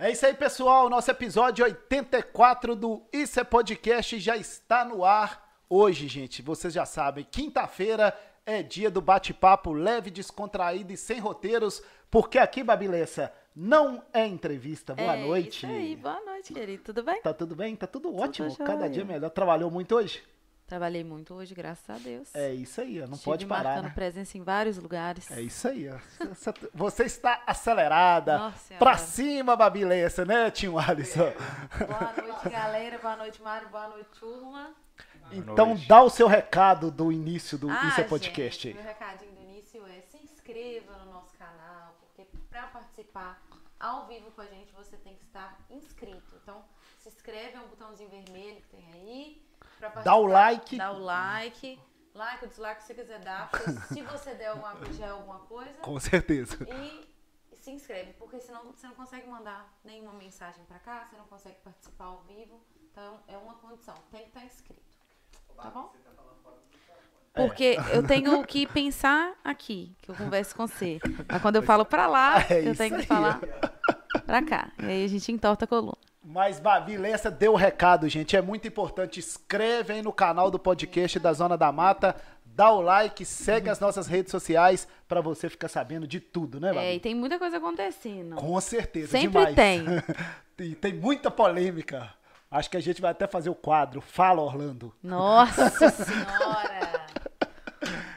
É isso aí, pessoal. Nosso episódio 84 do Isso é Podcast já está no ar. Hoje, gente, vocês já sabem, quinta-feira é dia do bate-papo leve, descontraído e sem roteiros, porque aqui, Babilessa, não é entrevista. Boa é noite. Isso aí, boa noite, querido. Tudo bem? Tá tudo bem? Tá tudo ótimo. jóia. Cada dia melhor. Trabalhou muito hoje? Trabalhei muito hoje, graças a Deus. É isso aí, ó. não Estive pode parar, marcando né? presença em vários lugares. É isso aí, ó. Você- está acelerada. Nossa Senhora. pra cima, Babilessa, né, tio Alisson? Boa noite, galera. Boa noite, Mário. Boa noite, turma. Então noite. dá o seu recado do início do Ah, Isso é Podcast gente, aí. meu recadinho do início é se inscreva no nosso canal, porque para participar ao vivo com a gente você tem que estar inscrito. Então, se inscreve, é um botãozinho vermelho que tem aí. Dá o like. Dá o like. Like ou dislike se você quiser dar. se você der alguma coisa, já é alguma coisa. Com certeza. E se inscreve, porque senão você não consegue mandar nenhuma mensagem pra cá, você não consegue participar ao vivo. Então é uma condição, tem que estar inscrito. Tá bom? Porque eu tenho que pensar aqui, que eu converso com você. Mas quando eu falo pra lá, É eu tenho que aí, falar pra cá. E aí a gente entorta a coluna. Mas Babilessa deu o recado, gente. É muito importante. Inscreve aí no canal do podcast da Zona da Mata. Dá o like, segue as nossas redes sociais pra você ficar sabendo de tudo, né, É, Babi? e tem muita coisa acontecendo. Com certeza, Sempre demais. tem. e tem muita polêmica. Acho que a gente vai até fazer o quadro Fala Orlando. Nossa senhora!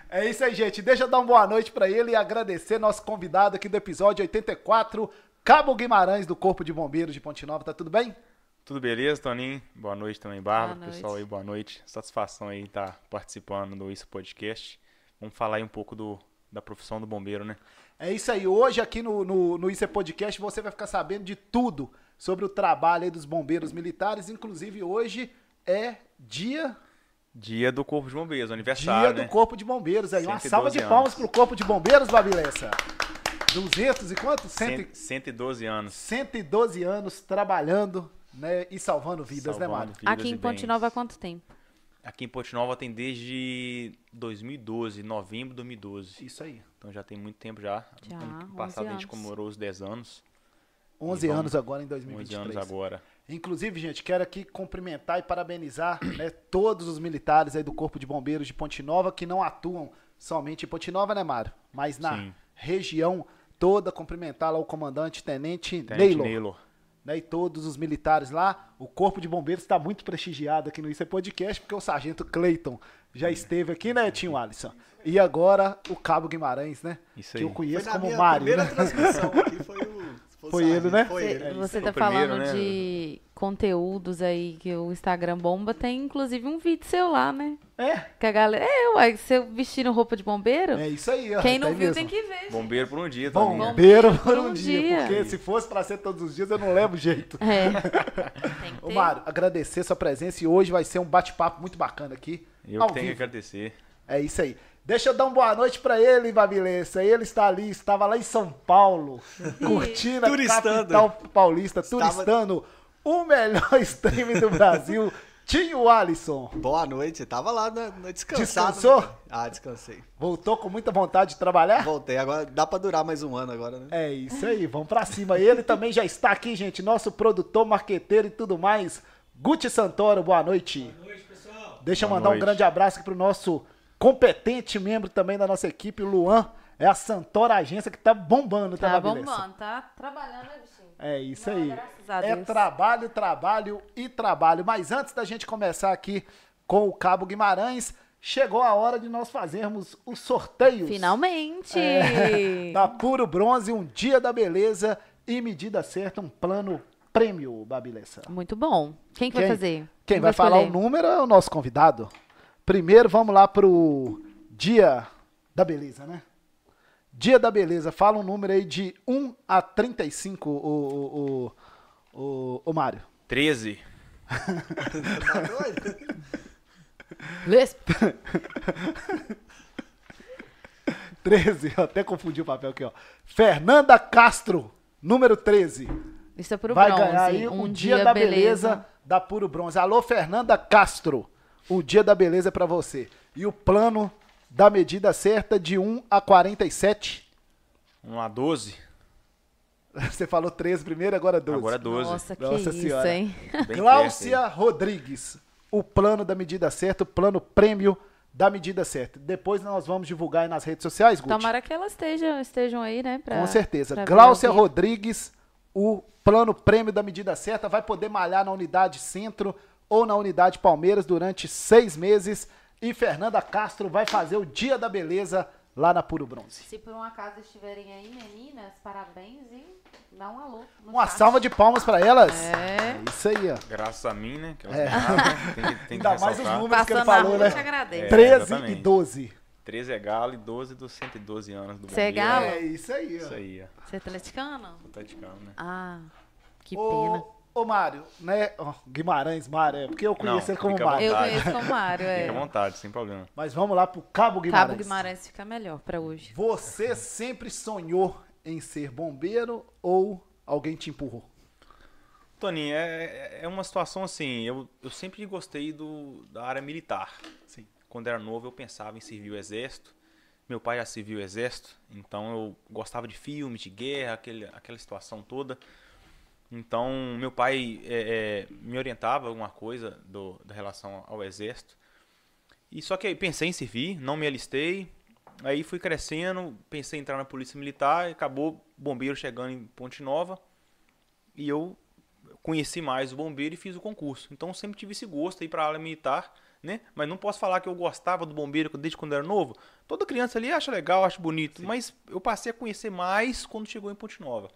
É isso aí, gente. Deixa eu dar uma boa noite pra ele e agradecer nosso convidado aqui do episódio 84, Cabo Guimarães do Corpo de Bombeiros de Ponte Nova. Tá tudo bem? Tudo beleza, Toninho? Boa noite também, Bárbara. Boa noite. Pessoal aí, boa noite. Satisfação aí estar participando do Isso Podcast. Vamos falar aí um pouco do, da profissão do bombeiro, né? É isso aí. Hoje aqui no, no, no Isso é Podcast você vai ficar sabendo de tudo sobre o trabalho aí dos bombeiros militares. Inclusive hoje é dia, Dia do Corpo de Bombeiros, dia aniversário, do né? Corpo de Bombeiros. Aí. Uma 112 salva de anos. palmas pro Corpo de Bombeiros, Babilessa. 200 e quanto? Cento- Cent- 112 anos. 112 anos trabalhando né, e salvando vidas, né, Salvando Mário? vidas Aqui em Ponte. Nova há quanto tempo? Aqui em Ponte Nova tem desde 2012, novembro de 2012. Isso aí. Então já tem muito tempo já. Já, ano 11 passado a gente anos. comemorou os 10 anos. 11 E vamos- anos agora em 11 2023. anos agora. Inclusive, gente, quero aqui cumprimentar e parabenizar né, todos os militares aí do Corpo de Bombeiros de Ponte Nova que não atuam somente em Ponte Nova, né, Mário? Mas na Sim. região toda, cumprimentar lá o comandante Tenente, Tenente Neylor, Neylor. né, e todos os militares lá. O Corpo de Bombeiros está muito prestigiado aqui no Isso é Podcast, porque o Sargento Cleiton já esteve aqui, né, Tinho Alisson? E agora o Cabo Guimarães, né? Isso Que aí. eu Foi conheço na como minha Mário, primeira né? transmissão aqui, foi o... Foi ele, né? Foi Você, ele. você tá o primeiro, falando né? de conteúdos aí que o Instagram bomba, tem inclusive um vídeo seu lá, né? É, Que a galera. É, uai, você vestindo roupa de bombeiro? é isso aí. ó, Quem tá não viu mesmo. tem que ver. gente. Bombeiro por um dia, Toninho. Bombeiro por por um um dia, dia. porque se fosse pra ser todos os dias eu não levo jeito. É. Tem que Ô ter. Mário, agradecer sua presença e hoje vai ser um bate-papo muito bacana aqui. Eu ao que tenho que vivo. agradecer. É isso aí. Deixa eu dar uma boa noite pra ele, Babilessa. Ele está ali, estava lá em São Paulo, curtindo a Turistando. capital paulista, Estava- turistando o melhor stream do Brasil, Tinho Alisson. Boa noite, tava lá na, na descansado. Descansou? né? Ah, descansei. Voltou com muita vontade de trabalhar? Voltei, agora dá pra durar mais um ano agora, né? É isso aí, vamos pra cima. Ele também já está aqui, gente, nosso produtor, marqueteiro e tudo mais. Guti Santoro, boa noite. Boa noite, pessoal. Deixa eu Boa mandar um noite. grande abraço aqui pro nosso competente membro também da nossa equipe, o Luan. É a Santoro Agência que tá bombando, tá, Tá bombando, tá trabalhando, né, bichinho? É isso Não, aí. É trabalho, trabalho e trabalho. Mas antes da gente começar aqui com o Cabo Guimarães, chegou a hora de nós fazermos os sorteios. Finalmente! É, da Puro Bronze, um dia da beleza e medida certa, um plano prêmio, Babilessa. Muito bom. Quem que vai fazer? Quem vai falar o número é o nosso convidado. Primeiro, vamos lá pro dia da beleza, né? Dia da beleza, fala um número aí de 1 a 35, o, o, o, o, o Mário. 13. Tá doido? Lesp. 13, eu até confundi o papel aqui, ó. Fernanda Castro, número 13. Isso é pro vai bronze. ganhar aí um, dia, da beleza. da Puro Bronze. Alô, Fernanda Castro. O dia da beleza é pra você. E o plano da medida certa de 1 a 47. 1 a 12. Você falou 13 primeiro, agora 12. Agora 12. Nossa, que Nossa isso, Senhora. hein? Bem Gláucia Rodrigues, o plano da medida certa, o plano prêmio da medida certa. Depois nós vamos divulgar aí nas redes sociais, Guti. Tomara que elas estejam, estejam aí, né? Pra, Com certeza. Gláucia vivo. Rodrigues, o plano prêmio da medida certa, vai poder malhar na unidade Centro ou na unidade Palmeiras durante seis meses. E Fernanda Castro vai fazer o Dia da Beleza lá na Puro Bronze. Se por um acaso estiverem aí, meninas, parabéns e dá um alô. no Uma chat. salva de palmas para elas. É. isso aí, ó. Graças a mim, né? Que elas É. ganharam, né? Tem que, tem que Ainda mais os números que ele Passando falou, rua, né? agradeço. É. 13 e exatamente. 12. 13 é galo e 12 dos 112 anos do Você é galo? É isso aí, ó. Isso aí, ó. Você é atleticano? Atleticano, né? Ah, que Ô, pena. Ô Mário, né? ó, Guimarães, Mário, é porque eu conheço Não, ele como Mário. Eu conheço como Mário, é. Fica à vontade, sem problema. Mas vamos lá pro Cabo Guimarães. Cabo Guimarães fica melhor pra hoje. Você sempre sonhou em ser bombeiro ou alguém te empurrou? Toninho, é, é uma situação assim, eu, eu sempre gostei do, da área militar. Sim. Quando era novo eu pensava em servir o exército. Meu pai já serviu o exército, então eu gostava de filme, de guerra, aquele, aquela situação toda. Então meu pai é, é, me orientava alguma coisa do, da relação ao exército. E só que aí pensei em servir, não me alistei. Aí fui crescendo, pensei em entrar na polícia militar, acabou bombeiro chegando em Ponte Nova. E eu conheci mais o bombeiro e fiz o concurso. Então sempre tive esse gosto aí para a área militar, né? Mas não posso falar que eu gostava do bombeiro desde quando era novo. Toda criança ali acha legal, acha bonito, mas eu passei a conhecer mais quando chegou em Ponte Nova.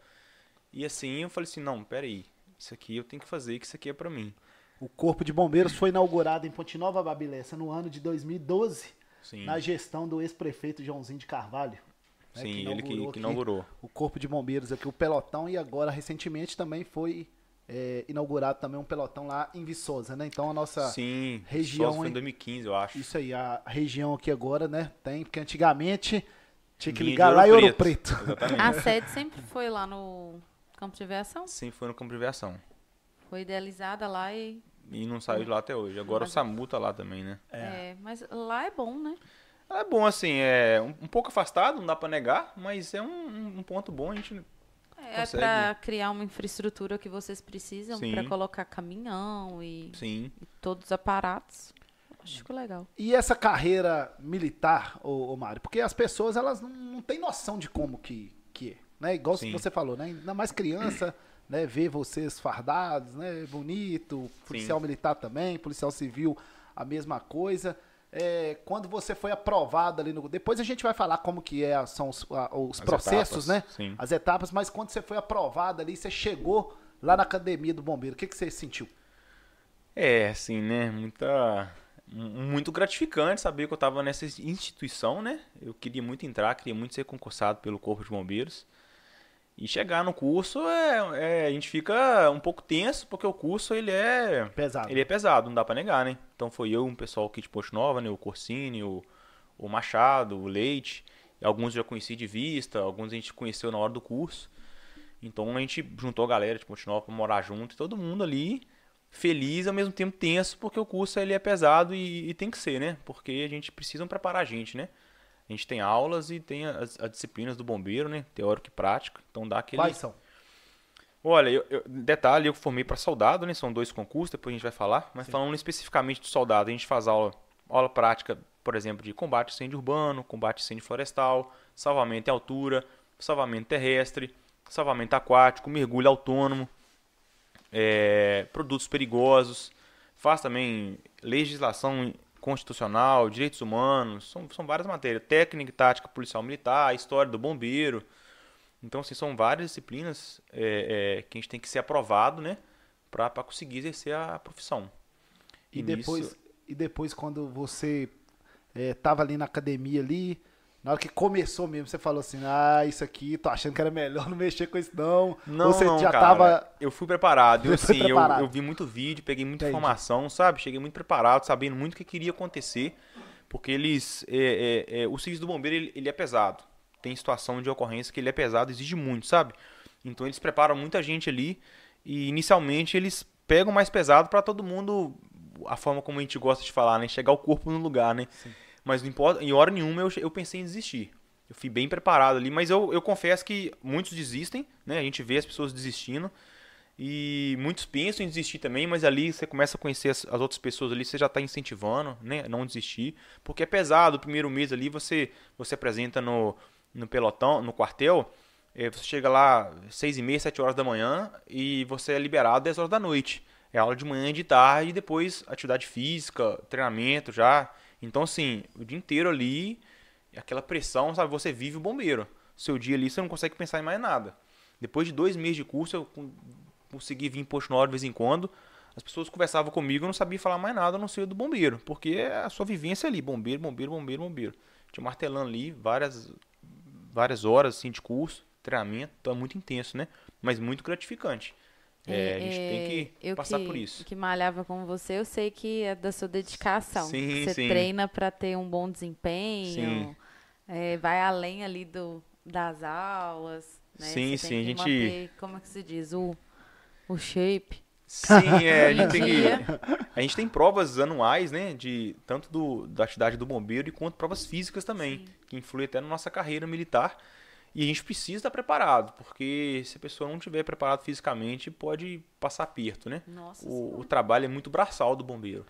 E assim eu falei assim, não, peraí, isso aqui eu tenho que fazer, que isso aqui é para mim. O Corpo de Bombeiros foi inaugurado em Ponte Nova, Babilessa, no ano de 2012, Sim, na gestão do ex-prefeito Joãozinho de Carvalho. né, sim ele que, inaugurou que aqui inaugurou. O Corpo de Bombeiros aqui, o pelotão, e agora, recentemente, também foi é, inaugurado também um pelotão lá em Viçosa, né? Então a nossa... Sim, região, foi em 2015, eu acho. Isso aí, a região aqui agora, né? Tem, porque antigamente tinha que Vinha ligar lá em Ouro Preto. Exatamente. A sede sempre foi lá no campo de aviação. Sim, foi no campo de aviação. Foi idealizada lá e. E não saiu de lá até hoje. Agora o SAMU tá lá também, né? É. mas lá é bom, né? É bom, assim, é um, um pouco afastado, não dá pra negar, mas é um, um ponto bom, a gente... É Consegue. pra criar uma infraestrutura que vocês precisam Sim. pra colocar caminhão e, Sim, e todos os aparatos. Acho que legal. E essa carreira militar, ô, ô Mário, porque as pessoas elas não, não têm noção de como que, que é, né? Igual Sim. você falou, né? Ainda mais criança, né? Ver vocês fardados, né? Bonito, policial militar também, policial civil, a mesma coisa. É, quando você foi aprovado ali no. Depois a gente vai falar como que é, são os, a- os processos, etapas, né? sim. As etapas, mas quando você foi aprovado ali, você chegou lá na academia do bombeiro, o que, que você sentiu? É, assim, né? Muita. mu- Muito gratificante saber que eu estava nessa instituição, né? Eu queria muito entrar, queria muito ser concursado pelo Corpo de Bombeiros. E chegar no curso, é, é, a gente fica um pouco tenso, porque o curso ele é Pesado. ele é pesado, não dá pra negar, né? Então foi eu, um pessoal aqui de Ponte Nova, né? O Corsini, o, o Machado, o Leite. Alguns eu já conheci de vista, alguns a gente conheceu na hora do curso. Então a gente juntou a galera de Ponte Nova pra morar junto e todo mundo ali feliz, ao mesmo tempo tenso, porque o curso ele é pesado e, e tem que ser, né? Porque a gente precisa preparar a gente, né? A gente tem aulas e tem as, as disciplinas do bombeiro, né? Teórico e prático. Então dá aquele. Quais são? Olha, eu, eu- detalhe, eu formei para soldado, né? São dois concursos, depois a gente vai falar. Mas falando especificamente do soldado, a gente faz aula, aula prática, por exemplo, de combate a incêndio urbano, combate a incêndio florestal, salvamento em altura, salvamento terrestre, salvamento aquático, mergulho autônomo, é, produtos perigosos. Faz também legislação constitucional, direitos humanos, são, são várias matérias. Técnica e tática policial militar, história do bombeiro. Então, assim, são várias disciplinas é, é, que a gente tem que ser aprovado, né? Pra conseguir exercer a profissão. E, nisso- depois, e depois quando você eh, tava ali na academia ali, na hora que começou mesmo, você falou assim, ah, isso aqui, tô achando que era melhor não mexer com isso não. Não, Ou você não, já cara, tava... Eu fui preparado. Eu, assim, eu-. Eu, vi muito vídeo, peguei muita Entendi. informação, sabe? Cheguei muito preparado, sabendo muito o que queria acontecer. Porque eles. é, é, é, o serviço do bombeiro ele, ele é pesado. Tem situação de ocorrência que ele é pesado, exige muito, sabe? Então eles preparam muita gente ali. E inicialmente eles pegam mais pesado para todo mundo. A forma como a gente gosta de falar, né? Chegar o corpo no lugar, né? Mas não importa, em hora nenhuma eu, eu pensei em desistir. Eu fui bem preparado ali, mas eu, eu confesso que muitos desistem, né? A gente vê as pessoas desistindo. E muitos pensam em desistir também, mas ali você começa a conhecer as, as outras pessoas ali, você já está incentivando, né? Não desistir. Porque é pesado, o primeiro mês ali você, você apresenta no, no pelotão, no quartel, é, você chega lá seis e meia, sete horas da manhã e você é liberado 10 horas da noite. É aula de manhã e de tarde e depois atividade física, treinamento já. Então, assim, o dia inteiro ali, aquela pressão, sabe? Você vive o bombeiro. Seu dia ali você não consegue pensar em mais nada. Depois de dois meses de curso, eu consegui vir em Nova de vez em quando. As pessoas conversavam comigo, eu não sabia falar mais nada, a não ser do bombeiro. Porque é a sua vivência ali, bombeiro, bombeiro, bombeiro, bombeiro. Tinha martelando ali várias, várias horas assim, de curso, treinamento, então é muito intenso, né? Mas muito gratificante. É, a gente tem que eu passar que, por isso. que malhava com você, eu sei que é da sua dedicação. Sim, você sim. treina para ter um bom desempenho, Sim. é, vai além ali do, das aulas. Né? Sim, Você sim, a que gente- manter, como é que se diz? O, o shape. Sim, é, a gente tem que. A gente tem provas anuais, né? De tanto do, da atividade do bombeiro e quanto provas físicas também, que influem até na nossa carreira militar. E a gente precisa estar preparado, porque se a pessoa não estiver preparada fisicamente, pode passar aperto, né? Nossa O, o trabalho é muito braçal do bombeiro.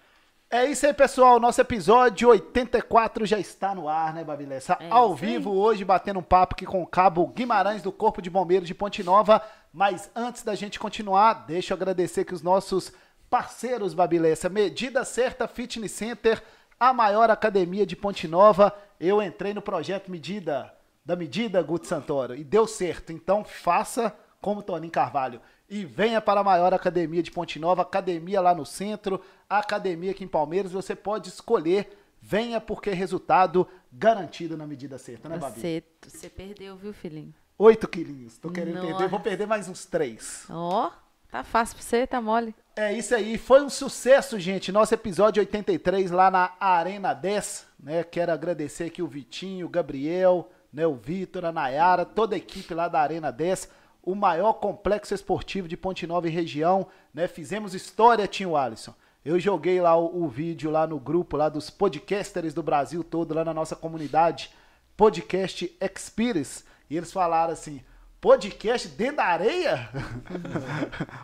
É isso aí, pessoal. Nosso episódio 84 já está no ar, né, Babilessa? É Ao aí. vivo hoje, batendo um papo aqui com o Cabo Guimarães do Corpo de Bombeiros de Ponte Nova. Mas antes da gente continuar, deixa eu agradecer que os nossos parceiros, Babilessa, Medida Certa Fitness Center, a maior academia de Ponte Nova. Eu entrei no projeto Medida, da Medida, Guto Santoro, e deu certo. Então faça como Toninho Carvalho. E venha para a maior academia de Ponte Nova, academia lá no centro, academia aqui em Palmeiras. Você pode escolher. Venha porque resultado garantido na medida certa, né, Babi? Você, você perdeu, viu, filhinho? 8 quilinhos. Tô querendo Nossa. perder, vou perder mais uns 3. Ó, tá fácil pra você, tá mole. É isso aí, foi um sucesso, gente. Nosso episódio 83 lá na Arena 10, né? Quero agradecer aqui o Vitinho, o Gabriel, né? O Vitor, a Nayara, toda a equipe lá da Arena 10, o maior complexo esportivo de Ponte Nova e região, né? Fizemos história, Tinho Alisson. Eu joguei lá o, o vídeo lá no grupo lá dos podcasters do Brasil todo, lá na nossa comunidade, Podcast Experience, e eles falaram assim: podcast dentro da areia?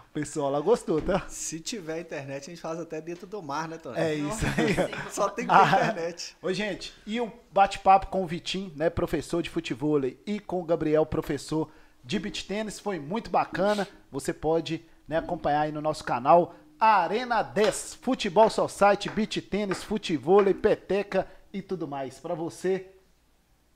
o pessoal lá gostou, tá? Se tiver internet, a gente faz até dentro do mar, né, Tony? É isso aí. Só tem que ter Ah. internet. Ô, gente, e o bate-papo com o Vitinho, né, professor de futebol, e com o Gabriel, professor de beach tênis, foi muito bacana. Você pode né, acompanhar aí no nosso canal Arena 10, Futebol Society, beach tênis, futebol, peteca e tudo mais. Pra você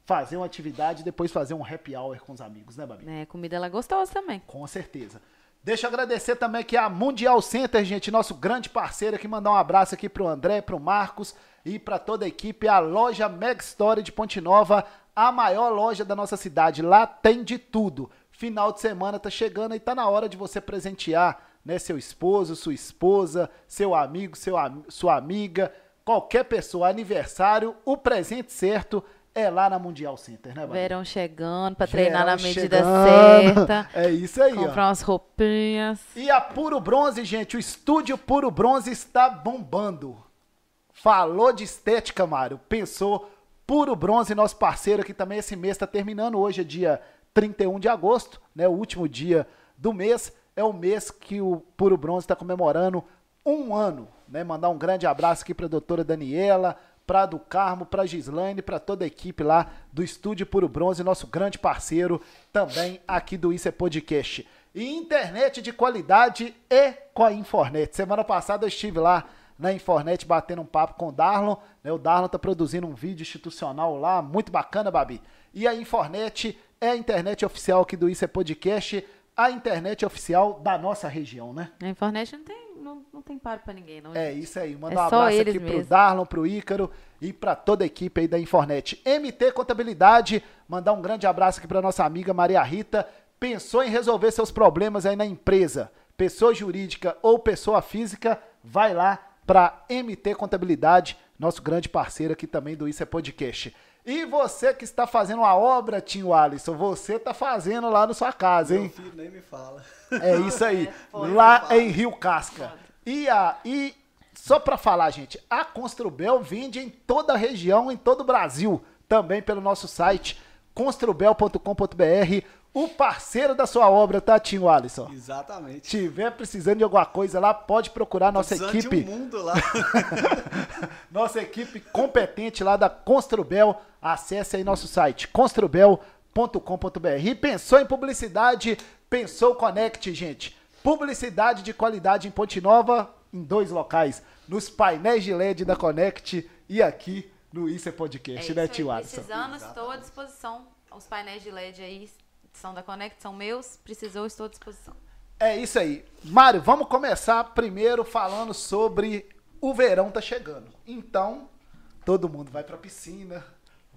fazer uma atividade e depois fazer um happy hour com os amigos, né, Babi? É, comida ela gostosa também. Com certeza. Deixa eu agradecer também aqui a Mundial Center, gente, nosso grande parceiro aqui, mandar um abraço aqui pro André, pro Marcos e para toda a equipe, a loja Meg Story de Ponte Nova, a maior loja da nossa cidade. Lá tem de tudo. Final de semana tá chegando e tá na hora de você presentear, né, seu esposo, sua esposa, seu amigo, seu, sua amiga, qualquer pessoa, aniversário, o presente certo é lá na Mundial Center, né, Babi? Verão chegando pra treinar na medida chegando. certa. É isso aí, ó. Comprar umas roupinhas. E a Puro Bronze, gente, o estúdio Puro Bronze está bombando. Falou de estética, Mário. Pensou Puro Bronze, nosso parceiro aqui também. Esse mês está terminando. Hoje é dia 31 de agosto, né? O último dia do mês. É o mês que o Puro Bronze está comemorando um ano. Né? Mandar um grande abraço aqui para a doutora Daniela, para do Carmo, para Gislaine, para toda a equipe lá do Estúdio Puro Bronze, nosso grande parceiro também aqui do Isso é Podcast. E internet de qualidade é com a Infornet. Semana passada eu estive lá na Infornet batendo um papo com o Darlon. Né? O Darlon tá produzindo um vídeo institucional lá, muito bacana, Babi. E a Infornet é a internet oficial aqui do Isso é Podcast, a internet oficial da nossa região, né? A internet não tem, não, não tem paro pra ninguém, não. É gente. isso aí. Manda É um abraço aqui pro mesmo. Darlon, pro Ícaro e pra toda a equipe aí da Infornet. MT Contabilidade, mandar um grande abraço aqui pra nossa amiga Maria Rita. Pensou em resolver seus problemas aí na empresa, pessoa jurídica ou pessoa física, vai lá pra MT Contabilidade, nosso grande parceiro aqui também do Isso é Podcast. E você que está fazendo uma obra, Tinho Alisson, você tá fazendo lá na sua casa, hein? Meu filho nem me fala. É isso aí. Foi. Lá em Rio Casca. E, a, e só pra falar, gente, a Construbel vende em toda a região, em todo o Brasil. Também pelo nosso site construbel.com.br, o parceiro da sua obra, tá, Tinho Alisson? Exatamente. Tiver precisando de alguma coisa lá, pode procurar nossa Precisando equipe. De um mundo lá. Nossa equipe competente lá da Construbel. Acesse aí nosso site, construbel.com.br. E pensou em publicidade? Pensou Connect, gente. Publicidade de qualidade em Ponte Nova, em dois locais. Nos painéis de LED da Connect e aqui no Isso é Podcast, É né, tio Alisson? precisando, estou à disposição. Os painéis de LED aí são da Connect, são meus. Precisou, estou à disposição. É isso aí. Mário, vamos começar primeiro falando sobre o verão tá chegando. Então, todo mundo vai pra piscina,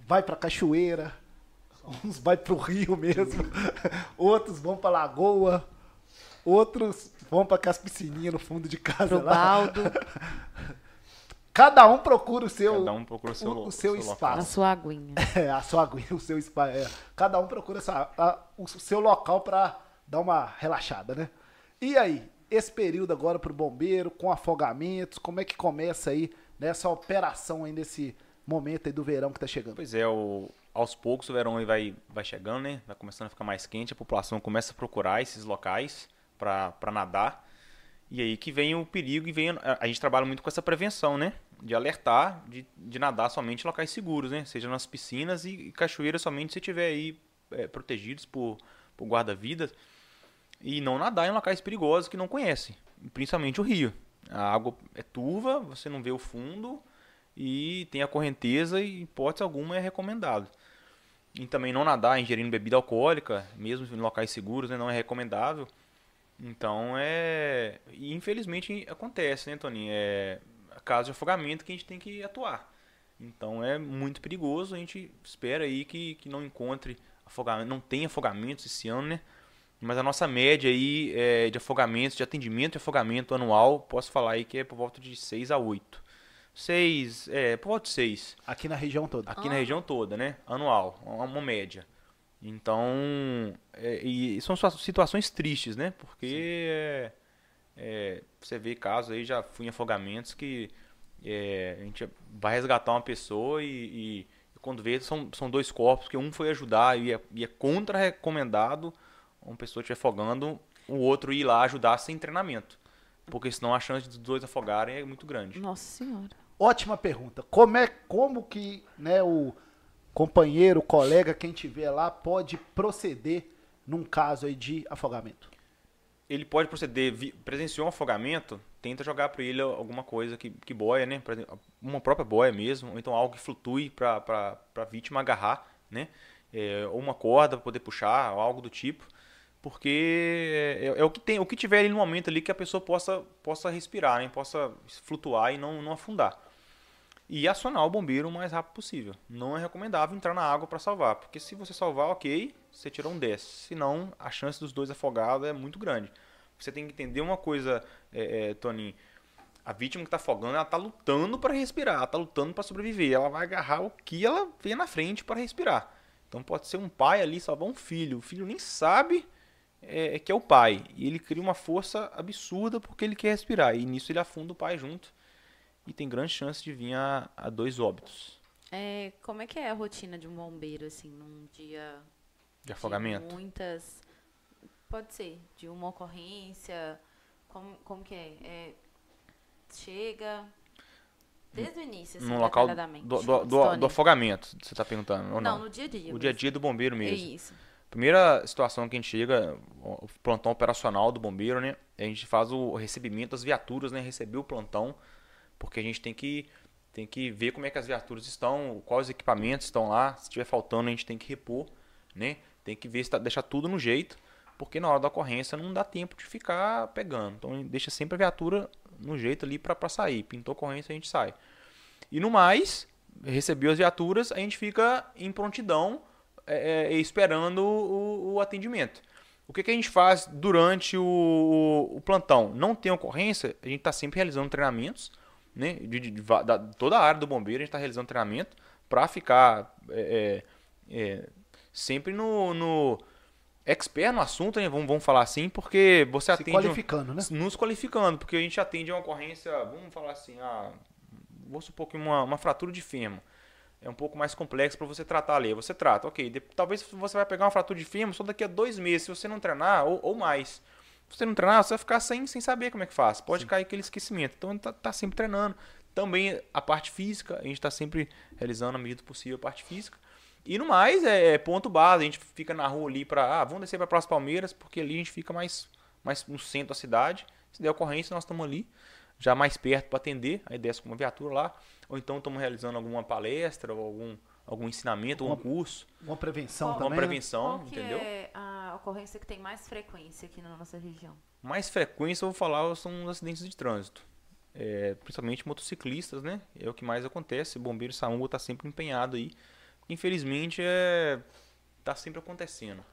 vai pra cachoeira, uns vai pro rio mesmo, outros vão pra lagoa, outros vão pra aquelas piscininhas no fundo de casa Pro lá. baldo, Cada um procura o seu, Cada um procura o seu, o, o seu local. na espaço. sua aguinha. É, a sua aguinha, o seu espaço. É. Cada um procura essa- a- o seu local para dar uma relaxada, né? E aí, esse período agora pro bombeiro, com afogamentos, como é que começa aí nessa operação aí nesse momento aí do verão que tá chegando? Pois é, o- aos poucos o verão aí vai, vai chegando, né? Vai começando a ficar mais quente, a população começa a procurar esses locais para nadar. E aí que vem o perigo e vem. A, a gente trabalha muito com essa prevenção, né? De alertar, de, de nadar somente em locais seguros, né? Seja nas piscinas e, e cachoeiras somente se tiver aí é, protegidos por, por guarda-vidas. E não nadar em locais perigosos que não conhecem, principalmente o rio. A água é turva, você não vê o fundo e tem a correnteza e, hipótese alguma, é recomendado. E também não nadar ingerindo bebida alcoólica, mesmo em locais seguros, né, não é recomendável. Então é. E infelizmente acontece, né, Toninho? É caso de afogamento que a gente tem que atuar. Então é muito perigoso, a gente espera aí que, que não encontre afogamento, não tem afogamentos esse ano, né? Mas a nossa média aí é, de afogamentos, de atendimento de afogamento anual, posso falar aí que é por volta de 6 a 8. 6, é, por volta de 6. Aqui na região toda. Aqui na região toda, né? Anual, uma média. Então, é, e são situações tristes, né? Porque é, é, você vê casos aí, já fui em afogamentos que é, a gente vai resgatar uma pessoa e, e quando vê são, são dois corpos, que um foi ajudar e é, e é contra-recomendado uma pessoa estiver afogando, o outro ir lá ajudar sem treinamento. Porque senão a chance dos dois afogarem é muito grande. Nossa senhora. Ótima pergunta. Como é como que, né, o companheiro, colega, quem tiver lá pode proceder num caso aí de afogamento? ele pode proceder, presenciou um afogamento, tenta jogar para ele alguma coisa que, que boia, né? Uma própria boia mesmo, ou então algo que flutue para a vítima agarrar, né? É, ou uma corda para poder puxar, ou algo do tipo. Porque é, é o que tem, o que tiver ali no momento ali que a pessoa possa, possa respirar, né? Possa flutuar e não, não afundar. E acionar o bombeiro o mais rápido possível. Não é recomendável entrar na água para salvar, porque se você salvar, ok, você tirou um 10. Senão, a chance dos dois afogados é muito grande. Você tem que entender uma coisa, é, é, Toninho. A vítima que está afogando, ela está lutando para respirar, está lutando para sobreviver. Ela vai agarrar o que ela vê na frente para respirar. Então pode ser um pai ali salvar um filho. O filho nem sabe é, que é o pai. E ele cria uma força absurda porque ele quer respirar. E nisso ele afunda o pai junto. E tem grande chance de vir a, a dois óbitos É, como é que é a rotina de um bombeiro, assim, num dia de afogamento. de muitas... Pode ser, de uma ocorrência, como, como que é? É, Chega desde o início, assim, no local do, do, do, do afogamento, você está perguntando, ou Não, não? no dia a dia. O dia a dia do bombeiro É mesmo. isso. Primeira situação que a gente chega, o plantão operacional do bombeiro, né? A gente faz o recebimento das viaturas, né? Receber o plantão, porque a gente tem que, tem que ver como é que as viaturas estão, quais equipamentos estão lá. Se estiver faltando, a gente tem que repor, né? Tem que ver se tá, deixar tudo no jeito, porque na hora da ocorrência não dá tempo de ficar pegando. Então deixa sempre a viatura no jeito ali para sair. Pintou ocorrência, a gente sai. E no mais, recebeu as viaturas, a gente fica em prontidão é, é, esperando o, o atendimento. O que, que a gente faz durante o- o plantão? Não tem ocorrência, a gente está sempre realizando treinamentos, né? De, de- de da- toda a área do bombeiro a gente está realizando treinamento para ficar é, é, é, sempre no, no expert no assunto, né? Vamos, vamos falar assim, porque você Se atende um- qualificando, né? nos qualificando, porque a gente atende uma ocorrência, vamos falar assim, ah, vou supor que uma, uma fratura de fêmur. é um pouco mais complexo para você tratar ali. Você trata, ok. De, talvez você vai pegar uma fratura de fêmur só daqui a dois meses, se você não treinar, ou, ou mais. Você não treinar, você vai ficar sem, sem saber como é que faz. Pode Sim. cair aquele esquecimento. Então, tá, tá sempre treinando. Também a parte física, a gente está sempre realizando a medida possível a parte física. E no mais, é, é ponto base. A gente fica na rua ali para. Ah, vamos descer para Praça Palmeiras, porque ali a gente fica mais, mais no centro da cidade. Se der ocorrência, nós estamos ali, já mais perto para atender. Aí desce com uma viatura lá ou então estamos realizando alguma palestra ou algum, algum ensinamento, algum curso. Uma prevenção Qual, também. Uma né? prevenção, Qual que entendeu? é a ocorrência que tem mais frequência aqui na nossa região? Mais frequência, eu vou falar, são os acidentes de trânsito. É, principalmente motociclistas, né? É o que mais acontece. O bombeiro SAMU está sempre empenhado aí. Infelizmente, é tá sempre acontecendo.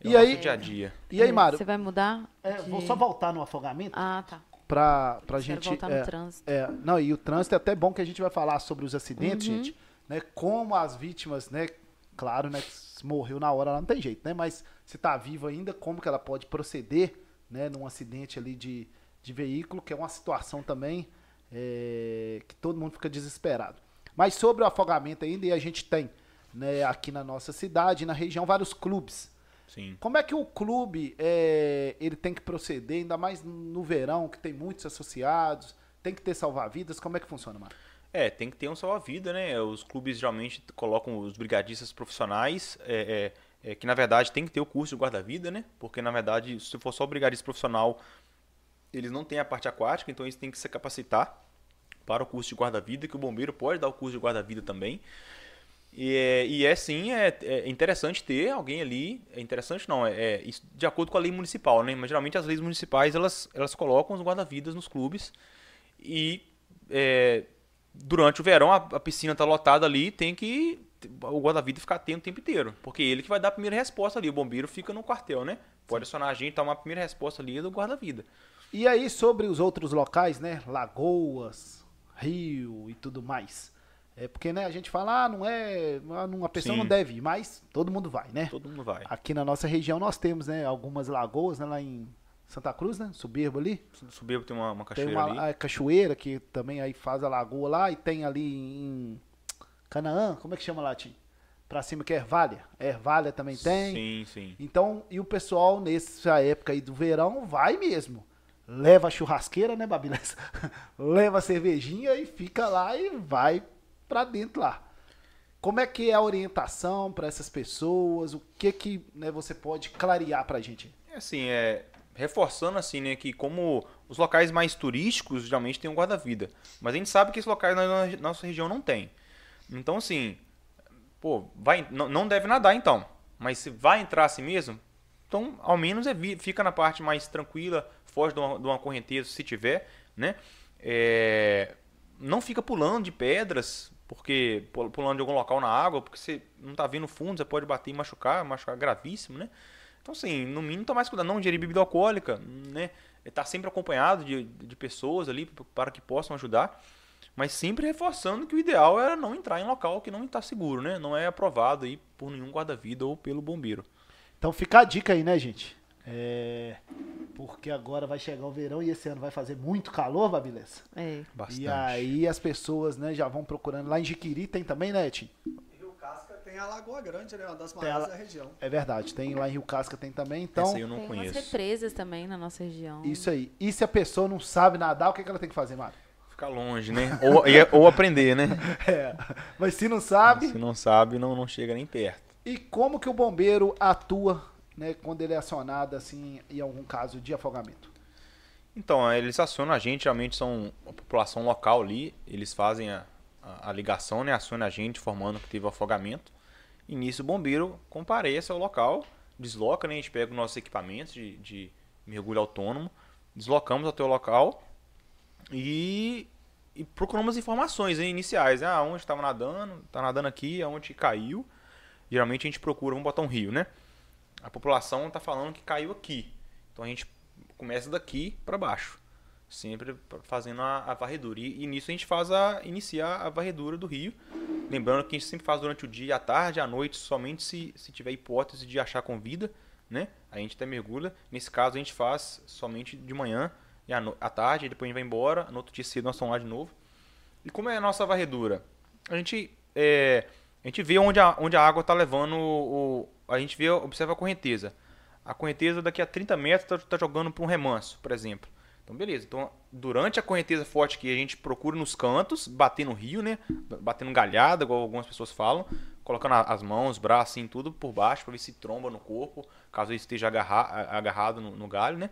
É e aí, dia a dia. E aí, Mário? Você vai mudar? É, de... Vou só voltar no afogamento. Ah, tá pra, pra gente. Voltar é, no trânsito. É, não, e o trânsito é até bom que a gente vai falar sobre os acidentes, uhum. gente, né? Como as vítimas, né? Claro, né? Morreu na hora, não tem jeito, né? Mas se tá viva ainda, como que ela pode proceder, né? Num acidente ali de, de veículo, que é uma situação também é, que todo mundo fica desesperado. Mas sobre o afogamento ainda, e a gente tem, né? Aqui na nossa cidade, na região, vários clubes Sim. Como é que o clube é, ele tem que proceder, ainda mais no verão, que tem muitos associados, tem que ter salva-vidas? Como é que funciona, Mário? É, tem que ter um salva-vida, né? Os clubes geralmente colocam os brigadistas profissionais, é, é, é, que na verdade tem que ter o curso de guarda-vida, né? Porque na verdade, se for só o brigadista profissional, eles não têm a parte aquática, então eles têm que se capacitar para o curso de guarda-vida, que o bombeiro pode dar o curso de guarda-vida também. E é, e é sim, é, é, interessante ter alguém ali. É interessante não, é, é de acordo com a lei municipal, né? Mas geralmente as leis municipais elas, elas colocam os guarda-vidas nos clubes e é, durante o verão a, a piscina está lotada ali, tem que o guarda-vida ficar atento o tempo inteiro, porque ele que vai dar a primeira resposta ali. O bombeiro fica no quartel, né? Pode acionar a gente, tomar a primeira resposta ali do guarda-vida. E aí sobre os outros locais, né? Lagoas, rio e tudo mais. É porque, né, a gente fala, ah, não é. Uma pessoa Sim. não deve ir, mas todo mundo vai, né? Todo mundo vai. Aqui na nossa região nós temos, né, algumas lagoas, né, lá em Santa Cruz, né? Soberbo ali. Soberbo tem uma, uma cachoeira tem uma, ali. A cachoeira que também aí faz a lagoa lá e tem ali em Canaã, como é que chama lá, Tim? Pra cima que é Ervalha. Ervalha também tem. Sim, sim. Então, e o pessoal nessa época aí do verão vai mesmo. Leva a churrasqueira, né, Babilés? Leva a cervejinha e fica lá e vai para dentro lá. Como é que é a orientação para essas pessoas? O que que né, você pode clarear para a gente? É assim, é reforçando assim, né, que como os locais mais turísticos geralmente tem um guarda-vida, mas a gente sabe que esses locais na nossa região não tem. Então assim, pô, vai, não, não deve nadar então, mas se vai entrar assim mesmo, então ao menos é, fica na parte mais tranquila, foge de uma, de uma correnteza se tiver, né? É, não fica pulando de pedras, porque pulando de algum local na água, porque você não está vendo fundo, você pode bater e machucar, machucar gravíssimo, né? Então, assim, no mínimo, tomar mais cuidado. Não ingerir bebida alcoólica, né? Estar tá sempre acompanhado de, de pessoas ali para que possam ajudar. Mas sempre reforçando que o ideal era não entrar em local que não está seguro, né? Não é aprovado aí por nenhum guarda-vida ou pelo bombeiro. Então fica a dica aí, né, gente? É, porque agora vai chegar o verão e esse ano vai fazer muito calor, Babilessa. É. Bastante. E aí as pessoas, né, já vão procurando. Lá em Jiquiri tem também, né, Tim? Tem a Lagoa Grande, né? Uma das maiores a... da região. É verdade, tem lá em Rio Casca tem também. Então, Essa eu não tem conheço. umas represas também na nossa região. Isso aí. E se a pessoa não sabe nadar, o que, que ela tem que fazer, Mário? Ficar longe, né? Ou, ou aprender, né? É. Mas se não sabe. Se não sabe, não, não chega nem perto. E como que o bombeiro atua né, quando ele é acionado assim em algum caso de afogamento? Então, eles acionam a gente, geralmente são a população local ali, eles fazem a, a, a ligação, né, acionam a gente formando que teve afogamento. E nisso o bombeiro comparece ao local, desloca, né, a gente pega os nossos equipamentos de, de mergulho autônomo, deslocamos até o local e, e procuramos informações hein, iniciais, né, aonde estava nadando, está nadando aqui, aonde caiu. Geralmente a gente procura, vamos botar um rio, né? a população está falando que caiu aqui. Então a gente começa daqui para baixo, sempre fazendo a, a varredura. E, e, nisso a gente faz a iniciar a varredura do rio. Lembrando que a gente sempre faz durante o dia, à tarde, à noite, somente se, se tiver hipótese de achar com vida, né? A gente até mergulha. Nesse caso a gente faz somente de manhã e à, no, à tarde, depois a gente vai embora. No outro dia cedo nós estamos lá de novo. E como é a nossa varredura? A gente é, a gente vê onde a, onde a água está levando o, o, A gente vê, observa a correnteza. A correnteza daqui a 30 metros está tá jogando para um remanso, por exemplo. Então, beleza. Então, durante a correnteza forte que a gente procura nos cantos, bater no rio, né? Batendo galhada, igual algumas pessoas falam, colocando as mãos, os braços, assim, tudo por baixo, para ver se tromba no corpo, caso ele esteja agarra, agarrado no, no, galho, né?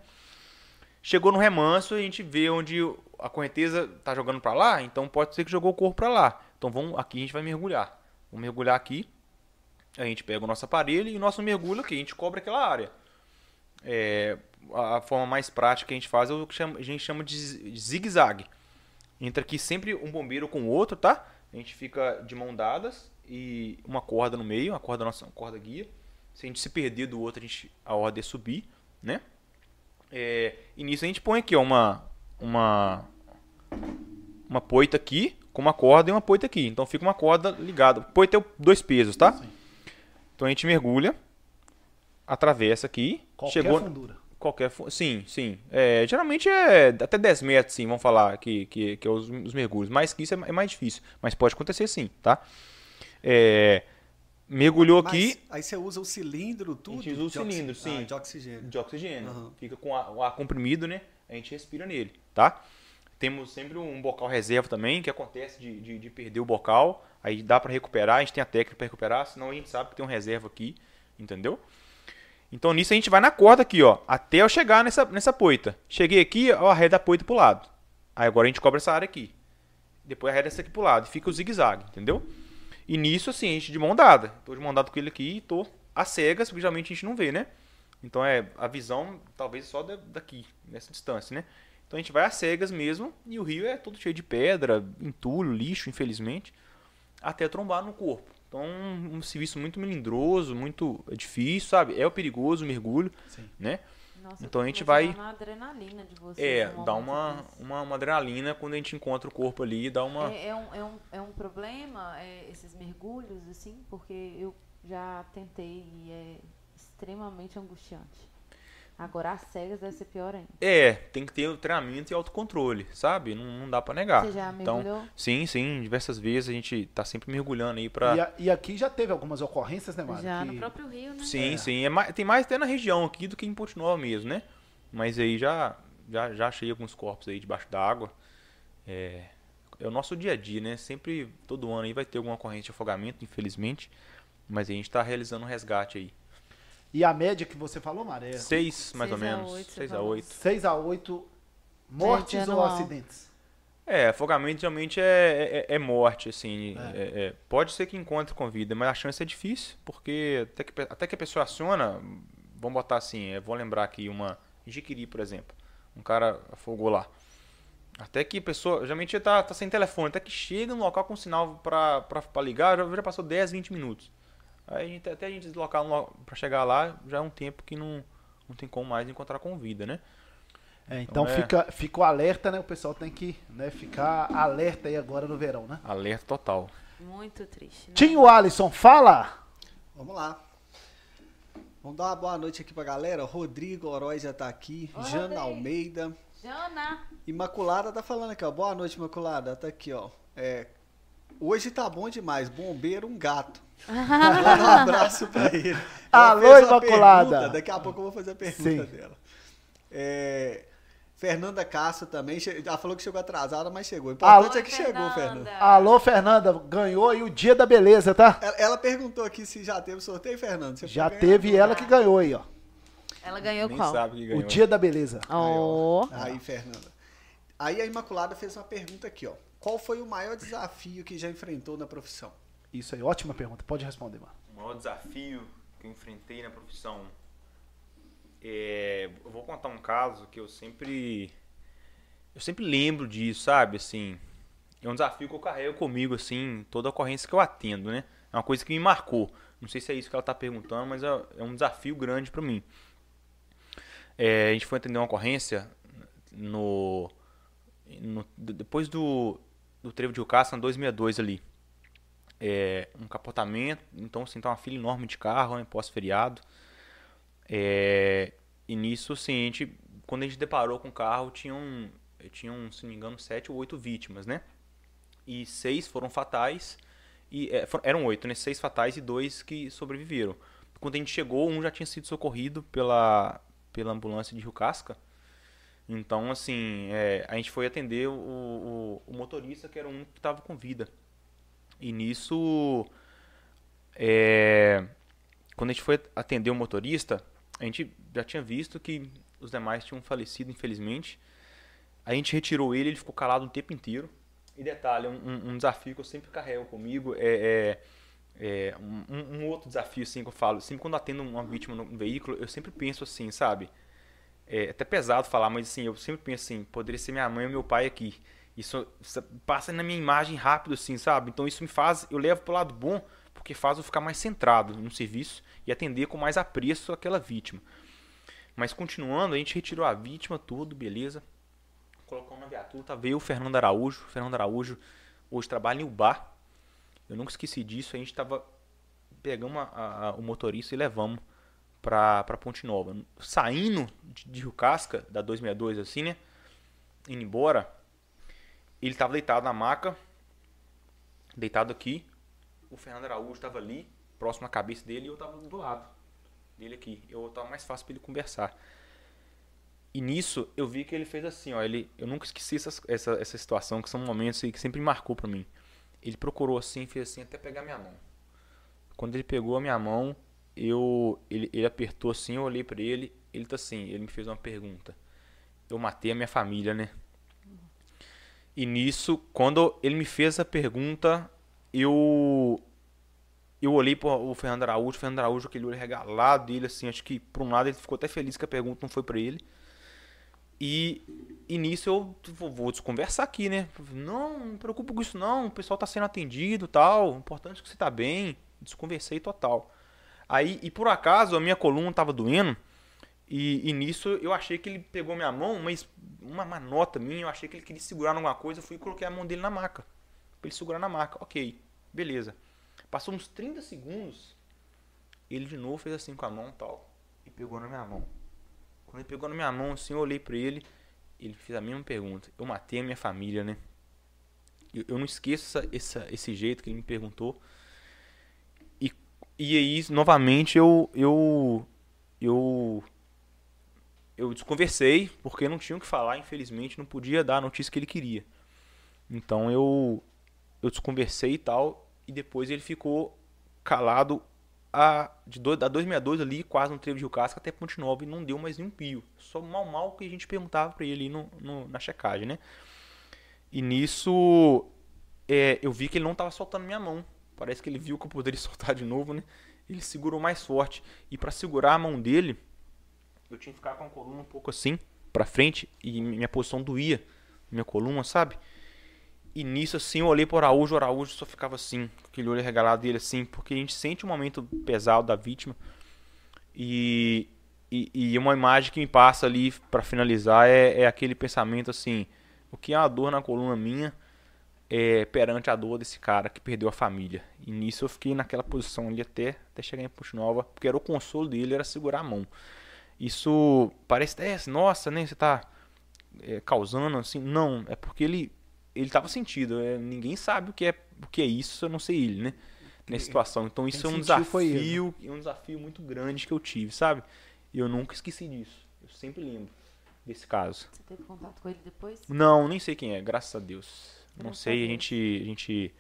Chegou no remanso, a gente vê onde a correnteza está jogando para lá, então pode ser que jogou o corpo para lá. Então, vamos, aqui a gente vai mergulhar. Vamos mergulhar aqui. A gente pega o nosso aparelho e o nosso mergulho aqui, a gente cobre aquela área. É, a forma mais prática que a gente faz é o que a gente chama de zigue-zague. Entra aqui sempre um bombeiro com o outro, tá? A gente fica de mão dadas e uma corda no meio, a corda nossa, uma corda guia. Se a gente se perder do outro, a, gente, a ordem é subir, né? É, e nisso a gente põe aqui ó, uma, uma, uma poita aqui, com uma corda e uma poita aqui. Então fica uma corda ligada. Poita é dois pesos, tá? Sim. Então a gente mergulha, atravessa aqui. Qualquer chegou, fundura. Qualquer Sim, sim. É, geralmente é até 10 metros, sim, vamos falar que, que, que é os, os mergulhos. Mais que isso é, é, mais difícil. Mas pode acontecer sim, tá? É, mergulhou mas, aqui. Aí você usa o cilindro, tudo? A gente usa o cilindro, sim. Ah, de oxigênio. De oxigênio. Uhum. Fica com o ar comprimido, né? A gente respira nele, tá? Temos sempre um bocal reserva também, que acontece de, de, de perder o bocal. Aí dá para recuperar, a gente tem a técnica para recuperar, senão a gente sabe que tem um reserva aqui, entendeu? Então nisso a gente vai na corda aqui, ó, até eu chegar nessa, nessa poita. Cheguei aqui, ó, arreda a poita pro lado. Aí agora a gente cobra essa área aqui. Depois arreda essa aqui pro lado. E fica o zigue-zague, entendeu? E nisso, assim, a gente de mão dada. Tô de mão dada com ele aqui e tô a cegas, porque geralmente a gente não vê, né? Então é a visão, talvez só daqui, nessa distância, né? Então a gente vai a cegas mesmo e o rio é todo cheio de pedra, entulho, lixo, infelizmente, até trombar no corpo. Então, um serviço muito melindroso, muito difícil, sabe? É o perigoso o mergulho, Sim. né? Nossa, então a gente vai. Uma adrenalina de você. É, dá uma, uma, uma, adrenalina quando a gente encontra o corpo ali, dá uma. É, é, um, é, um, é um problema é, esses mergulhos, assim, porque eu já tentei e é extremamente angustiante. Agora as cegas deve ser pior ainda. É, tem que ter o treinamento e autocontrole, sabe? Não, não dá para negar. Você já mergulhou? Então, sim, sim, diversas vezes a gente tá sempre mergulhando aí para e, a, e, aqui já teve algumas ocorrências, né, Mário? Já, que... no próprio Rio, né? Sim, é. sim. É mais, tem mais até na região aqui do que em Ponte Nova mesmo, né? Mas aí já, já, já achei alguns corpos aí debaixo d'água. É, é o nosso dia a dia, né? Sempre, todo ano aí vai ter alguma ocorrência de afogamento, infelizmente. Mas a gente está realizando um resgate aí. E a média que você falou, Maré? Seis, mais ou menos. seis a oito. Seis a oito mortes ou acidentes? É, afogamento geralmente é, é, é morte, assim. É. É, é. pode ser que encontre com vida, mas a chance é difícil, porque até que, até que a pessoa aciona, vamos botar assim, vou lembrar aqui uma Jiquiri, por exemplo. Um cara afogou lá. Até que a pessoa, geralmente tá, tá sem telefone, até que chega no local com sinal para ligar, já, já passou 10, 20 minutos. Aí a gente, até a gente deslocar para chegar lá, já é um tempo que não, não tem como mais encontrar com vida, né? É, então, então é... fica, fica o alerta, né? O pessoal tem que né, ficar alerta aí agora no verão, né? Alerta total. Muito triste. Né? Tinho Alisson, fala! Vamos lá. Vamos dar uma boa noite aqui pra galera. Rodrigo Oroz já tá aqui. Oi, Jana Rodrigo. Almeida. Jana. Imaculada tá falando aqui, ó. Boa noite, Imaculada. Tá aqui, ó. É, hoje tá bom demais. Bombeiro, um gato. Um abraço pra ele. Alô, Imaculada. Pergunta, daqui a pouco eu vou fazer a pergunta Sim. dela. É, Fernanda Castro também. Ela falou que chegou atrasada, mas chegou. O importante Alô, é que Fernanda. chegou, Fernanda. Alô, Fernanda. Ganhou aí o dia da beleza, tá? Ela, ela perguntou aqui se já teve sorteio, Fernanda. Você já teve ela que ganhou aí, ó. Ela ganhou Nem qual? Ganhou. O dia da beleza. Oh. Aí, Fernanda. Aí a Imaculada fez uma pergunta aqui, ó. Qual foi o maior desafio que já enfrentou na profissão? Isso aí, ótima pergunta. Pode responder, mano. O maior desafio que eu enfrentei na profissão. É, eu vou contar um caso que eu sempre. Eu sempre lembro disso, sabe? Assim. É um desafio que eu carrego comigo, assim, toda ocorrência que eu atendo, né? É uma coisa que me marcou. Não sei se é isso que ela está perguntando, mas é, é, um desafio grande para mim. É, a gente foi atender uma ocorrência no, no depois do, do trevo de Ucaça, 262 ali. É, um capotamento, então assim, tá uma fila enorme de carro, né, pós-feriado. É, e nisso, assim, a gente, quando a gente deparou com o carro, tinham, tinham, se não me engano, sete ou oito vítimas, né? E seis foram fatais E é, eram oito, né? Seis fatais e dois que sobreviveram. Quando a gente chegou, um já tinha sido socorrido pela, pela ambulância de Rio Casca. Então, assim, é, a gente foi atender o, o, o, motorista, que era um que estava com vida. E nisso, é, quando a gente foi atender o motorista, a gente já tinha visto que os demais tinham falecido, infelizmente. A gente retirou ele, ele ficou calado o tempo inteiro. E detalhe, um, um desafio que eu sempre carrego comigo é, é, é um, um, outro desafio assim que eu falo. Sempre quando atendo uma vítima no veículo, eu sempre penso assim, sabe? É até pesado falar, mas assim, eu sempre penso assim, poderia ser minha mãe ou meu pai aqui. Isso, isso passa na minha imagem rápido, assim, sabe? Então isso me faz, eu levo pro lado bom, porque faz eu ficar mais centrado no serviço e atender com mais apreço aquela vítima. Mas continuando, a gente retirou a vítima, tudo, beleza colocou uma viatura, veio o Fernando Araújo. O Fernando Araújo hoje trabalha em Ubar. Eu nunca esqueci disso. A gente tava pegamos a, a, o motorista e levamos pra Ponte Nova. Saindo de, de Rio Casca, da 262, assim, né? Indo embora, ele tava deitado na maca, deitado aqui. O Fernando Araújo tava ali, próximo à cabeça dele, e eu tava do lado dele aqui. Eu tava mais fácil para ele conversar. E nisso eu vi que ele fez assim, ó. Ele, eu nunca esqueci essa, essa, essa situação, que são momentos que sempre marcou para mim. Ele procurou assim, fez assim até pegar minha mão. Quando ele pegou a minha mão, eu ele, ele apertou assim, eu olhei para ele, ele tá assim, ele me fez uma pergunta. Eu matei a minha família, né? E nisso, quando ele me fez essa pergunta, eu eu olhei para o Fernando Araújo, o Fernando Araújo, aquele olho regalado dele, assim, acho que por um lado ele ficou até feliz que a pergunta não foi para ele. E, nisso eu vou, vou desconversar aqui, né? Não, não me preocupo com isso não, o pessoal tá sendo atendido tal, importante que você tá bem. Desconversei total. Aí, e por acaso, a minha coluna tava doendo, e, e nisso eu achei que ele pegou minha mão, mas uma manota minha, eu achei que ele queria segurar alguma coisa, eu fui e coloquei a mão dele na maca. Pra ele segurar na maca. Ok, beleza. Passou uns 30 segundos, ele de novo fez assim com a mão tal, e pegou na minha mão. Quando ele pegou na minha mão, assim, eu olhei pra ele, ele fez a mesma pergunta. Eu matei a minha família, né? Eu, eu não esqueço essa, essa, esse jeito que ele me perguntou. E, aí, novamente, eu, eu, eu, eu desconversei, porque não tinha o que falar, infelizmente, não podia dar a notícia que ele queria. Então eu, eu desconversei e tal, e depois ele ficou calado a, de dois, da 262 ali, quase no trevo de Casca até Ponte Nova e não deu mais nenhum pio. Só mal mal que a gente perguntava para ele no, no, na checagem, né? E nisso é, eu vi que ele não estava soltando minha mão. Parece que ele viu que eu poderia soltar de novo, né? Ele segurou mais forte. E para segurar a mão dele, eu tinha que ficar com a coluna um pouco assim, para frente, e minha posição doía, minha coluna, sabe? E nisso, assim, eu olhei pro Araújo, o Araújo só ficava assim, com aquele olho regalado dele, assim, porque a gente sente um momento pesado da vítima. E, e, e uma imagem que me passa ali para finalizar é, é, aquele pensamento assim: o que é uma dor na coluna minha é perante a dor desse cara que perdeu a família. E nisso eu fiquei naquela posição ali até, até chegar em Ponte Nova, porque era o consolo dele, era segurar a mão. Isso parece, é, nossa, né, você tá é, causando assim. Não, é porque ele ele estava sentido. É, ninguém sabe o que é o que é isso, a não ser ele, né? Nessa situação. Então isso é um desafio, é um desafio muito grande que eu tive, sabe? E eu nunca esqueci disso. Eu sempre lembro desse caso. Você teve contato com ele depois? Não, nem sei quem é, graças a Deus. Não sei, a, a gente a gente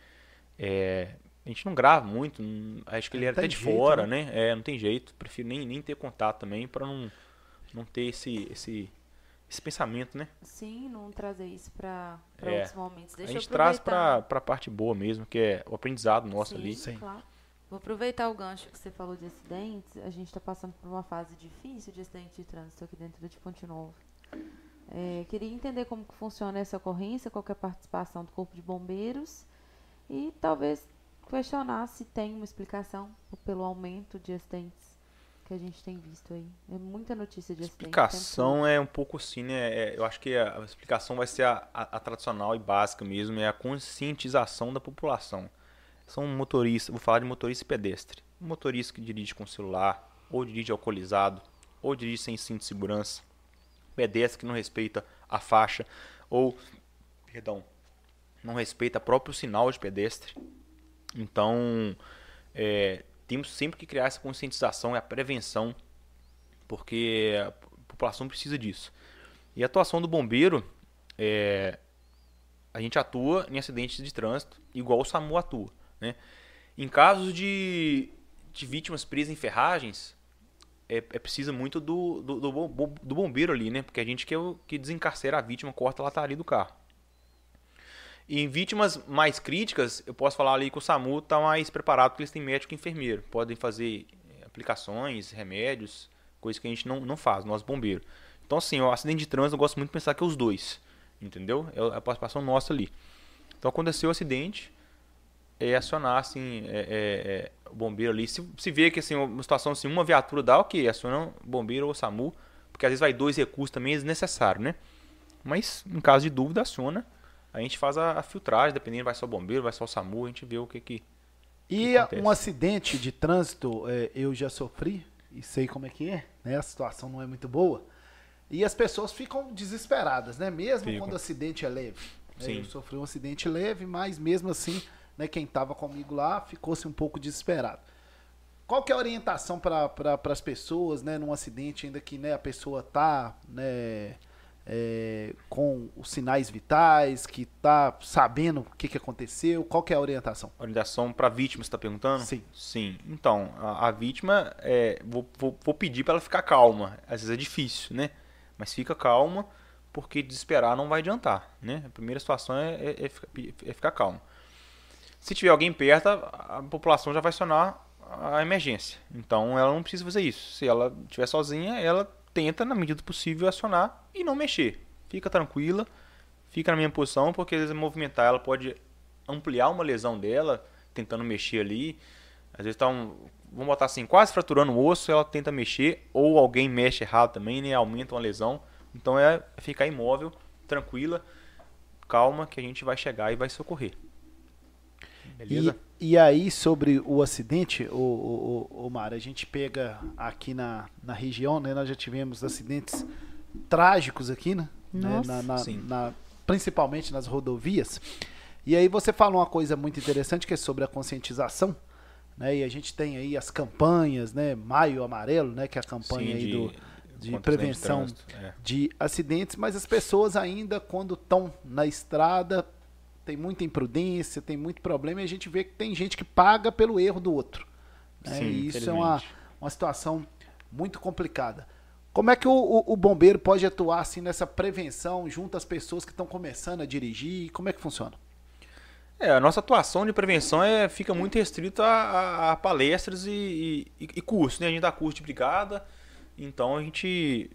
é, a gente não grava muito, acho que ele era até de jeito, fora, né? né? É, não tem jeito. Prefiro nem, nem ter contato também para não não ter esse esse esse pensamento, né? Sim, não trazer isso para é. outros momentos. Deixa a gente traz para a parte boa mesmo, que é o aprendizado nosso Sim, ali. Sim, claro. Vou aproveitar o gancho que você falou de acidentes. A gente está passando por uma fase difícil de acidente de trânsito aqui dentro de Ponte Nova. É, queria entender como que funciona essa ocorrência, qual é a participação do Corpo de Bombeiros e talvez questionar se tem uma explicação pelo aumento de acidentes que a gente tem visto aí. É muita notícia de acidente. Explicação é um pouco assim, né? É, eu acho que a, a explicação vai ser a, a, a, tradicional e básica mesmo, é a conscientização da população. São motoristas, vou falar de motorista e pedestre. motorista que dirige com celular, ou dirige alcoolizado, ou dirige sem cinto de segurança. Pedestre que não respeita a faixa, ou, perdão, não respeita próprio sinal de pedestre. Então, é, temos sempre que criar essa conscientização e a prevenção, porque a população precisa disso. E a atuação do bombeiro, é, a gente atua em acidentes de trânsito, igual o SAMU atua. Né? Em casos de, de vítimas presas em ferragens, é, é preciso muito do, do, do, do, bombeiro ali, né? Porque a gente que, é o, que desencarcera a vítima, corta a lataria do carro. E em vítimas mais críticas, eu posso falar ali que o SAMU está mais preparado porque eles têm médico e enfermeiro. Podem fazer eh, aplicações, remédios, coisas que a gente não, não faz, nós bombeiros. Então, assim, o acidente de trânsito eu gosto muito de pensar que é os dois. Entendeu? É a participação nossa ali. Então, aconteceu o acidente, é acionar, assim, é, é, é, o bombeiro ali. Se, se vê que, assim, uma situação, assim, uma viatura dá, ok, aciona o bombeiro ou o SAMU, porque às vezes vai dois recursos também, é desnecessário, né? Mas, em caso de dúvida, aciona a gente faz a, a, filtragem, dependendo, vai só o bombeiro, vai só o SAMU, a gente vê o que que. E que um acidente de trânsito, é, eu já sofri e sei como é que é, né? A situação não é muito boa. E as pessoas ficam desesperadas, né? Mesmo Fico. quando o acidente é leve. Sim. Eu sofri um acidente leve, mas mesmo assim, né, quem estava comigo lá ficou-se um pouco desesperado. Qual que é a orientação para pra, as pessoas, né, num acidente ainda que né, a pessoa tá, né, é, com os sinais vitais, que está sabendo o que, que aconteceu? Qual que é a orientação? Orientação para a vítima, você está perguntando? Sim. Sim. Então, a, a vítima, é, vou, vou, vou pedir para ela ficar calma. Às vezes é difícil, né? Mas fica calma, porque desesperar não vai adiantar, né? A primeira situação é, é, é, é ficar calma. Se tiver alguém perto, a, população já vai acionar a emergência. Então, ela não precisa fazer isso. Se ela estiver sozinha, ela tenta, na medida do possível, acionar e não mexer. Fica tranquila, fica na minha posição, porque às vezes movimentar ela pode ampliar uma lesão dela, tentando mexer ali. Às vezes está um, vamos botar assim, quase fraturando o osso, ela tenta mexer, ou alguém mexe errado também, né? Aumenta uma lesão. Então é ficar imóvel, tranquila, calma, que a gente vai chegar e vai socorrer. Beleza? E, e aí, sobre o acidente, o, o, o, Mar, a gente pega aqui na, na região, né? Nós já tivemos acidentes trágicos aqui, né? né na, na, na, principalmente nas rodovias. E aí você fala uma coisa muito interessante que é sobre a conscientização. Né? E a gente tem aí as campanhas, né? Maio Amarelo, né? Que é a campanha Sim, aí de, do, de prevenção de, é. de acidentes, mas as pessoas ainda, quando estão na estrada, tem muita imprudência, tem muito problema e a gente vê que tem gente que paga pelo erro do outro. Né? Sim, e isso é uma, uma situação muito complicada. Como é que o, o, o, bombeiro pode atuar assim nessa prevenção junto às pessoas que estão começando a dirigir? Como é que funciona? É, a nossa atuação de prevenção é, fica muito restrita a, a, a palestras e, e, e, cursos. Né? A gente dá curso de brigada, então a gente,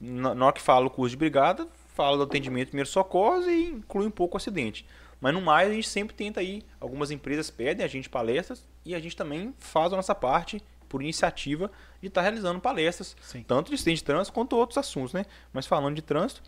na, na hora que fala o curso de brigada, fala do atendimento de primeiros socorros e inclui um pouco o acidente. Mas no mais, a gente sempre tenta aí, algumas empresas pedem a gente palestras e a gente também faz a nossa parte por iniciativa de estar tá realizando palestras, Sim. tanto de acidente de trânsito quanto outros assuntos, né? Mas falando de trânsito,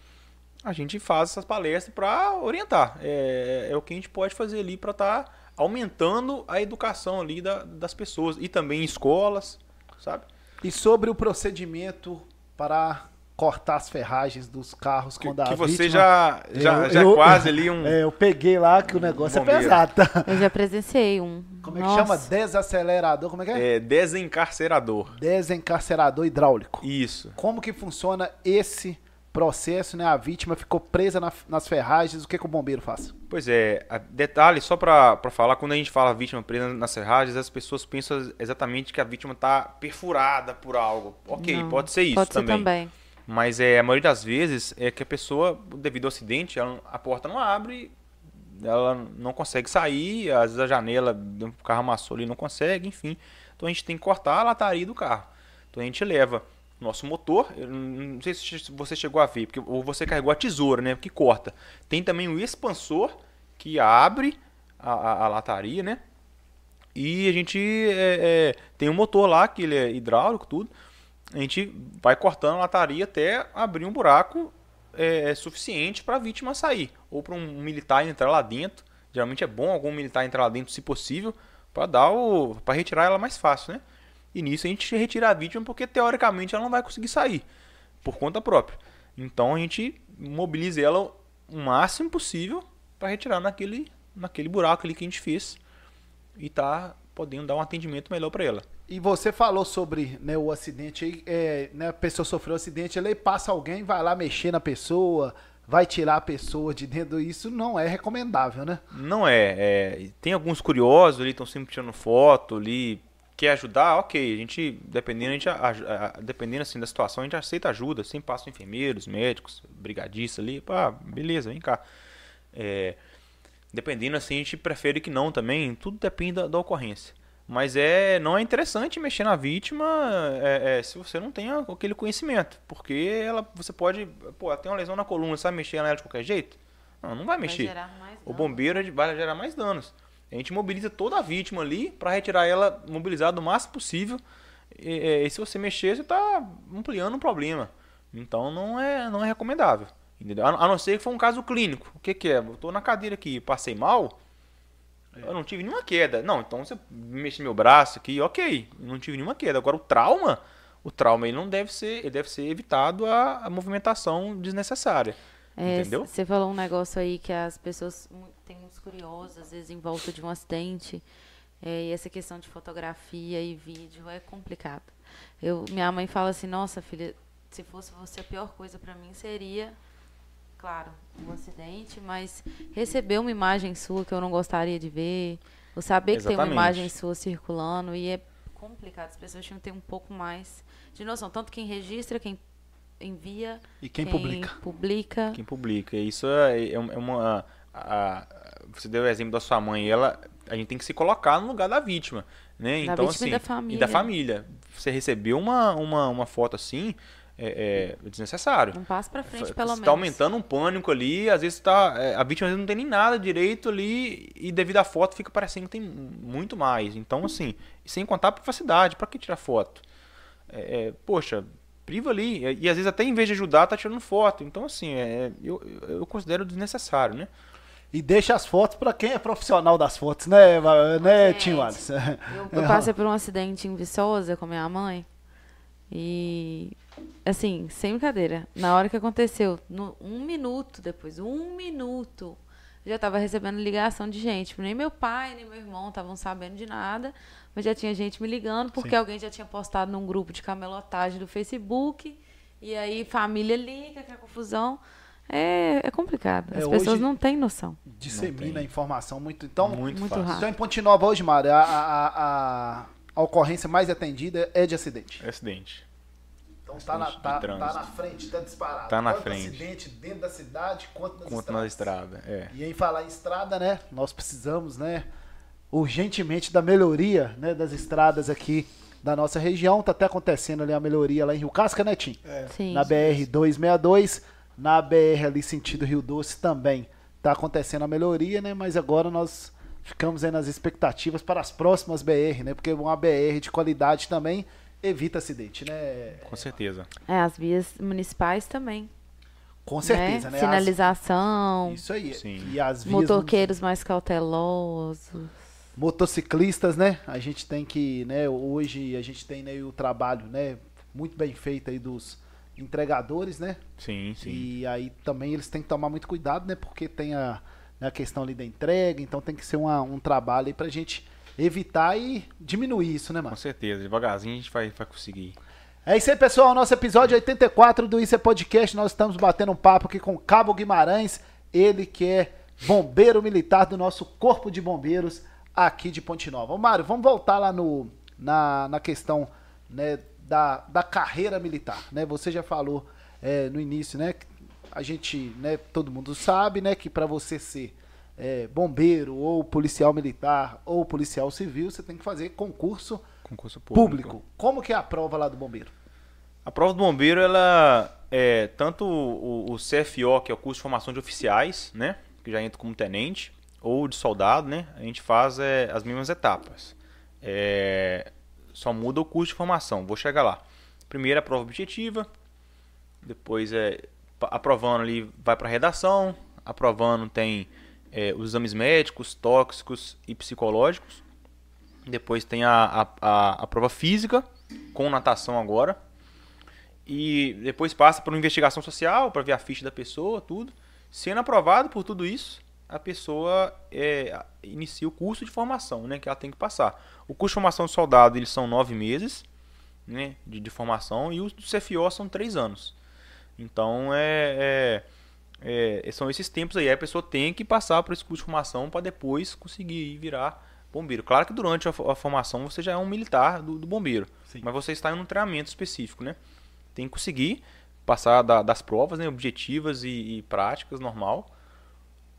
a gente faz essas palestras para orientar. É, é, o que a gente pode fazer ali para estar tá aumentando a educação ali da, das pessoas e também em escolas, sabe? E sobre o procedimento para cortar as ferragens dos carros que, quando a que você vítima, já já, eu, já eu, quase ali um é, eu peguei lá que o negócio é pesado tá? eu já presenciei um. Como é que Nossa. chama desacelerador como é que é? é desencarcerador. Desencarcerador hidráulico. Isso. Como que funciona esse processo né? A vítima ficou presa na, nas ferragens o que, que o bombeiro faz? Pois é detalhe só para falar quando a gente fala vítima presa nas ferragens as pessoas pensam exatamente que a vítima está perfurada por algo. Ok Não, pode ser isso pode também. ser também mas é, a maioria das vezes é que a pessoa, devido ao acidente, ela, a porta não abre, ela não consegue sair, às vezes a janela do carro amassou ali não consegue, enfim. Então a gente tem que cortar a lataria do carro. Então a gente leva nosso motor, não sei se você chegou a ver, porque, ou você carregou a tesoura, né, que corta. Tem também o expansor que abre a, a, a lataria, né? E a gente é, é, tem um motor lá que ele é hidráulico, tudo a gente vai cortando a lataria até abrir um buraco é, é suficiente para a vítima sair. Ou para um militar entrar lá dentro. Geralmente é bom algum militar entrar lá dentro, se possível, para dar o. para retirar ela mais fácil, né? E nisso a gente retira a vítima porque teoricamente ela não vai conseguir sair por conta própria. Então a gente mobiliza ela o máximo possível para retirar naquele, naquele buraco ali que a gente fez e tá podendo dar um atendimento melhor para ela. E você falou sobre né, o acidente aí, é, né, a pessoa sofreu um acidente, aí passa alguém, vai lá mexer na pessoa, vai tirar a pessoa de dentro, isso não é recomendável, né? Não é. é tem alguns curiosos ali, estão sempre tirando foto ali, quer ajudar, ok. A gente, dependendo, a gente, a, a, dependendo assim da situação, a gente aceita ajuda, sempre passa enfermeiros, médicos, brigadistas ali, pá, beleza, vem cá. É, dependendo assim, a gente prefere que não também, tudo depende da, da ocorrência. Mas é, não é interessante mexer na vítima é, é, se você não tem aquele conhecimento. Porque ela, você pode. Pô, ela tem uma lesão na coluna, sabe mexer nela de qualquer jeito? Não, não vai mexer. Vai o bombeiro vai gerar mais danos. A gente mobiliza toda a vítima ali para retirar ela mobilizada o máximo possível. E, e, se você mexer, você está ampliando o problema. Então não é, não é recomendável. Entendeu? A, não ser que for um caso clínico. O que, que é? Eu estou na cadeira aqui passei mal eu não tive nenhuma queda. Não, então você mexe meu braço aqui, ok. Não tive nenhuma queda. Agora o trauma, o trauma ele não deve ser, ele deve ser evitado a, a movimentação desnecessária. É, entendeu? Você falou um negócio aí que as pessoas têm muitos curiosos, às vezes em volta de um acidente. É, e essa questão de fotografia e vídeo é complicado. Eu, minha mãe fala assim, nossa filha, se fosse você a pior coisa para mim seria claro, um acidente, mas receber uma imagem sua que eu não gostaria de ver, ou saber Exatamente. que tem uma imagem sua circulando, e é complicado, as pessoas tinham que ter um pouco mais de noção, tanto quem registra, quem envia e quem, quem publica. publica. Quem publica. Isso é, é, é uma. A, a, você deu o exemplo da sua mãe, ela, a gente tem que se colocar no lugar da vítima. Né? Da então, vítima assim, e da família. E da família. Você recebeu uma, uma, uma foto assim, é, é desnecessário. Um passo para frente, pelo menos. Está aumentando um pânico ali, às vezes tá, é, a vítima vezes não tem nem nada direito ali e devido à foto fica parecendo que tem muito mais. Então, assim, sem contar a privacidade, para que tirar foto? É, é, poxa, priva ali. E às vezes até em vez de ajudar, tá tirando foto. Então, assim, é, eu, eu considero desnecessário, né? E deixa as fotos para quem é profissional das fotos, né, né Tim Wallace? Eu, eu passei por um acidente em Viçosa com minha mãe. E assim, sem brincadeira, na hora que aconteceu, no, um minuto depois, um minuto, já estava recebendo ligação de gente. Nem meu pai, nem meu irmão estavam sabendo de nada, mas já tinha gente me ligando porque Sim. alguém já tinha postado num grupo de camelotagem do Facebook. E aí, família liga, que é confusão. É, é complicado. As é, pessoas não têm noção. Dissemina a informação muito. Então, muito, muito rápido. Então, em Ponte Nova hoje, Mário, a, a, a, a ocorrência mais atendida é de acidente. É acidente. Então tá na, tá, tá na frente, tá disparado. Tá na Tanto frente. acidente dentro da cidade quanto nas quanto na estrada, é. E em falar em estrada, né? Nós precisamos, né? Urgentemente da melhoria, né? Das estradas aqui da nossa região. Tá até acontecendo ali a melhoria lá em Rio Casca, né, Tim? É. Sim. Na BR 262, na BR ali sentido Rio Doce também tá acontecendo a melhoria, né? Mas agora nós ficamos aí nas expectativas para as próximas BR, né? Porque uma BR de qualidade também evita acidente, né? Com certeza. É, as vias municipais também. Com certeza, né? né? Sinalização. As... Isso aí. Sim. E as vias motoqueiros mais cautelosos. Motociclistas, né? A gente tem que, né, hoje a gente tem né, o trabalho, né, muito bem feito aí dos entregadores, né? Sim, sim. E aí também eles têm que tomar muito cuidado, né? Porque tem a, né, a questão ali da entrega, então tem que ser uma, um trabalho aí pra gente evitar e diminuir isso, né, mano? Com certeza, devagarzinho a gente vai, vai conseguir. É isso aí, pessoal. Nosso episódio 84 do Isso é Podcast. Nós estamos batendo um papo aqui com Cabo Guimarães, ele que é bombeiro militar do nosso Corpo de Bombeiros aqui de Ponte Nova. Ô, Mário, vamos voltar lá no, na, na questão né, da, da carreira militar. Né? Você já falou é, no início, né? A gente, né, todo mundo sabe, né, que para você ser é, bombeiro, ou policial militar, ou policial civil, você tem que fazer concurso, concurso público. público. Como que é a prova lá do bombeiro? A prova do bombeiro, ela é tanto o, o CFO, que é o curso de formação de oficiais, né, que já entra como tenente, ou de soldado, né, a gente faz é, as mesmas etapas. É, só muda o curso de formação, vou chegar lá. Primeiro a prova objetiva, depois é aprovando ali vai para redação, aprovando tem é, os exames médicos, tóxicos e psicológicos. Depois tem a, a, a, prova física, com natação agora. E depois passa por uma investigação social, para ver a ficha da pessoa, tudo. Sendo aprovado por tudo isso, a pessoa é, inicia o curso de formação, né, que ela tem que passar. O curso de formação de soldado eles são nove meses, né, de, de formação e os do CFO são três anos. Então é, é, é, são esses tempos aí. A pessoa tem que passar por esse curso de formação para depois conseguir virar bombeiro. Claro que durante a, a formação você já é um militar do, do bombeiro, Sim. mas você está em um treinamento específico, né? Tem que conseguir passar da, das provas, né, objetivas e, e práticas normal.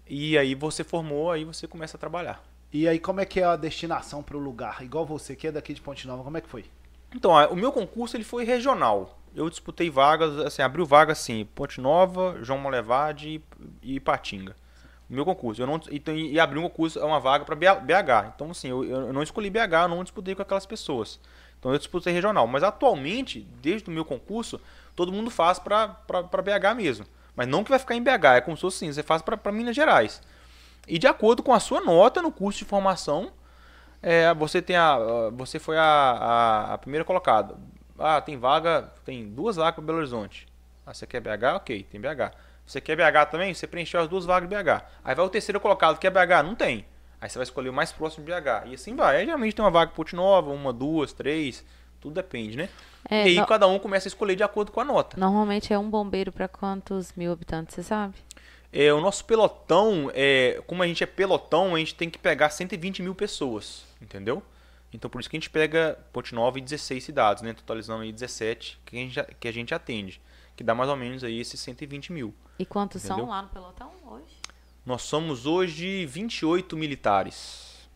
E aí você formou, aí você começa a trabalhar. E aí como é que é a destinação para o lugar? Igual você que é daqui de Ponte Nova, como é que foi? Então, o meu concurso ele foi regional. Eu disputei vagas, assim, abriu vagas assim, Ponte Nova, João Molevade e Ipatinga. O meu concurso. Eu não, então, e abriu um concurso, uma vaga para BH. Então, assim, eu, eu não escolhi BH, eu não disputei com aquelas pessoas. Então, eu disputei regional. Mas atualmente, desde o meu concurso, todo mundo faz para BH mesmo. Mas não que vai ficar em BH, é como se fosse assim, você faz para Minas Gerais. E de acordo com a sua nota no curso de formação, é, você tem a, você foi a, a, a, primeira colocada. Ah, tem vaga, tem duas vagas para Belo Horizonte. Ah, você quer BH? Ok, tem BH. Você quer BH também? Você preencheu as duas vagas de BH. Aí vai o terceiro colocado, que é BH? Não tem. Aí você vai escolher o mais próximo de BH. E assim vai. Aí geralmente tem uma vaga Ponte Nova, uma, duas, três. Tudo depende, né? É, e aí no... cada um começa a escolher de acordo com a nota. Normalmente é um bombeiro para quantos mil habitantes, você sabe? É, o nosso pelotão, é, como a gente é pelotão, a gente tem que pegar 120 mil pessoas, entendeu? Então por isso que a gente pega Ponte Nova e 16 cidades, né? Totalizando aí 17 que a gente, que a gente atende. Que dá mais ou menos aí esses 120 mil. E quantos entendeu? são lá no pelotão hoje? Nós somos hoje 28 militares.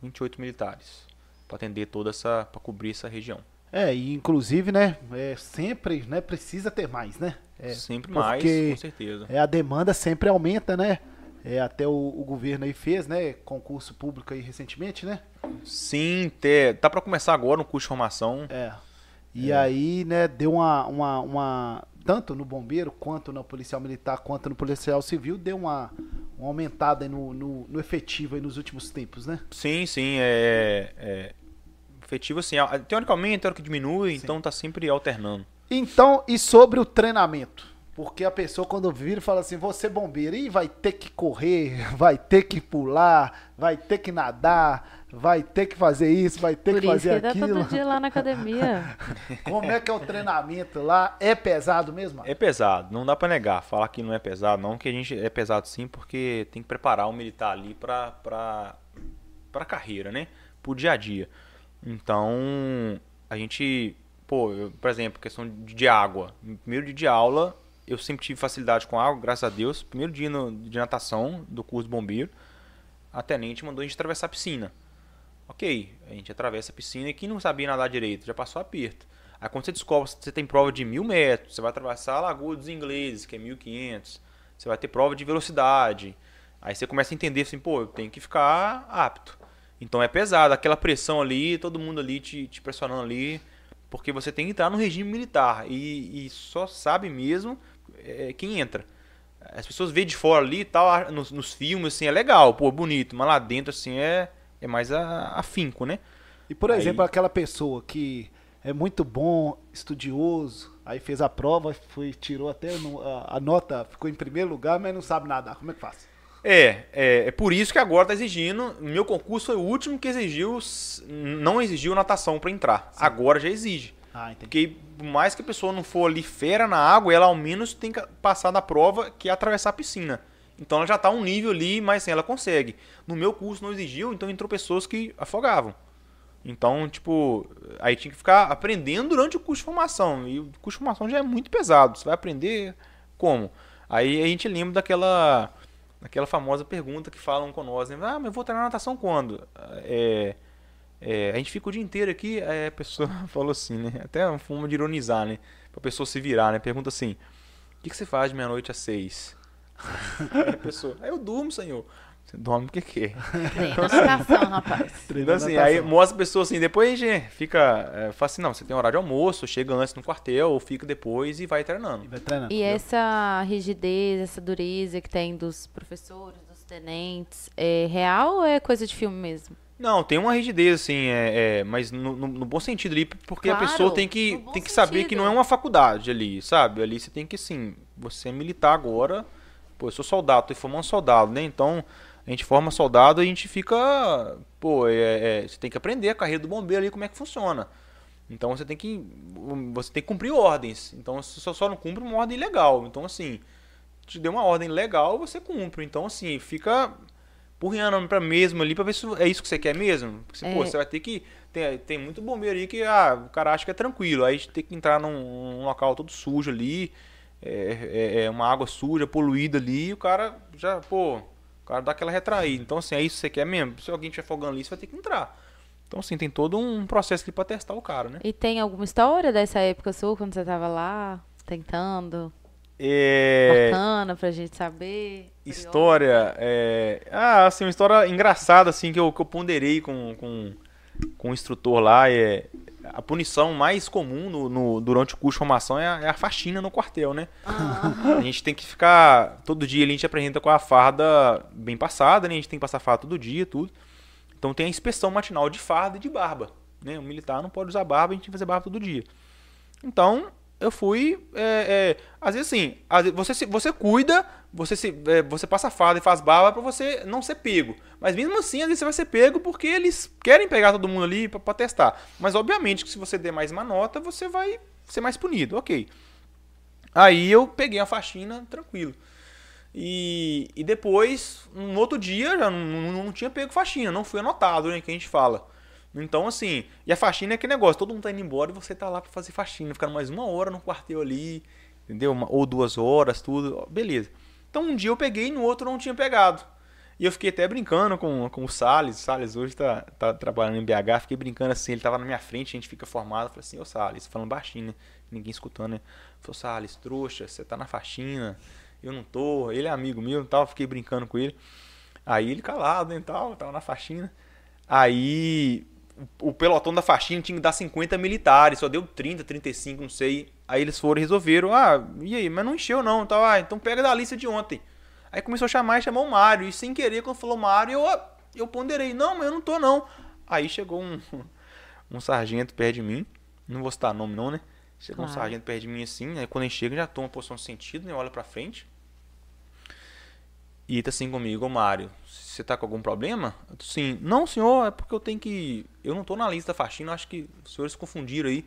28 militares. Para atender toda essa. para cobrir essa região. É, e inclusive, né, é, sempre né, precisa ter mais, né? É, sempre mais, com certeza. É, a demanda sempre aumenta, né? É, até o, o, governo aí fez, né? Concurso público aí recentemente, né? Sim, te, tá para começar agora no curso de formação. É. E é. aí, né, deu uma, uma, uma, Tanto no bombeiro, quanto no policial militar, quanto no policial civil, deu uma, uma aumentada no, no, no efetivo aí nos últimos tempos, né? Sim, sim. É, é efetivo, assim, teoricamente, é que diminui, Sim. então tá sempre alternando. Então, e sobre o treinamento? Porque a pessoa quando vira fala assim, você bombeiro, e vai ter que correr, vai ter que pular, vai ter que nadar, vai ter que fazer isso, vai ter Por que fazer que aquilo. Por todo dia lá na academia. Como é que é o treinamento lá? É pesado mesmo? É pesado, não dá para negar. Falar que não é pesado, não, que a gente é pesado sim, porque tem que preparar o militar ali para para carreira, né? Pro dia a dia. Então, a gente, pô, eu, por exemplo, questão de, de água. primeiro dia de aula, eu sempre tive facilidade com água, graças a Deus. Primeiro dia no, de natação do curso de bombeiro, a tenente mandou a gente atravessar a piscina. Ok, a gente atravessa a piscina e quem não sabia nadar direito já passou aperto. Aí quando você descobre você tem prova de mil metros, você vai atravessar a Lagoa dos Ingleses, que é 1500. Você vai ter prova de velocidade. Aí você começa a entender assim, pô, eu tenho que ficar apto. Então é pesado, aquela pressão ali, todo mundo ali te, te pressionando ali, porque você tem que entrar no regime militar e, e só sabe mesmo é, quem entra. As pessoas veem de fora ali e tal, nos, nos, filmes, assim, é legal, pô, bonito, mas lá dentro, assim, é, é mais afinco, né? E, por exemplo, aí... aquela pessoa que é muito bom, estudioso, aí fez a prova, foi, tirou até a, a nota, ficou em primeiro lugar, mas não sabe nadar. Como é que faz? É, é, é por isso que agora está exigindo. Meu concurso foi o último que exigiu, não exigiu natação para entrar. Sim. Agora já exige. Ah, entendi. Porque por mais que a pessoa não for ali fera na água, ela ao menos tem que passar da prova que é atravessar a piscina. Então ela já está um nível ali, mas ela consegue. No meu curso não exigiu, então entrou pessoas que afogavam. Então, tipo, aí tinha que ficar aprendendo durante o curso de formação. E o curso de formação já é muito pesado. Você vai aprender como? Aí a gente lembra daquela aquela famosa pergunta que falam com nós, né? Ah, mas eu vou treinar natação quando? É, é, a gente fica o dia inteiro aqui, a pessoa falou assim, né? Até uma forma de ironizar, né? Pra pessoa se virar, né? Pergunta assim, o que, que você faz de meia-noite às seis? aí a pessoa, aí eu durmo, senhor. Você dorme porque quê? Treina natação, rapaz. Treina então, assim, aí mostra a pessoa assim, depois a gente fica. É, fala assim, não, você tem horário de almoço, chega antes no quartel, ou fica depois e vai treinando. E, vai treinando, e essa rigidez, essa dureza que tem dos professores, dos tenentes, é real ou é coisa de filme mesmo? Não, tem uma rigidez, assim, é, é mas no, no, no, bom sentido ali, porque claro, a pessoa tem que, tem que saber que não é uma faculdade ali, sabe? Ali você tem que, assim, você é militar agora Pô, eu sou soldado, tô formando soldado, né? Então, a gente forma soldado e a gente fica. Pô, é, é, você tem que aprender a carreira do bombeiro ali, como é que funciona. Então você tem que. Você tem que cumprir ordens. Então você só não cumpre uma ordem legal. Então, assim, te deu uma ordem legal, você cumpre. Então, assim, fica porriando pra mesmo ali pra ver se é isso que você quer mesmo. Porque, É. pô, você vai ter que. Tem, tem muito bombeiro aí que ah, o cara acha que é tranquilo. Aí a gente tem que entrar num, num local todo sujo ali. É, é- é uma água suja, poluída ali, e o cara já, pô, o cara dá aquela retraída. Então, assim, é isso que você quer mesmo? Se alguém estiver folgando ali, você vai ter que entrar. Então, assim, tem todo um processo ali pra testar o cara, né? E tem alguma história dessa época sua, quando você tava lá, tentando? É, Bacana pra gente saber. história, é... Ah, assim, uma história engraçada, assim, que eu, que eu ponderei com, com, com o instrutor lá, é... A punição mais comum no, no- durante o curso de formação é a, é a faxina no quartel, né? A gente tem que ficar. Todo dia a gente apresenta com a farda bem passada, né? A gente tem que passar farda todo dia, tudo. Então tem a inspeção matinal de farda e de barba. Né? O militar não pode usar barba, a gente tem que fazer barba todo dia. Então, eu fui. é, é, às vezes assim, você, se- você cuida, você, se, é, você passa farda e faz barba pra você não ser pego. Mas mesmo assim, às vezes você vai ser pego porque eles querem pegar todo mundo ali pra testar. Mas obviamente que se você der mais uma nota, você vai ser mais punido, ok. Aí eu peguei a faxina tranquilo. E, e depois, no outro dia, já não, não, não tinha pego faxina, não foi anotado, né? Que a gente fala. Então, assim, e a faxina é aquele negócio, todo mundo tá indo embora e você tá lá pra fazer faxina, ficar mais uma hora no quartel ali, entendeu? Uma- ou duas horas, tudo, beleza. Então um dia eu peguei e no outro não tinha pegado. E eu fiquei até brincando com, com o Salles. O Salles hoje tá, tá trabalhando em BH. Fiquei brincando assim, ele tava na minha frente, a gente fica formado. Falei assim, ô Salles, falando baixinho, né? Ninguém escutando, né? Falei, Salles, trouxa, você tá na faxina, eu não tô. Ele é amigo meu e tal, fiquei brincando com ele. Aí ele calado, né, e tal, tava na faxina. Aí o pelotão da faxina tinha que dar 50 militares, só deu 30, 35, não sei. Aí eles foram e resolveram, ah, e aí, mas não encheu não, tal, ah, então pega da lista de ontem. Aí começou a chamar e chamou o Mário, e sem querer, quando falou Mário, eu, eu ponderei, não, mas eu não tô não. Aí chegou um, um sargento perto de mim, não vou citar nome não, né? Chegou um Claro. sargento perto de mim assim, aí quando ele chega já toma posição de sentido, né? Olha pra frente. E tá assim comigo, Mário, você tá com algum problema? Assim, não senhor, é porque eu tenho que. Eu não tô na lista da faxina, acho que os senhores se confundiram aí.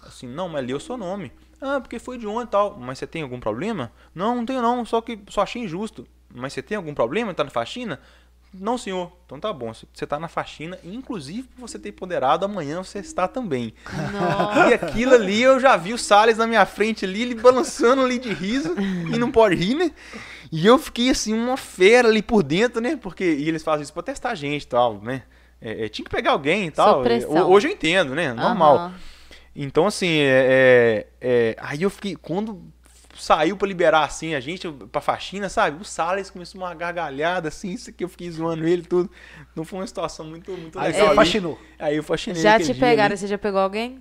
Assim, não, mas leu o seu nome. Ah, porque foi de ontem e tal. Mas você tem algum problema? Não, não tenho não, só que só achei injusto. Mas você tem algum problema? Tá na faxina? Não, senhor. Então tá bom, você tá na faxina, inclusive por você ter ponderado, amanhã você está também. Nossa. E aquilo ali, eu já vi o Salles na minha frente ali, ele balançando ali de riso, e não pode rir, né? E eu fiquei assim, uma fera ali por dentro, né? Porque e eles fazem isso pra testar a gente e tal, né? É, é, tinha que pegar alguém e tal. Hoje eu entendo, né? Normal. Aham. Então, assim, é, é- é, aí eu fiquei. Quando saiu pra liberar assim a gente pra faxina, sabe? O Salles começou uma gargalhada, assim, isso aqui eu fiquei zoando ele e tudo. Não foi uma situação muito, muito Aí legal. você ali. faxinou. Aí eu faxinei. Já te pegaram? ali. Você já pegou alguém?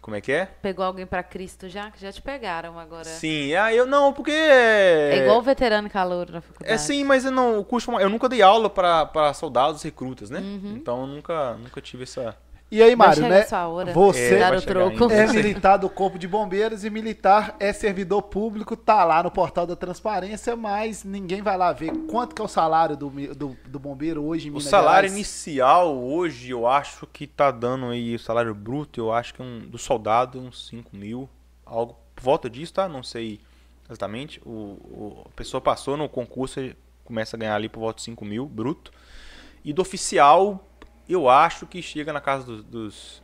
Como é que é? Pegou alguém pra Cristo já? Que já te pegaram agora. Sim, aí eu não, porque. É igual o veterano calouro na faculdade. É sim, mas eu não, o curso, eu nunca dei aula pra pra soldados recrutas, né? Uhum. Então eu nunca, nunca tive essa. E aí, Mário, né? a sua hora. Você É, o é militar do Corpo de Bombeiros e militar é servidor público, tá lá no portal da transparência, mas ninguém vai lá ver quanto que é o salário do, do, do bombeiro hoje em O Minas salário Gerais. inicial hoje eu acho que tá dando aí, o salário bruto, eu acho que é um, do soldado uns 5 mil, algo por volta disso, tá? Não sei exatamente. O, o- a pessoa passou no concurso e começa a ganhar ali por volta de 5 mil bruto. E do oficial, eu acho que chega na casa dos. dos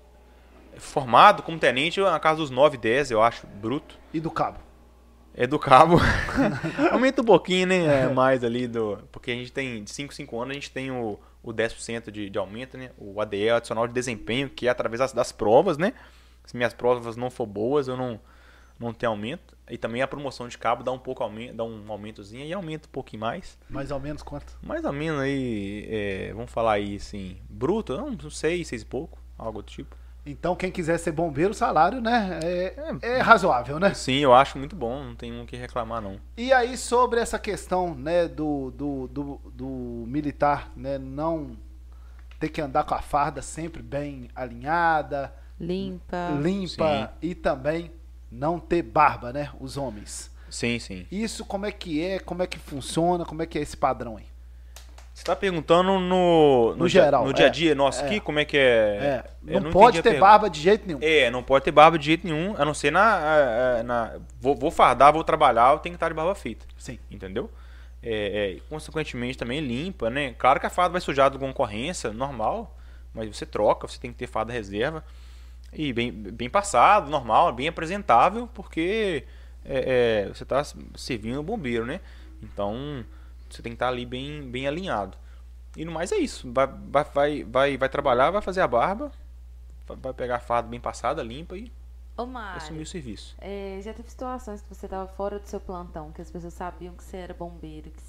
formado como tenente, na casa dos 9, 10, eu acho, bruto. E do cabo. É do cabo. Aumenta um pouquinho, né? É mais ali do. Porque a gente tem, de 5 5 anos, a gente tem o, o 10% de, de aumento, né? O ADE, adicional de desempenho, que é através das, das provas, né? Se minhas provas não for boas, eu não, não tenho aumento. E também a promoção de cabo dá um pouco aumento, dá um aumentozinho e aumenta um pouquinho mais. Mais ou menos quanto? Mais ou menos aí, é, vamos falar aí assim, bruto, não, não sei, seis e pouco, algo do tipo. Então, quem quiser ser bombeiro, o salário, né? É, é razoável, né? Sim, eu acho muito bom, não tem o que reclamar não. E aí, sobre essa questão, né, do, do, do, do militar, né, não ter que andar com a farda sempre bem alinhada, Limpa. limpa e também não ter barba, né, os homens. Sim, sim. Isso como é que é, como é que funciona, como é que é esse padrão aí? Você está perguntando no, No geral, no dia é, a dia nosso é. aqui, como é que É, é? não, Eu pode ter barba de jeito nenhum. É, não pode ter barba de jeito nenhum, a não ser na. na vou, vou fardar, vou trabalhar, eu tenho que estar de barba feita. Sim. Entendeu? É, é, consequentemente também limpa, né? Claro que a farda vai sujar de concorrência, normal, mas você troca, você tem que ter farda reserva. E bem, bem passado, normal, bem apresentável, porque é, é, você está servindo o bombeiro, né? Então você tem que estar ali bem, bem alinhado. E no mais é isso. Vai, vai, vai, vai, trabalhar, vai fazer a barba, vai- pegar a farda bem passada, limpa e Ô, assumir Mário, o serviço. é, já teve situações que você tava fora do seu plantão, que as pessoas sabiam que você era bombeiro, que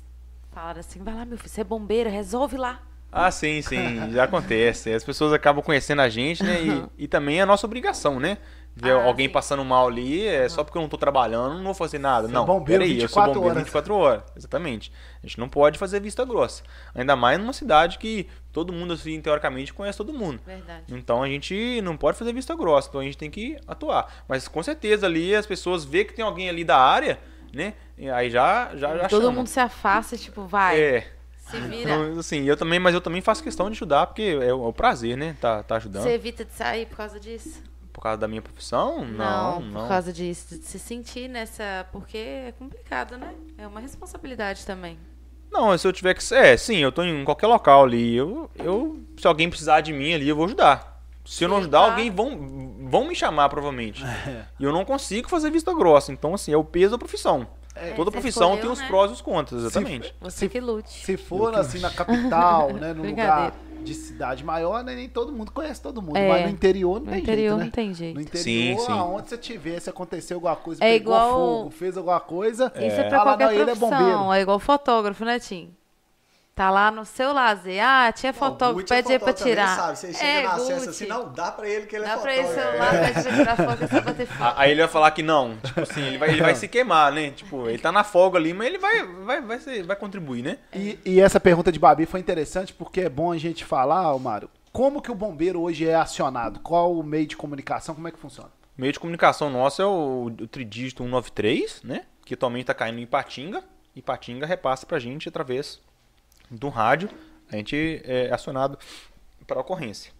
falaram assim, vai lá, meu filho, você é bombeiro, resolve lá. Ah, sim, sim, já acontece. As pessoas acabam conhecendo a gente, né? E, e também é a nossa obrigação, né? Ver Ah, alguém sim. passando mal ali, é só porque eu não tô trabalhando, não vou fazer nada. Você é não, bombeiro peraí, eu 24 sou bombeiro horas. 24 horas. Exatamente. A gente não pode fazer vista grossa. Ainda mais numa cidade que todo mundo, assim, teoricamente, conhece todo mundo. Verdade. Então a gente não pode fazer vista grossa, então a gente tem que atuar. Mas com certeza ali as pessoas vê que tem alguém ali da área, né? E aí já já, já Todo chamam. mundo se afasta, tipo, vai, É, se vira. então, assim, eu também, mas eu também faço questão de ajudar, porque é o, é o prazer, né? Tá, tá ajudando. Você evita de sair por causa disso? Por causa da minha profissão? Não, não. por causa disso, de se sentir nessa. Porque é complicado, né? É uma responsabilidade também. Não, se eu tiver que. É, sim, eu tô em qualquer local ali. Eu, eu, se alguém precisar de mim ali, eu vou ajudar. Se eu não ajudar, claro. alguém vão, vão me chamar, provavelmente. E eu não consigo fazer vista grossa. Então, assim, é o peso da profissão. É, Toda você profissão escolheu, tem os né? prós e os contras, exatamente. Você Se- que lute. Se for assim na capital, né, num lugar de cidade maior, né, nem todo mundo conhece todo mundo, É. mas no interior não No tem interior jeito, né? não tem jeito. No interior, Sim, sim. aonde você tiver, se acontecer alguma coisa, É pegou igual- fogo, fez alguma coisa, Isso é pra fala, qualquer é profissão. bombeiro. É igual fotógrafo, né, Tim? Tá lá no seu lazer. Ah, tinha fotógrafo, Gucci é pede aí pra fotógrafo também, tirar. Sabe? Você chega é, na Gucci. acesso assim, não, dá pra ele que ele é Dá pra ele fotógrafo. celular, pede pra tirar foto, é só bater foto. A- Aí ele vai falar que não. Tipo assim, ele vai, ele vai se queimar, né? Tipo, ele tá na folga ali, mas ele vai, vai, vai, ser- vai contribuir, né? E, e essa pergunta de Babi foi interessante porque é bom a gente falar, Mário, como que o bombeiro hoje é acionado? Qual o meio de comunicação? Como é que funciona? O meio de comunicação nosso é o, o tridígito 193, né? Que atualmente está caindo em Ipatinga. Ipatinga repassa pra gente através do rádio. A gente é acionado para ocorrência.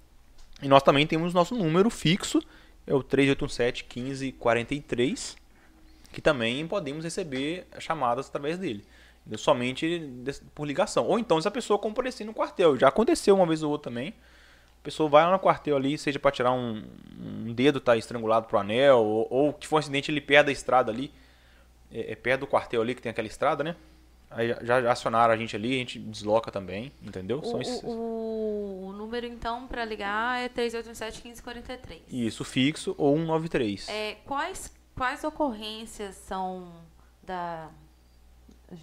E nós também temos nosso número fixo, é o 387 1543, que também podemos receber chamadas através dele. Somente por ligação. Ou então se a pessoa comparecer no quartel. Já aconteceu uma vez ou outra também. A pessoa vai lá no quartel ali, seja para tirar um, um dedo tá estrangulado pro anel, ou, ou que for um acidente ali perto da estrada ali, é, é perto do quartel ali que tem aquela estrada, né? Aí já, acionaram a gente ali, a gente desloca também, entendeu? O, São esses- o- o número, então, pra ligar é 3817-1543. Isso, fixo ou 193. É, quais, quais ocorrências são da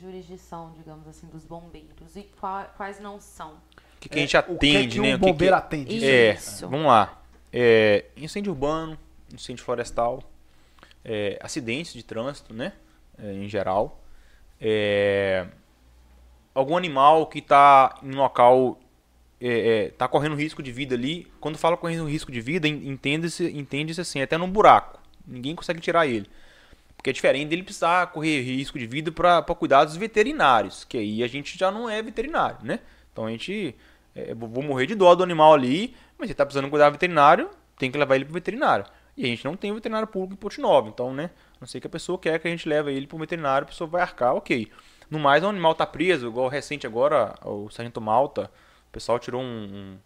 jurisdição, digamos assim, dos bombeiros? E qua- quais não são? O que, que a gente É, o que atende, que né? o O que que- bombeiro atende? É, Isso. vamos lá. É, incêndio urbano, incêndio florestal, é, acidentes de trânsito, né? É, em geral. É, algum animal que está em um local está correndo risco de vida ali. Quando fala correndo risco de vida, en- entende-se entende assim, até num buraco. Ninguém consegue tirar ele. Porque é diferente dele precisar correr risco de vida para cuidados veterinários, que aí a gente já não é veterinário, né? Então a gente. é, vou morrer de dó do animal ali, mas ele tá precisando cuidar veterinário, tem que levar ele pro veterinário. E a gente não tem veterinário público em Ponte Nova, então, né? A não sei que a pessoa quer que a gente leve ele pro veterinário, a pessoa vai arcar, ok. No mais, o animal tá preso, igual recente agora, o Sargento Malta, o pessoal tirou um, um-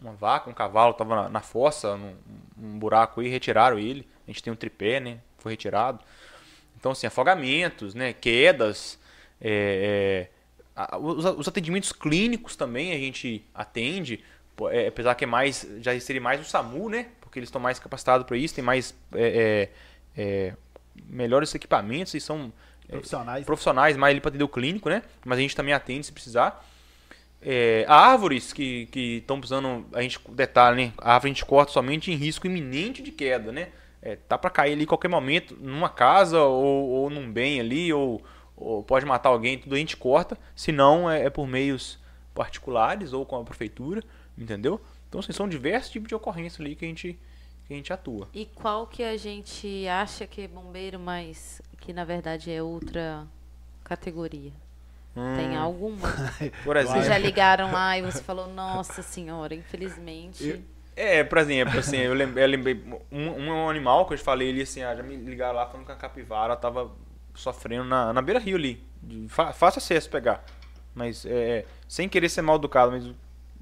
uma vaca, um cavalo, tava na, na fossa, num, num buraco aí, retiraram ele. A gente tem um tripé, né? Foi retirado. Então, assim, afogamentos, né? Quedas, é, é, os, os atendimentos clínicos também a gente atende, é, apesar que é mais, já seria mais o SAMU, né? Porque eles estão mais capacitados para isso, tem mais é, é, é, melhores equipamentos e são é, Profissionais. profissionais mais ali para atender o clínico, né? Mas a gente também atende se precisar. É, árvores que estão precisando, a gente detalhe, né? A árvore a gente corta somente em risco iminente de queda, né? É, tá para cair ali qualquer momento, numa casa ou, ou num bem ali, ou, ou pode matar alguém, tudo a gente corta. Se não, é, é por meios particulares ou com a prefeitura, entendeu? Então, assim, são diversos tipos de ocorrência ali que a gente, que a gente atua. E qual que a gente acha que é bombeiro, mas que na verdade é outra categoria? Tem Hum, alguma? Por Vocês exemplo. já ligaram lá e você falou, nossa senhora, infelizmente. É, por exemplo, assim, eu lembrei, eu lembrei um, um animal que eu te falei ali, assim, ah, já me ligaram lá falando que a capivara tava sofrendo na, na beira-rio ali. De, fa- fácil acesso pegar. Mas, é, sem querer ser mal educado, mas eu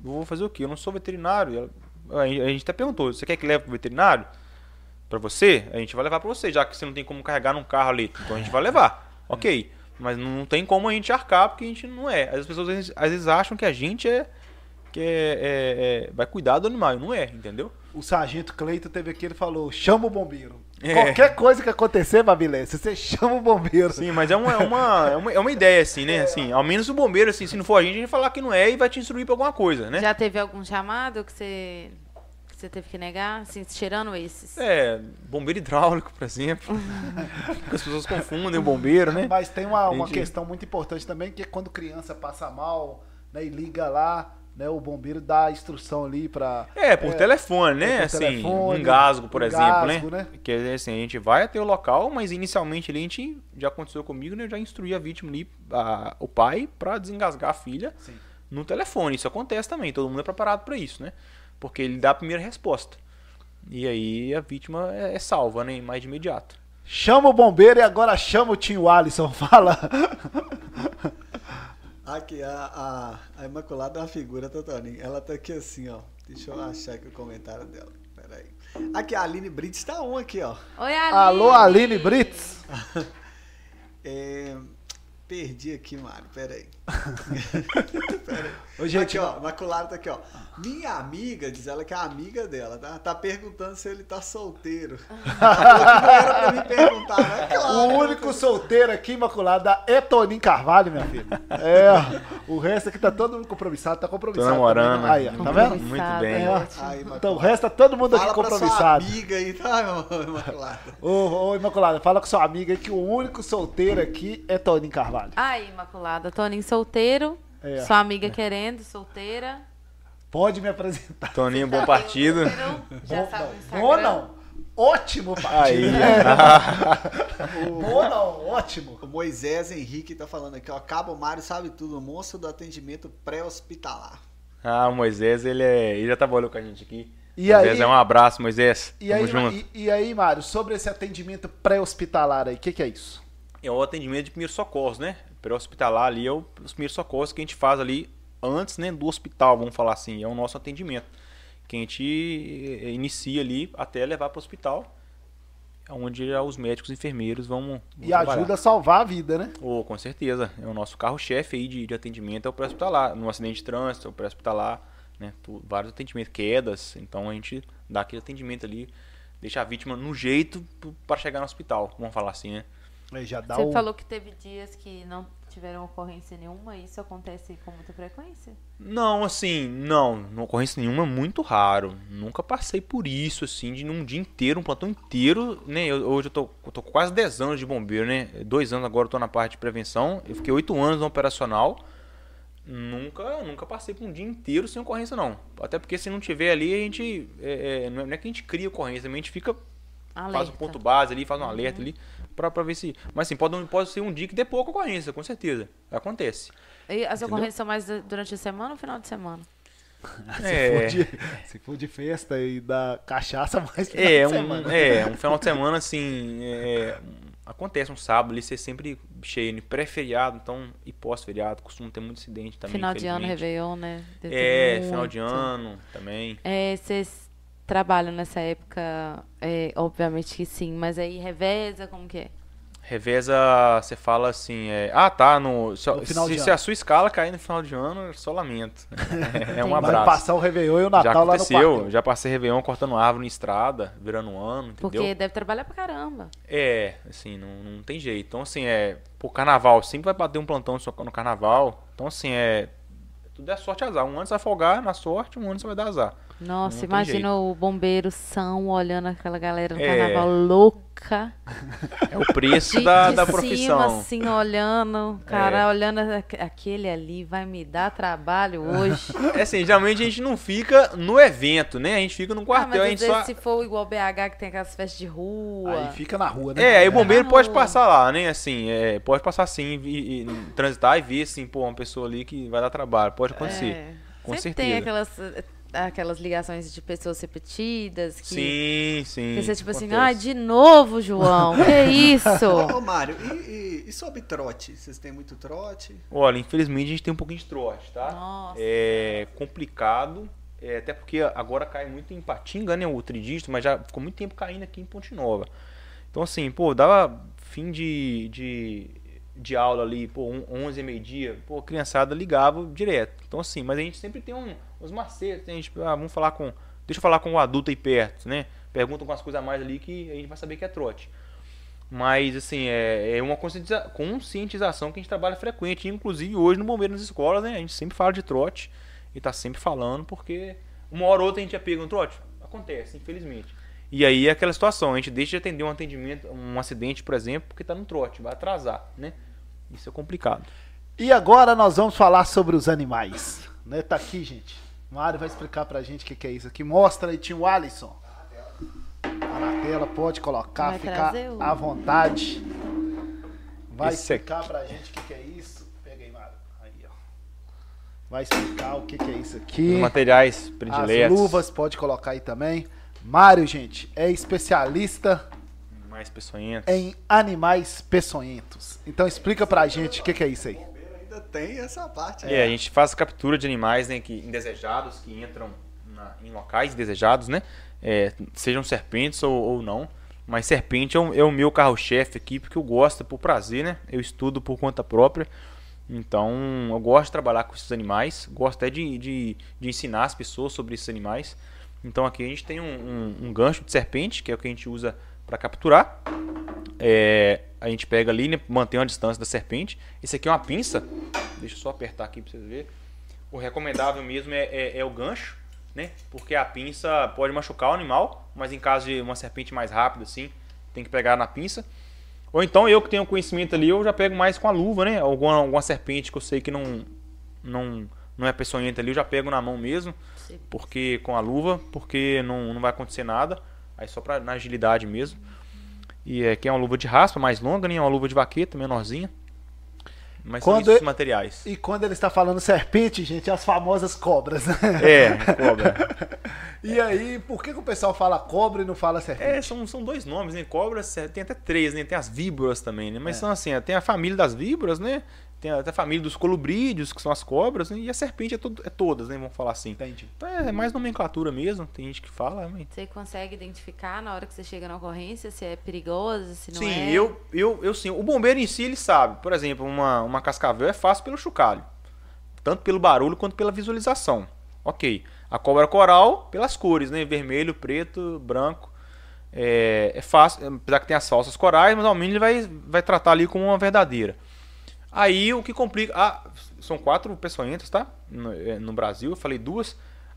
vou fazer o quê? Eu não sou veterinário. A, gente- até perguntou, você quer que leve pro veterinário? Pra você? A gente vai levar pra você, já que você não tem como carregar num carro ali. Então a gente vai levar. Ok. Mas não tem como a gente arcar, porque a gente não é. As pessoas às vezes, acham que a gente é. Que é, é- é- vai cuidar do animal. Não é, entendeu? O sargento Cleito teve aqui, ele falou, chama o bombeiro. É. Qualquer coisa que acontecer, Babilés, você chama o bombeiro. Sim, mas é uma, é uma, é uma, é uma ideia, assim, né? Assim, ao menos o bombeiro, assim, se não for a gente, a gente vai falar que não é e vai te instruir pra alguma coisa, né? Já teve algum chamado que você, que você teve que negar? Assim, tirando esses. É, bombeiro hidráulico, por exemplo. As pessoas confundem o bombeiro, né? Mas tem uma, uma questão muito importante também, que é quando criança passa mal, né, e liga lá, né, o bombeiro dá a instrução ali pra... É, por telefone, né? é por assim, telefone, um gasgo, por um exemplo, gasgo, né? né? Que assim, a gente vai até o local, mas inicialmente ali a gente já aconteceu comigo, né? Eu já instruí a vítima ali, a- o pai, pra desengasgar a filha Sim. no telefone. Isso acontece também, todo mundo é preparado pra isso, né? Porque ele dá a primeira resposta. E aí a vítima é, é salva, né? Mais de imediato. Chama o bombeiro e agora chama o tio Alisson, fala. Aqui, a, a, a Imaculada é uma figura, Totoninho. Ela tá aqui assim, ó. Deixa eu achar aqui o comentário dela. Pera aí. Aqui, a Aline Brits tá um aqui, ó. Oi, Aline. Alô, Aline Brits. É, perdi aqui, Mário. Pera aí. Pera aí. Ô, gente, aqui, ó. Imaculada tá aqui, ó. Minha amiga, diz ela que é a amiga dela, tá? Tá perguntando se ele tá solteiro. Ela falou que não era pra me perguntar, né? Claro. O único solteiro aqui, Imaculada, é Toninho Carvalho, minha filha. É, o resto aqui tá todo mundo compromissado, tá compromissado. Tô namorando, também. Aí, ó, tá vendo? Muito bem. É. Aí. Então o resto tá todo mundo aqui Fala sua compromissado. amiga aí, tá, Imaculada? Ô, ô, Imaculada, fala com sua amiga aí que o único solteiro aqui é Toninho Carvalho. Aí, Imaculada. Toninho solteiro. É. Sua amiga querendo, solteira. Pode me apresentar. Toninho, bom partido. Já Bom sabe o não. Bom não. Ótimo partido. Aí, Bom não, ótimo. O Moisés Henrique tá falando aqui, ó. Cabo Mário sabe tudo, monstro do atendimento pré-hospitalar. Ah, o Moisés, ele, é, ele já trabalhou com a gente aqui. E Moisés, aí- é um abraço, Moisés. E Tamo aí, junto. e, e aí, Mário, sobre esse atendimento pré-hospitalar aí, o que, que é isso? É o atendimento de primeiros socorros, né? Pré-hospitalar ali é o- os primeiros socorros que a gente faz ali antes né, do hospital, vamos falar assim. É o nosso atendimento. Que a gente eh, inicia ali até levar para o hospital. Onde os médicos e enfermeiros vão. E trabalhar. ajuda a salvar a vida, né? Oh, com certeza. É o nosso carro-chefe aí de, de atendimento, é o pré-hospitalar. No acidente de trânsito, é o pré-hospitalar, né? Vários atendimentos, quedas. Então a gente dá aquele atendimento ali, deixa a vítima no jeito para chegar no hospital, vamos falar assim, né? Aí já dá Você o... falou que teve dias que não tiveram ocorrência nenhuma. Isso acontece com muita frequência? Não, assim, não, não ocorrência nenhuma, é muito raro. Nunca passei por isso, assim, de num dia inteiro, um plantão inteiro, né? Eu- hoje eu tô, eu tô com quase 10 anos de bombeiro, né? Dois anos agora eu tô na parte de prevenção. Eu fiquei 8 anos no operacional. Nunca, nunca passei por um dia inteiro sem ocorrência, não. Até porque se não tiver ali, a gente. é, é, não é que a gente cria ocorrência, a gente fica Alerta. faz um ponto base ali, faz um alerta ali, pra, pra ver se. Mas assim, pode, pode ser um dia que dê pouca ocorrência, com certeza. Acontece. E as Entendeu? ocorrências são mais du- durante a semana ou final de semana? É. Se for, de, se for de festa e da cachaça, mais final É de um, semana. é, um final de semana, assim, é, acontece um sábado ali, ser sempre cheio, né? pré-feriado, então, e pós-feriado, costuma ter muito incidente também, final de ano. Réveillon, né? Deve É, final de ano também. É, vocês trabalham nessa época, é, obviamente que sim, mas aí reveza, como que é? Reveza, você fala assim, é, ah, tá, no, se, No final se, se a sua escala cair no final de ano, eu só lamento. É um Vai Vai abraço. passar o Réveillon e o Já Natal lá no aconteceu, quartel. já passei Réveillon cortando árvore em estrada, virando um ano, entendeu? Porque deve trabalhar pra caramba. É, assim, não, não tem jeito. Então, assim, é. Pô, carnaval, sempre vai bater um plantão no carnaval. Então, assim, é. Tudo é sorte azar. Um ano você vai folgar na sorte, um ano você vai dar azar. Nossa, imagina o bombeiro são olhando aquela galera no É. carnaval louca. É o preço De, da, de da cima, profissão. assim, olhando. Cara, É. olhando aque- aquele ali vai me dar trabalho hoje. É assim, geralmente a gente não fica no evento, né? A gente fica no ah, quartel, mas a gente só. se for igual BH que tem aquelas festas de rua. Aí fica na rua, né? É, aí o bombeiro Ah, pode não. passar lá, né? Assim, é, pode passar sim, e, e transitar e ver, assim, pô, uma pessoa ali que vai dar trabalho. Pode acontecer. É. Com Sempre certeza. tem aquelas, aquelas ligações de pessoas repetidas que, Sim, sim. que você tipo assim, acontece. ai, de novo, João, que isso? Ô, Mário, e, e- e sobre trote? Vocês têm muito trote? Olha, infelizmente a gente tem um pouquinho de trote, tá? Nossa. É complicado, é, até porque agora cai muito em Patinga, né? O tridígito, mas já ficou muito tempo caindo aqui em Ponte Nova. Então, assim, pô, dava fim de, de, de aula ali, pô, um, 11 e meio-dia, pô, a criançada ligava direto. Então, assim, mas a gente sempre tem um, uns macetes, né? a gente, ah, vamos falar com, deixa eu falar com o adulto aí perto, né? Perguntam com as coisas a mais ali que a gente vai saber que é trote. Mas, assim, é, é uma conscientiza- conscientização que a gente trabalha frequente. Inclusive, hoje no Bombeiro nas escolas, né? A gente sempre fala de trote e tá sempre falando, porque uma hora ou outra a gente já pega um trote. Acontece, infelizmente. E aí é aquela situação, a gente deixa de atender um atendimento, um acidente, por exemplo, porque tá no trote, vai atrasar, né? Isso é complicado. E agora nós vamos falar sobre os animais. Né? Tá aqui, gente. Mário vai explicar pra gente o que, que é isso aqui. Mostra aí, tio Alisson. Tá na tela, pode colocar, Vai ficar o- à vontade. Vai Esse explicar pra gente o que, que é isso. Pega aí, Mário. Aí, ó. Vai explicar o que, que é isso aqui. Os materiais As prediletos. luvas, pode colocar aí também. Mário, gente, é especialista Mais peçonhentos. em animais peçonhentos. Então explica pra gente o que, que é isso aí. Ainda tem essa parte. É, a gente faz captura de animais né, que, indesejados que entram na- em locais desejados, né? É, sejam serpentes ou, ou não. Mas serpente é o, é o meu carro-chefe aqui, porque eu gosto por prazer, né? Eu estudo por conta própria. Então, eu gosto de trabalhar com esses animais. Gosto até de, de, de ensinar as pessoas sobre esses animais. Então, aqui a gente tem um, um- um gancho de serpente, que é o que a gente usa para capturar. É, a gente pega ali, né, mantém uma distância da serpente. Esse aqui é uma pinça. Deixa eu só apertar aqui para vocês verem. O recomendável mesmo é, é- é o gancho, né? Porque a pinça pode machucar o animal, mas em caso de uma serpente mais rápida, assim, tem que pegar na pinça. Ou então eu que tenho conhecimento ali, eu já pego mais com a luva, né? Alguma, alguma serpente que eu sei que não, não, não é peçonhenta ali, eu já pego na mão mesmo, porque com a luva, porque não, não vai acontecer nada. Aí só pra, na agilidade mesmo. E é, aqui é uma luva de raspa mais longa, né? É uma luva de vaqueta menorzinha. Mas Quando são esses é- materiais. E quando ele está falando serpente, gente, é as famosas cobras. né? É, cobra. E aí, por que, que o pessoal fala cobra e não fala serpente? É, são, são dois nomes, né? Cobras, é, tem até três, né? Tem as víboras também, né? Mas É. são assim, tem a família das víboras, né? Tem até a família dos colubrídeos, que são as cobras, né? E a serpente é, tudo, é todas, né? Vamos falar assim. Entendi. Então é mais nomenclatura mesmo, tem gente que fala, mas... Você consegue identificar na hora que você chega na ocorrência se é perigosa, se não Sim, é? eu, eu, eu sim. O bombeiro em si, ele sabe. Por exemplo, uma, uma cascavel é fácil pelo chocalho. Tanto pelo barulho quanto pela visualização. Ok. A cobra coral, pelas cores, né? Vermelho, preto, branco. É, é fácil, apesar que tem as falsas corais, mas ao menos ele vai, vai tratar ali como uma verdadeira. Aí o que complica. Ah, são quatro peçonhentas, tá? No, é, no Brasil, eu falei duas.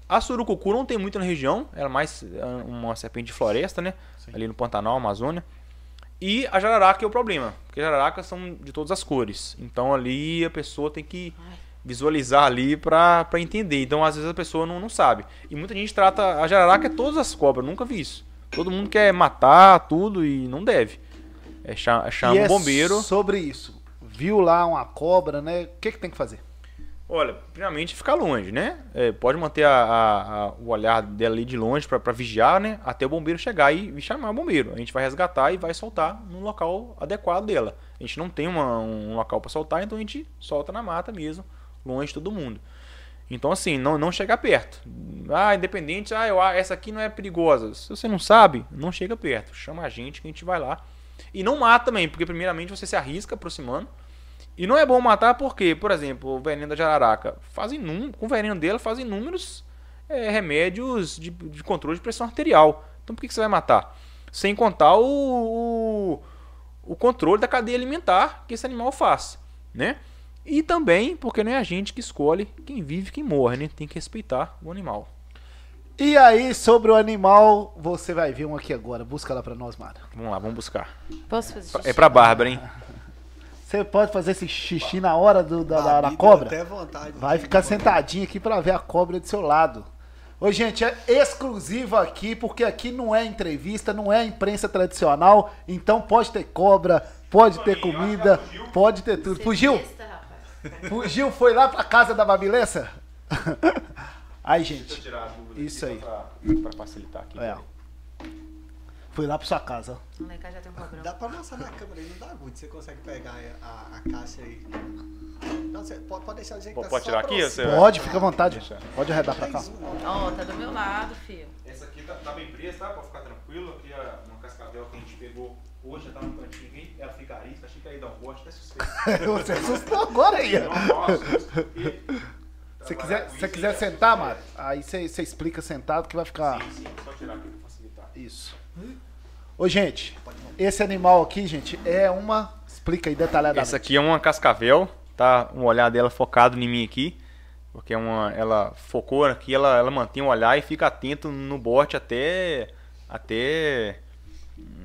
A surucucu não tem muito na região, ela é mais ah, uma serpente de floresta, né? Ali no Pantanal, Amazônia. E a jararaca é o problema, porque jararacas são de todas as cores. Então ali a pessoa tem que visualizar ali pra pra entender. Então às vezes a pessoa não, não sabe. E muita gente trata a jararaca é todas as cobras, nunca vi isso. Todo mundo quer matar tudo e não deve. É, cha- chama e o é bombeiro. sobre isso. Viu lá uma cobra, né? O que, que tem que fazer? Olha, primeiramente ficar longe, né? É, pode manter a- a- a- o olhar dela ali de longe pra vigiar, né? Até o bombeiro chegar e, e chamar o bombeiro. A gente vai resgatar e vai soltar no local adequado dela. A gente não tem uma- um local pra soltar, então a gente solta na mata mesmo, longe de todo mundo. Então assim, não, não chegar perto. Ah, independente, ah, eu, ah, essa aqui não é perigosa. Se você não sabe, não chega perto. Chama a gente que a gente vai lá. E não mata também, porque primeiramente você se arrisca aproximando. E não é bom matar porque, por exemplo, o veneno da jararaca, faz inum, com o veneno dela faz inúmeros é, remédios de, de controle de pressão arterial. Então por que, que você vai matar? Sem contar o, o, o controle da cadeia alimentar que esse animal faz, né? E também porque não é a gente que escolhe quem vive e quem morre, né? Tem que respeitar o animal. E aí, sobre o animal, você vai ver um aqui agora. Busca lá pra nós, Mara. Vamos lá, vamos buscar. Posso fazer xixi? É pra Bárbara, hein? Você pode fazer esse xixi na hora do, da, da- da cobra? Até vontade. Vai ficar sentadinho aqui pra ver a cobra do seu lado. Ô, gente, é exclusivo aqui, porque aqui não é entrevista, não é imprensa tradicional, então pode ter cobra, pode ter comida, pode ter tudo. Fugiu? Fugiu, foi lá pra casa da Babilessa? Aí, gente, tirar a dúvida Isso aí. Pra, pra facilitar aqui. é. Foi lá pra sua casa. Lá em casa já tem um cobrão. Dá pra mostrar na câmera aí, não dá muito. Você consegue pegar a, a caixa aí. Não, você pode, pode deixar do jeito que tá Pode tirar aqui, você- Pode, fica à vontade. Deixa. Pode arredar pra cá. ó. Ó, tá do meu lado, filho. Essa aqui tá, tá bem presa, tá? Pra ficar tranquilo. Aqui é uma cascavel que a gente pegou hoje, já tá no cantinho aí. Ela fica arisca, achei que aí dá um gosto, até suspeito. Você assustou agora aí. Não, Se quiser, se quiser aí é sentar. Mara, aí você você explica sentado que vai ficar. Sim, sim, só tirar aqui pra facilitar. Isso. Ô, gente, esse animal aqui, gente, é uma. Explica aí detalhadamente. Essa aqui é uma cascavel, tá? Um olhar dela focado em mim aqui. Porque é uma, ela focou aqui, ela, ela mantém o olhar e fica atento no bote até, até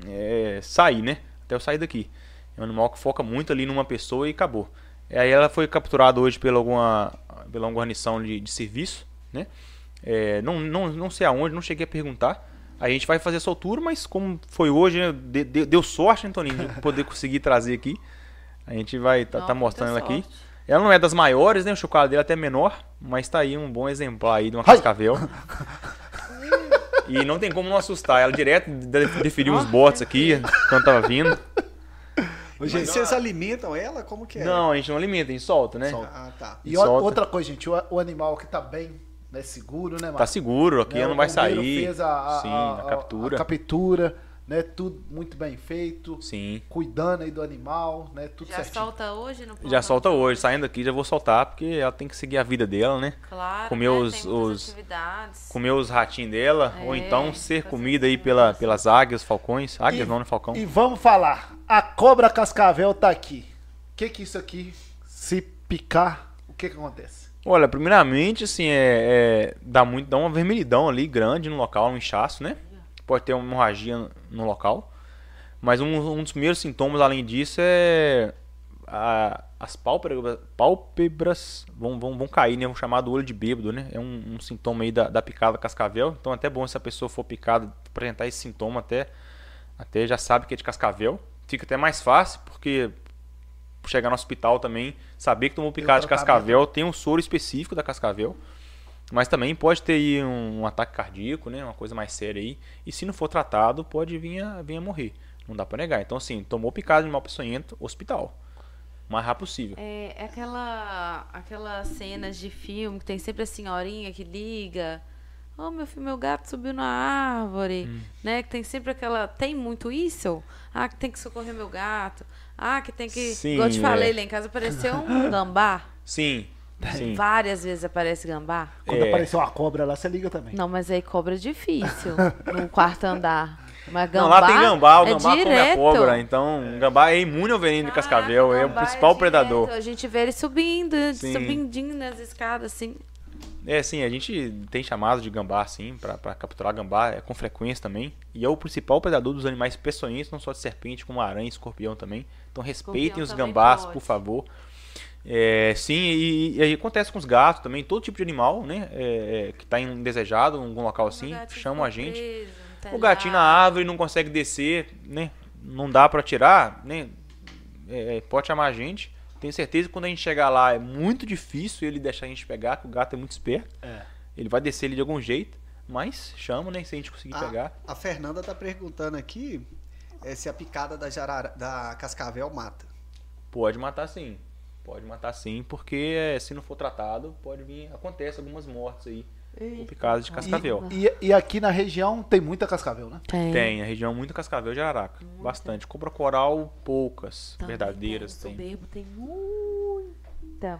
é, sair, né? Até eu sair daqui. É um animal que foca muito ali numa pessoa e acabou. E aí ela foi capturada hoje pela alguma, pela alguma guarnição de, de serviço, né? É, não, não, não sei aonde, não cheguei a perguntar. A gente vai fazer soltura, mas como foi hoje, né, de- de- deu sorte, né, Toninho, de poder conseguir trazer aqui. A gente vai tá, Não, tá mostrando ela aqui. Ela não é das maiores, né? O chocalho dele é até menor, mas tá aí um bom exemplar aí de uma Ai! cascavel. e não tem como não assustar. Ela direto de- deferiu uns botes aqui quando tava vindo. Mas vocês alimentam ela? Como que é? Não, a gente não alimenta, a gente solta, né? Solta. Ah, tá. E E solta. outra coisa, gente, o, o animal que tá bem né, seguro, né, Mara? Tá seguro, aqui Né, não vai sair. Fez a, a, Sim, a- a captura. A captura, né? Tudo muito bem feito. Sim. Cuidando aí do animal, né? Tudo Já certinho. solta hoje no Já solta hoje, saindo daqui já vou soltar, porque ela tem que seguir a vida dela, né? Claro, Comer né? os- os- atividades. Comer os ratinhos dela, ou É, então ser comida aí pela, pelas águias, falcões. Águias E- não, né? Falcão. E vamos falar. A cobra cascavel tá aqui. O que que isso aqui, se picar, o que que acontece? Olha, primeiramente, assim, é, é- dá muito, dá uma vermelhidão ali grande no local, um inchaço, né? Pode ter uma hemorragia no- local. Mas um, um dos primeiros sintomas, além disso, é a- as pálpebras, pálpebras vão, vão, vão cair, né? Vão chamar do olho de bêbado, né? É um, um sintoma aí da, da picada cascavel. Então é até bom se a pessoa for picada apresentar esse sintoma até, até já sabe que é de cascavel. Fica até mais fácil, porque chegar no hospital também, saber que tomou picada de cascavel, tem um soro específico da cascavel. Mas também pode ter aí um, um ataque cardíaco, né? Uma coisa mais séria aí. E se não for tratado, pode vir a, vir a morrer. Não dá pra negar. Então, assim, tomou picada de animal peçonhento, hospital. O mais rápido possível. É, é aquela, aquelas cenas de filme que tem sempre a senhorinha que liga. Oh, meu filho, meu gato subiu na árvore, Hum. né? Que tem sempre aquela... Tem muito isso? Ah, que tem que socorrer meu gato. Ah, que tem que... Sim, Igual eu te falei, é. lá em casa apareceu um gambá. Sim, sim. Várias vezes aparece gambá. Quando É. aparecer uma cobra lá, você liga também. Não, mas aí cobra é difícil no quarto andar. Mas Não, gambá lá tem gambá, o é gambá come a cobra. Então, o gambá é imune ao veneno de cascavel, Caraca, é o gambá principal direto. predador. A gente vê ele subindo, Sim. subindo nas escadas, assim. É, sim, a gente tem chamado de gambá, sim, pra, pra capturar gambá é, com frequência também. E é o principal predador dos animais peçonhentos, não só de serpente, como aranha e escorpião também. Então respeitem Escorpião os gambás, pode. por favor. É, sim, e, e aí acontece com os gatos também, todo tipo de animal, né, é, é, que está indesejado em algum local assim, chamam a gente. preso O gatinho na árvore não consegue descer, né? Não dá pra tirar, né? É, pode chamar a gente. Tenho certeza que quando a gente chegar lá é muito difícil ele deixar a gente pegar, que o gato é muito esperto. É. Ele vai descer ele de algum jeito, mas chama, né? Se a gente conseguir A, pegar. a Fernanda tá perguntando aqui é, se a picada da, jarara, da cascavel mata. Pode matar sim. Pode matar sim, porque é, se não for tratado, pode vir. Acontece algumas mortes aí. Por picada de cascavel. E, e aqui na região tem muita cascavel, né? Tem. Tem, a região muito cascavel de Araca. Bastante. Cobra coral, poucas. Também verdadeiras. tem. Tem. Soberbo tem muita, muita.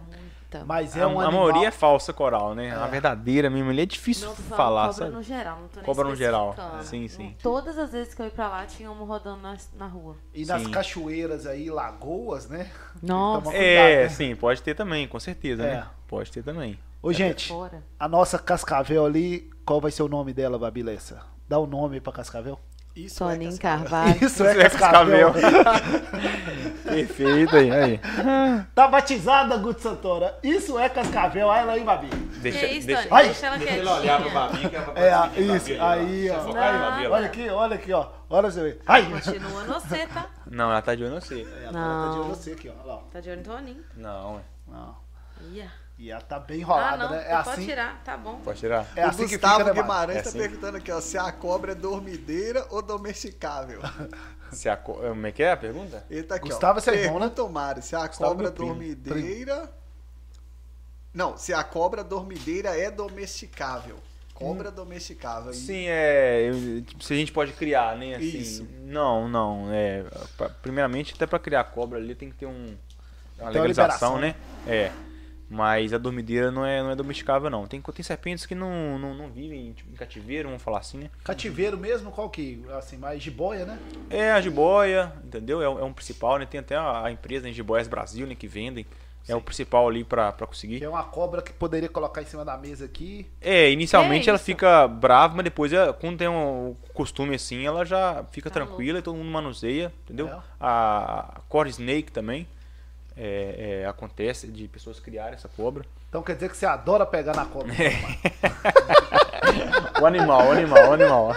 Mas é a, um a animal... maioria é falsa coral, né? A verdadeira mesmo, ele é difícil Não, falar, cobra sabe? no geral, não tô nem Cobra no geral. Sim, sim. Todas as vezes que eu ia pra lá, tinha uma rodando na, na rua. E nas Sim. cachoeiras aí, lagoas, né? Nossa. É, cuidado, né? sim, pode ter também, com certeza, É. né? Pode ter também. Ô, gente, Fora. a nossa Cascavel ali, qual vai ser o nome dela, Babilessa? Dá o nome pra Cascavel? Isso Toninho é cascavel. Carvalho. Isso é é Cascavel. Perfeito aí, aí. tá batizada, Guto Santora. Isso é Cascavel. Olha ela aí, Babi. Deixa, que isso, deixa, Tony? Ai! Deixa ela deixa ele quietinha. olhar pro Babi, que é pra É, isso, saber, aí, ó. no. Babi, ó. Olha aqui, olha aqui, ó. Olha você ver. Ai! Continua no você, tá? Não, ela tá de olho no você. Ela Não. tá de olho em você aqui, ó. Tá de olho no Toninho. Não, é. Não. Ia. E ela tá bem Ah, enrolada, não. né? É você pode assim, tirar, tá bom. Pode tirar? é o assim que Gustavo fica, né? Guimarães É tá assim. perguntando aqui, ó, se a cobra é dormideira ou domesticável. Se a co... Como é que é a pergunta? Ele tá aqui, Gustavo, ó. você é bom, né? Mário, se a Gustavo, cobra meu primo. dormideira... Não, se a cobra dormideira é domesticável. Cobra domesticável. E- Sim, é. tipo, se a gente pode criar, né? Assim, Isso. Não, não. É, primeiramente, até pra criar cobra ali tem que ter um, uma uma legalização, liberação, né? É. Mas a dormideira não é, não é domesticável, não. Tem, tem serpentes que não, não, não vivem tipo, em cativeiro, vamos falar assim, né? Cativeiro mesmo, qual que? Assim, mais jiboia, né? É a jiboia, entendeu? É, é um principal, né? Tem até a, a empresa né, Jiboias Brasil, né? Que vendem. É o principal ali pra, pra Que conseguir. é uma cobra que poderia colocar em cima da mesa aqui. É, inicialmente Que ela fica brava, mas depois, ela- quando tem um costume assim, ela já fica Tá tranquila e todo mundo manuseia, entendeu? É. A cord snake também é, é, acontece de pessoas criarem essa cobra. Então quer dizer que você adora pegar na cobra. O animal, o animal, o animal.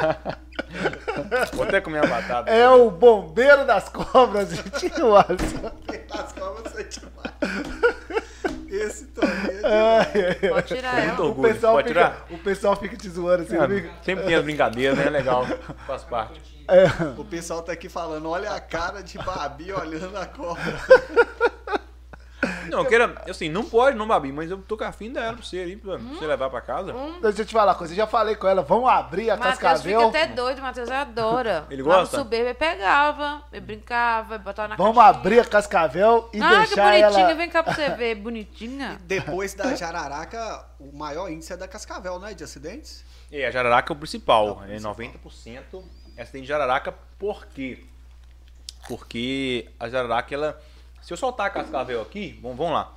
Vou até comer a batata. É o bombeiro das cobras, gente. o Alisson. As cobras são demais. Esse Toninho é. Pode tirar Muito. O orgulho. pessoal, Pode fica, tirar? o pessoal fica te zoando assim. Fica- Sempre tem as brincadeiras, né? É legal. Faz parte. É. O pessoal tá aqui falando, olha a cara de Babi olhando a cobra. Não, eu quero, assim, não pode não, Babi, mas eu tô com a fim dela pra você ali, pra você levar pra casa. Deixa eu te falar uma coisa. Eu já falei com ela. Vamos abrir a Matheus fica cascavel. até doido, Matheus adora. Ele Lá gosta? no subir, ele pegava, ele brincava, ele botava na Vamos caixinha. abrir a cascavel e Ah, que deixar bonitinha, ela. vem cá pra você ver, bonitinha. Depois da jararaca, o maior índice é da Cascavel, né? De acidentes. É, a jararaca é o principal. É 90% é acidente de jararaca. Por quê? Porque a jararaca, ela. Se eu soltar a cascavel aqui, vamos, vamos lá.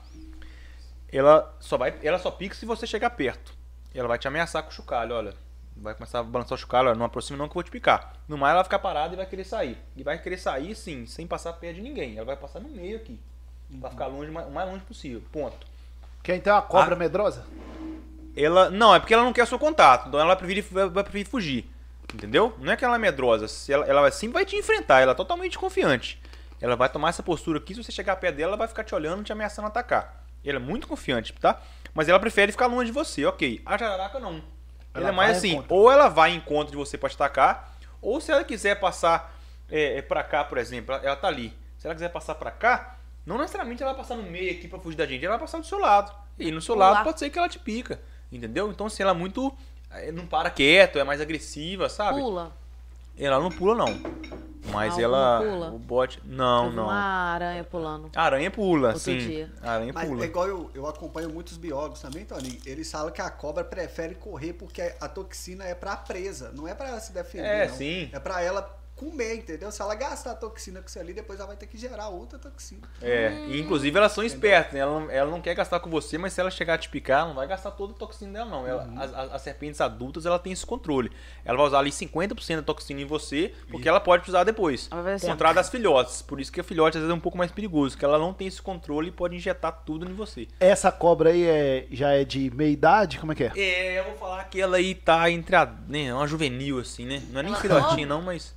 Ela só, vai, ela só pica se você chegar perto. Ela vai te ameaçar com o chocalho, olha. Vai começar a balançar o chocalho, olha, não aproxima não que eu vou te picar. No mais ela vai ficar parada e vai querer sair. E vai querer sair, sim, sem passar perto de ninguém. Ela vai passar no meio aqui. Pra ficar longe, o mais longe possível. Ponto. Quer então a cobra Ah. medrosa? Ela. Não, é porque ela não quer seu contato. Então ela prefere, vai vai preferir fugir. Entendeu? Não é que ela é medrosa. Se ela, ela sempre vai te enfrentar. Ela é totalmente confiante. Ela vai tomar essa postura aqui. Se você chegar perto dela, ela vai ficar te olhando, te ameaçando atacar. Ela é muito confiante, tá? Mas ela prefere ficar longe de você, ok. A jararaca não. Ela, Ela é mais assim, encontro. ou ela vai em encontro de você pra te atacar, ou se ela quiser passar é, é, pra cá, por exemplo, ela, tá ali. Se ela quiser passar pra cá, não necessariamente ela vai passar no meio aqui pra fugir da gente, ela vai passar do seu lado. E no seu Pular. lado pode ser que ela te pica, entendeu? Então, se ela é muito. é, Não para quieto, é mais agressiva, sabe? Pula. Ela não pula, não. Mas Alguma ela. pula? O bote. Não, não. Uma aranha pulando. A aranha pula, Outro sim. dia. A aranha Mas pula. é igual eu, eu acompanho muitos biólogos também, Tony. Eles falam que a cobra prefere correr porque a toxina é pra presa, não é pra ela se defender. É, não. sim. É pra ela comer, entendeu? Se ela gastar a toxina com você ali, depois ela vai ter que gerar outra toxina. É, e inclusive elas são espertas, né? Ela não, ela não quer gastar com você, mas se ela chegar a te picar, ela não vai gastar toda a toxina dela, não. Ela, as, as- as serpentes adultas, ela tem esse controle. Ela vai usar ali 50% da toxina em você, porque ela pode precisar depois. Assim. Contrário das filhotes. Por isso que a filhote às vezes é um pouco mais perigoso, que ela não tem esse controle e pode injetar tudo em você. Essa cobra aí é, já é de meia idade? Como é que é? É, eu vou falar que ela aí tá entre a. Né, uma juvenil, assim, né? Não é nem filhotinha, não, mas.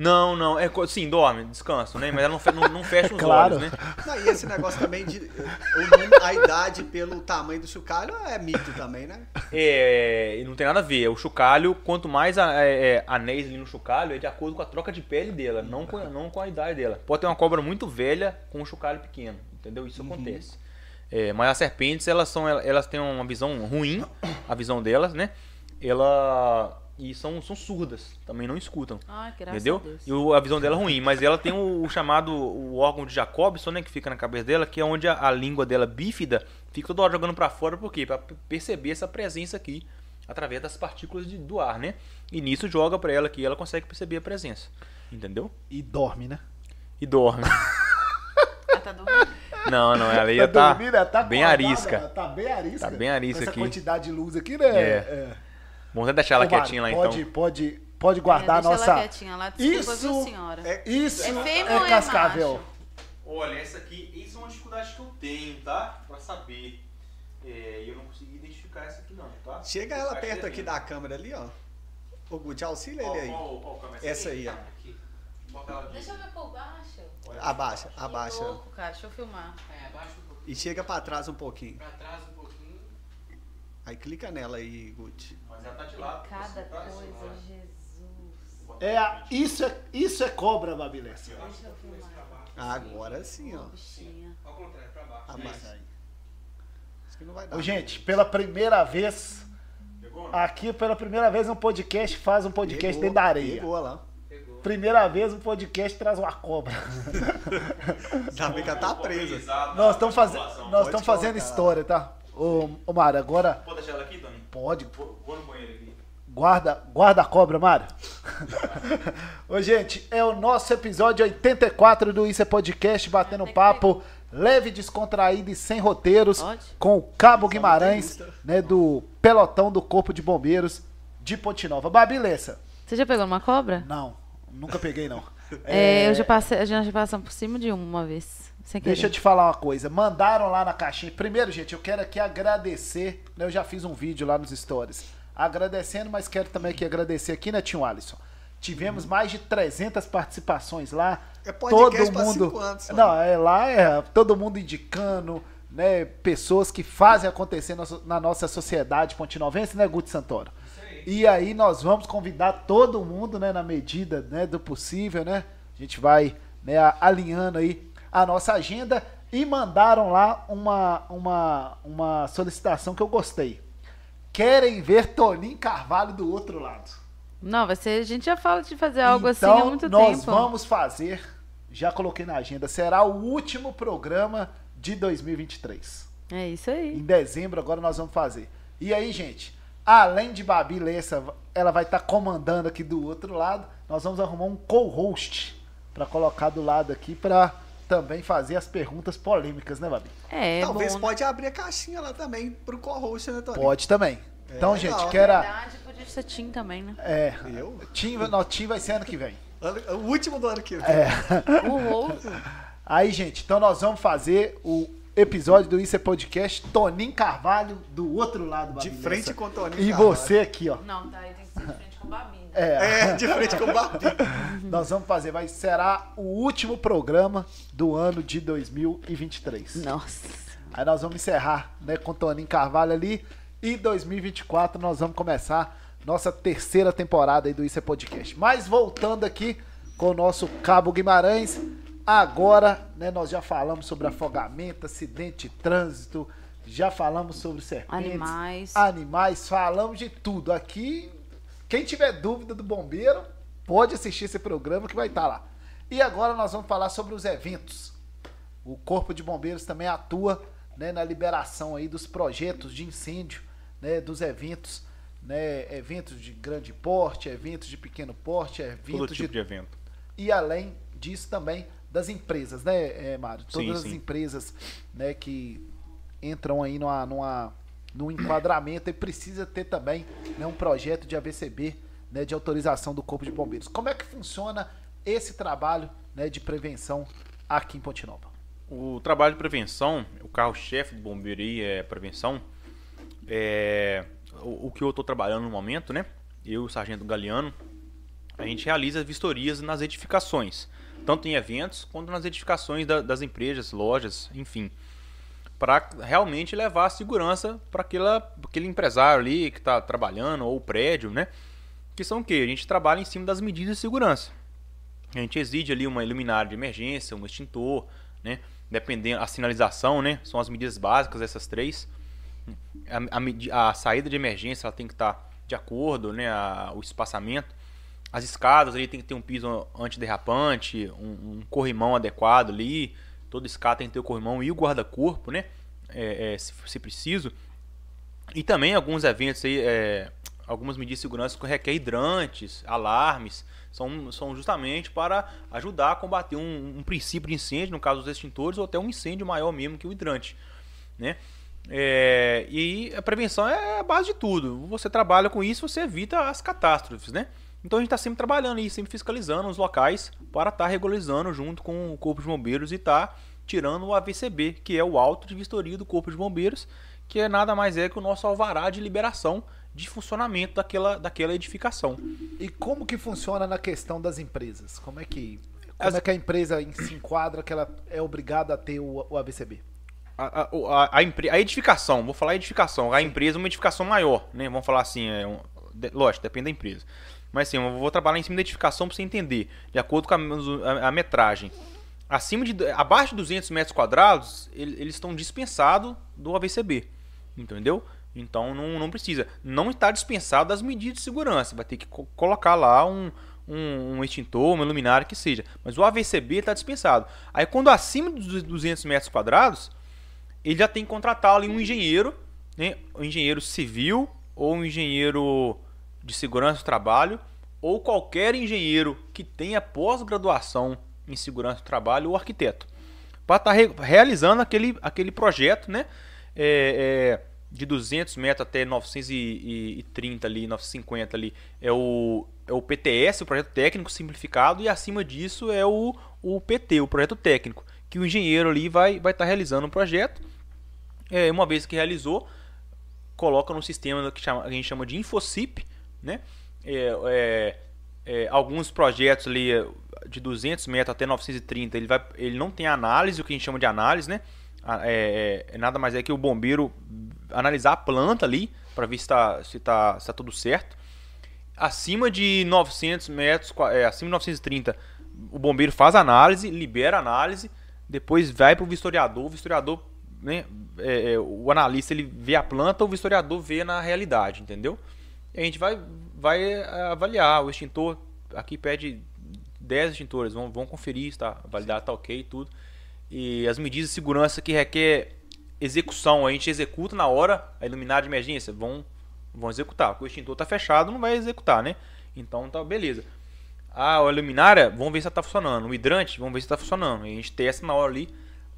Não, não. É, sim, dorme, descansa, né? Mas ela não, não, não fecha os Claro. olhos, né? Não, e esse negócio também de. o a idade pelo tamanho do chocalho é mito também, né? É, e não tem nada a ver. O chocalho, quanto mais a, é, é, anéis ali no chocalho, é de acordo com a troca de pele dela, não com, não com a idade dela. Pode ter uma cobra muito velha com um chocalho pequeno, entendeu? Isso acontece. É, mas as serpentes, elas são, elas têm uma visão ruim, a visão delas, né? Ela e são, são surdas, também não escutam. Ai, graças Entendeu? a Deus. E o- a visão dela é ruim, mas ela tem o, o chamado o órgão de Jacobson, né, que fica na cabeça dela, que é onde a, a língua dela bífida fico toda hora jogando para fora, por quê? Para perceber essa presença aqui através das partículas de, do ar, né? E nisso joga para ela que ela consegue perceber a presença. Entendeu? E dorme, né? E dorme. Ela tá dormindo? Não, não, ela ia tá, dormindo, ela tá bem acordada, arisca. Tá bem arisca. Tá bem arisca Com essa aqui. quantidade de luz aqui, né? É. Vamos deixar ela Mário, quietinha lá pode, então. Pode, pode guardar É, a nossa... ela quietinha lá. Desculpa, Isso senhora? É, Isso É é é cascavel. macho? Olha, essa aqui, isso é uma dificuldade que eu tenho, tá? Pra saber. É, eu não consegui identificar essa aqui não, tá? Chega ela perto aqui da câmera ali, ó. Ô, Guti, auxilia ele aí. Essa aí, ó. Aqui. Bota ela Deixa eu ver por baixo. Abaixa, Que abaixa. louco, cara. Deixa eu filmar. É, abaixa um pouquinho. E chega pra trás um pouquinho. Pra trás um pouquinho. Aí clica nela aí, Guti. Mas ela tá de lado. Cada tá coisa, olha. Jesus. É, isso, é, isso é cobra, Babilessa. Deixa eu filmar. Agora sim, ó. Ao contrário, pra baixo. Abaixa. Acho que não vai dar. Ô, gente, pela primeira vez, Pegou? aqui pela primeira vez um podcast faz um podcast Pegou, dentro da areia. Pegou lá. Pegou. Primeira vez um podcast traz uma cobra. Ainda bem que ela tá presa. Nós estamos fazendo, nós estamos fazendo história, tá? Ô, ô Mário, agora Pode deixar ela aqui, Dani? pode. Vou, vou no banheiro aqui. Guarda, guarda a cobra, Mário. Ô, gente, é o nosso episódio 84 do Isso é Podcast, batendo um papo leve, descontraído e sem roteiros, Pode? com o Cabo Guimarães, né, do pelotão do Corpo de Bombeiros de Ponte Nova. Babilessa? Você já pegou uma cobra? Não, nunca peguei não. É, eu já passei, a gente já passou por cima de uma uma vez. Sem. Deixa eu te falar uma coisa. Mandaram lá na caixinha. Primeiro, gente, eu quero aqui agradecer. né, Eu já fiz um vídeo lá nos stories. Agradecendo, mas quero também aqui agradecer aqui, né, Tio Alisson? Tivemos mais de 300 participações lá. É todo mundo. cinco anos, só. Não, é lá é todo mundo indicando, né, pessoas que fazem acontecer na nossa sociedade pontinovense, né, Guti Santoro? E aí nós vamos convidar todo mundo, né, na medida, né, do possível, né? A gente vai, né, alinhando aí a nossa agenda e mandaram lá uma uma uma solicitação que eu gostei. Querem ver Toninho Carvalho do outro lado. Não, vai ser. A gente já fala de fazer algo então, assim há muito nós tempo. vamos fazer, já coloquei na agenda, será o último programa de 2023. É isso aí. Em dezembro agora nós vamos fazer. E aí, gente, além de Babi Lessa, ela vai estar comandando aqui do outro lado, nós vamos arrumar um co-host para colocar do lado aqui para também fazer as perguntas polêmicas, né, Babi? É, Talvez bom. né? pode abrir a caixinha lá também pro co-host, né, Tony? Pode também. Então, legal. gente, Na quero. verdade, podia ser Tim também, né? É, Eu? Tim, não, Tim vai ser ano que vem. O último do ano que vem. É. O Rose. Aí, gente, então nós vamos fazer o episódio do Isso é Podcast, Toninho Carvalho do outro lado, De Babi frente Lessa. com o Toninho E Carvalho. você aqui, ó. Não, tá, aí tem que ser de frente com o Babi. É, É, de frente com o Babi. nós vamos fazer, vai será o último programa do ano de 2023. Nossa. Aí nós vamos encerrar, né, com Toninho Carvalho ali e 2024 nós vamos começar nossa terceira temporada aí do Isso é Podcast. Mas voltando aqui com o nosso Cabo Guimarães, agora, né, nós já falamos sobre afogamento, acidente de trânsito, já falamos sobre serpentes, Animais. animais, falamos de tudo. Aqui, quem tiver dúvida do bombeiro, pode assistir esse programa que vai estar lá. E agora nós vamos falar sobre os eventos. O Corpo de Bombeiros também atua né, na liberação aí dos projetos de incêndio, né, dos eventos, né, eventos de grande porte, eventos de pequeno porte, Todo eventos tipo de de evento. e além disso também das empresas, né, eh, Mário? Todas Sim, as sim. empresas, né, que entram aí numa, numa, num enquadramento e precisa ter também né, um projeto de ABCB, né, de autorização do Corpo de Bombeiros. Como é que funciona esse trabalho né, de prevenção aqui em Ponte Nova? O trabalho de prevenção, o carro-chefe do bombeiro aí é prevenção. É, o, o que eu estou trabalhando no momento, né? Eu o Sargento Galeano, a gente realiza vistorias nas edificações, tanto em eventos quanto nas edificações da- das empresas, lojas, enfim, para realmente levar a segurança para aquele empresário ali que está trabalhando ou o prédio, né? Que são o? A gente trabalha em cima das medidas de segurança. A gente exige ali uma luminária de emergência, um extintor, né? Dependendo a sinalização, né? São as medidas básicas essas três. A, a a saída de emergência ela tem que estar de acordo, né? A- o espaçamento. As escadas ali tem que ter um piso antiderrapante, um, um corrimão adequado ali. Toda escada tem que ter o corrimão e o guarda-corpo, né? é, é, se, se, preciso. E também alguns eventos aí, é, algumas medidas de segurança que requer hidrantes, alarmes, são, são justamente para ajudar a combater um, um, princípio de incêndio, no caso dos extintores, ou até um incêndio maior mesmo que o hidrante. Né? É, e a prevenção é a base de tudo. Você trabalha com isso, você evita as catástrofes, né? Então a gente está sempre trabalhando e sempre fiscalizando os locais para estar tá regularizando junto com o Corpo de Bombeiros e estar tá tirando o AVCB, que é o auto de vistoria do Corpo de Bombeiros, que é nada mais é que o nosso alvará de liberação de funcionamento daquela, daquela edificação. E como que funciona na questão das empresas? Como é que, como As... é que a empresa se enquadra que ela é obrigada a ter o, o AVCB? A, a, a, a, edificação, vou falar edificação, a empresa é uma edificação maior, né? Vamos falar assim, é um, de, lógico, depende da empresa. Mas assim, eu vou trabalhar em cima da edificação para você entender, de acordo com a, a, metragem. Acima de, abaixo de 200 metros quadrados, eles estão dispensados do AVCB, entendeu? Então não, não precisa. Não está dispensado das medidas de segurança. Vai ter que co colocar lá um, um, um, extintor, uma luminária que seja. Mas o AVCB está dispensado. Aí quando acima dos 200 metros quadrados, ele já tem que contratar ali um engenheiro, né? um engenheiro civil ou um engenheiro de segurança do trabalho ou qualquer engenheiro que tenha pós-graduação em segurança do trabalho ou arquiteto para estar tá re realizando aquele, aquele projeto, né? É, é, de 200 metros até 930 ali, 950 ali, é o, é o PTS, o projeto técnico simplificado, e acima disso é o, o PT, o projeto técnico, que o engenheiro ali vai estar vai tá realizando o projeto. É, uma vez que realizou, coloca no sistema que, chama, a gente chama de InfoCip, né? É, é, é, alguns projetos ali de 200 metros até 930, ele, vai, ele não tem análise, o que a gente chama de análise, né? É, é, nada mais é que o bombeiro analisar a planta ali para ver se está se tá, se tá tudo certo. Acima de 900 metros, é, acima de 930, o bombeiro faz análise, libera a análise, depois vai para o vistoriador. O vistoriador, né, é, é, o analista ele vê a planta, o vistoriador vê na realidade, entendeu? E a gente vai, vai é, avaliar o extintor. Aqui pede 10 extintores, vão, vão conferir se tá, validar tá ok tudo. E as medidas de segurança que requer execução, a gente executa na hora, a iluminar de emergência, vão, vão executar. Porque o extintor está fechado, não vai executar, né? Então tá beleza. A luminária, vamos ver se está funcionando. O hidrante, vamos ver se está funcionando. A gente testa na hora ali.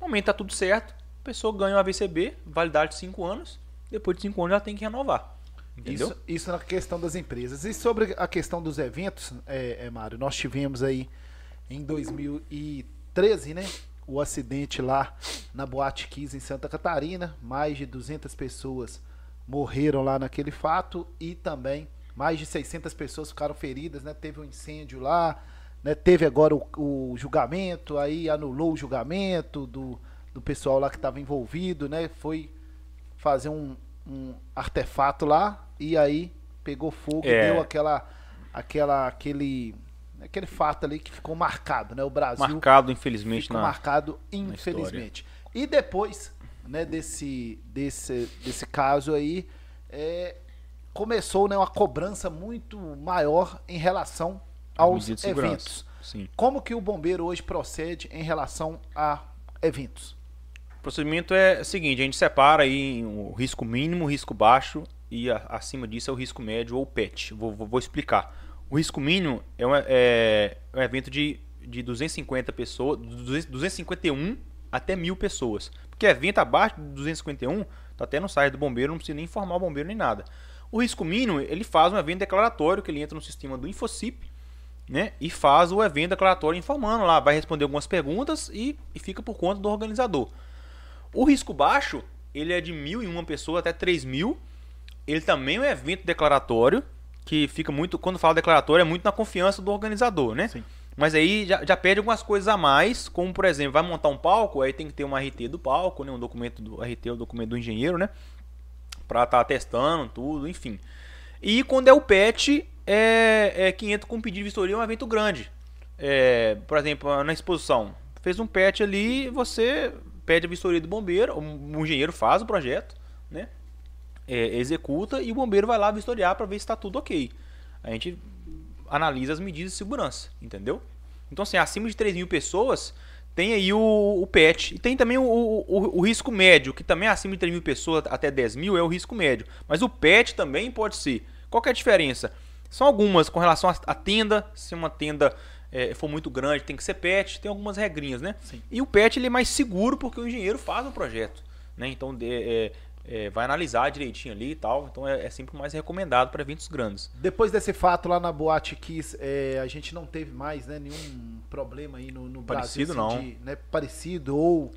No momento tá tudo certo. A pessoa ganha um AVCB, validade de 5 anos. Depois de 5 anos ela tem que renovar. Entendeu? Isso, isso na questão das empresas. E sobre a questão dos eventos, é, é, Mário, nós tivemos aí em 2013, né? o acidente lá na Boate Kiss em Santa Catarina. Mais de 200 pessoas morreram lá naquele fato e também mais de 600 pessoas ficaram feridas, né? Teve um incêndio lá, né? Teve agora o, o julgamento, aí anulou o julgamento do, do pessoal lá que estava envolvido, né? Foi fazer um, um artefato lá e aí pegou fogo é. e deu aquela aquela aquele aquele fato ali que ficou marcado, né? O Brasil marcado infelizmente ficou na, marcado infelizmente. E depois, né, desse desse desse caso aí, é, começou né, uma cobrança muito maior em relação aos eventos. Sim. Como que o bombeiro hoje procede em relação a eventos? O procedimento é o seguinte, a gente separa aí o risco mínimo, o risco baixo e a, acima disso é o risco médio ou PET. Vou, vou, vou explicar. O risco mínimo é um, é, é um evento de, de 250 pessoas, 251 até mil pessoas. Porque evento abaixo de 251, tá até no site do bombeiro, não precisa nem informar o bombeiro nem nada. O risco mínimo, ele faz um evento declaratório, que ele entra no sistema do InfoCip, né? E faz o evento declaratório informando lá, vai responder algumas perguntas e, e fica por conta do organizador. O risco baixo, ele é de mil e uma pessoas até 3 mil. Ele também é um evento declaratório, que fica muito, quando fala declaratório, é muito na confiança do organizador, né? Sim. Mas aí já, já pede algumas coisas a mais, como por exemplo, vai montar um palco, aí tem que ter uma RT do palco, né? Um documento do RT, o documento do engenheiro, né? Pra estar tá testando tudo, enfim. E quando é o PET, é, é que entra com pedido de vistoria, é um evento grande. É, por exemplo, na exposição, fez um PET ali, você pede a vistoria do bombeiro, o engenheiro faz o projeto, né? é, executa e o bombeiro vai lá vistoriar para ver se está tudo ok. A gente analisa as medidas de segurança, entendeu? Então, assim, acima de 3 mil pessoas, tem aí o, o PET. E tem também o, o, o, risco médio, que também é acima de 3 mil pessoas até 10 mil é o risco médio. Mas o PET também pode ser. Qual é a diferença? São algumas com relação à tenda, se uma tenda é, for muito grande, tem que ser PET, tem algumas regrinhas, né? Sim. E o PET ele é mais seguro porque o engenheiro faz o projeto. Né? Então é, é, vai analisar direitinho ali e tal. Então é, é sempre mais recomendado para eventos grandes. Depois desse fato lá na Boate Kiss, é, a gente não teve mais né, nenhum problema aí no, no Parecido Brasil. Parecido assim, não. De, né, parecido ou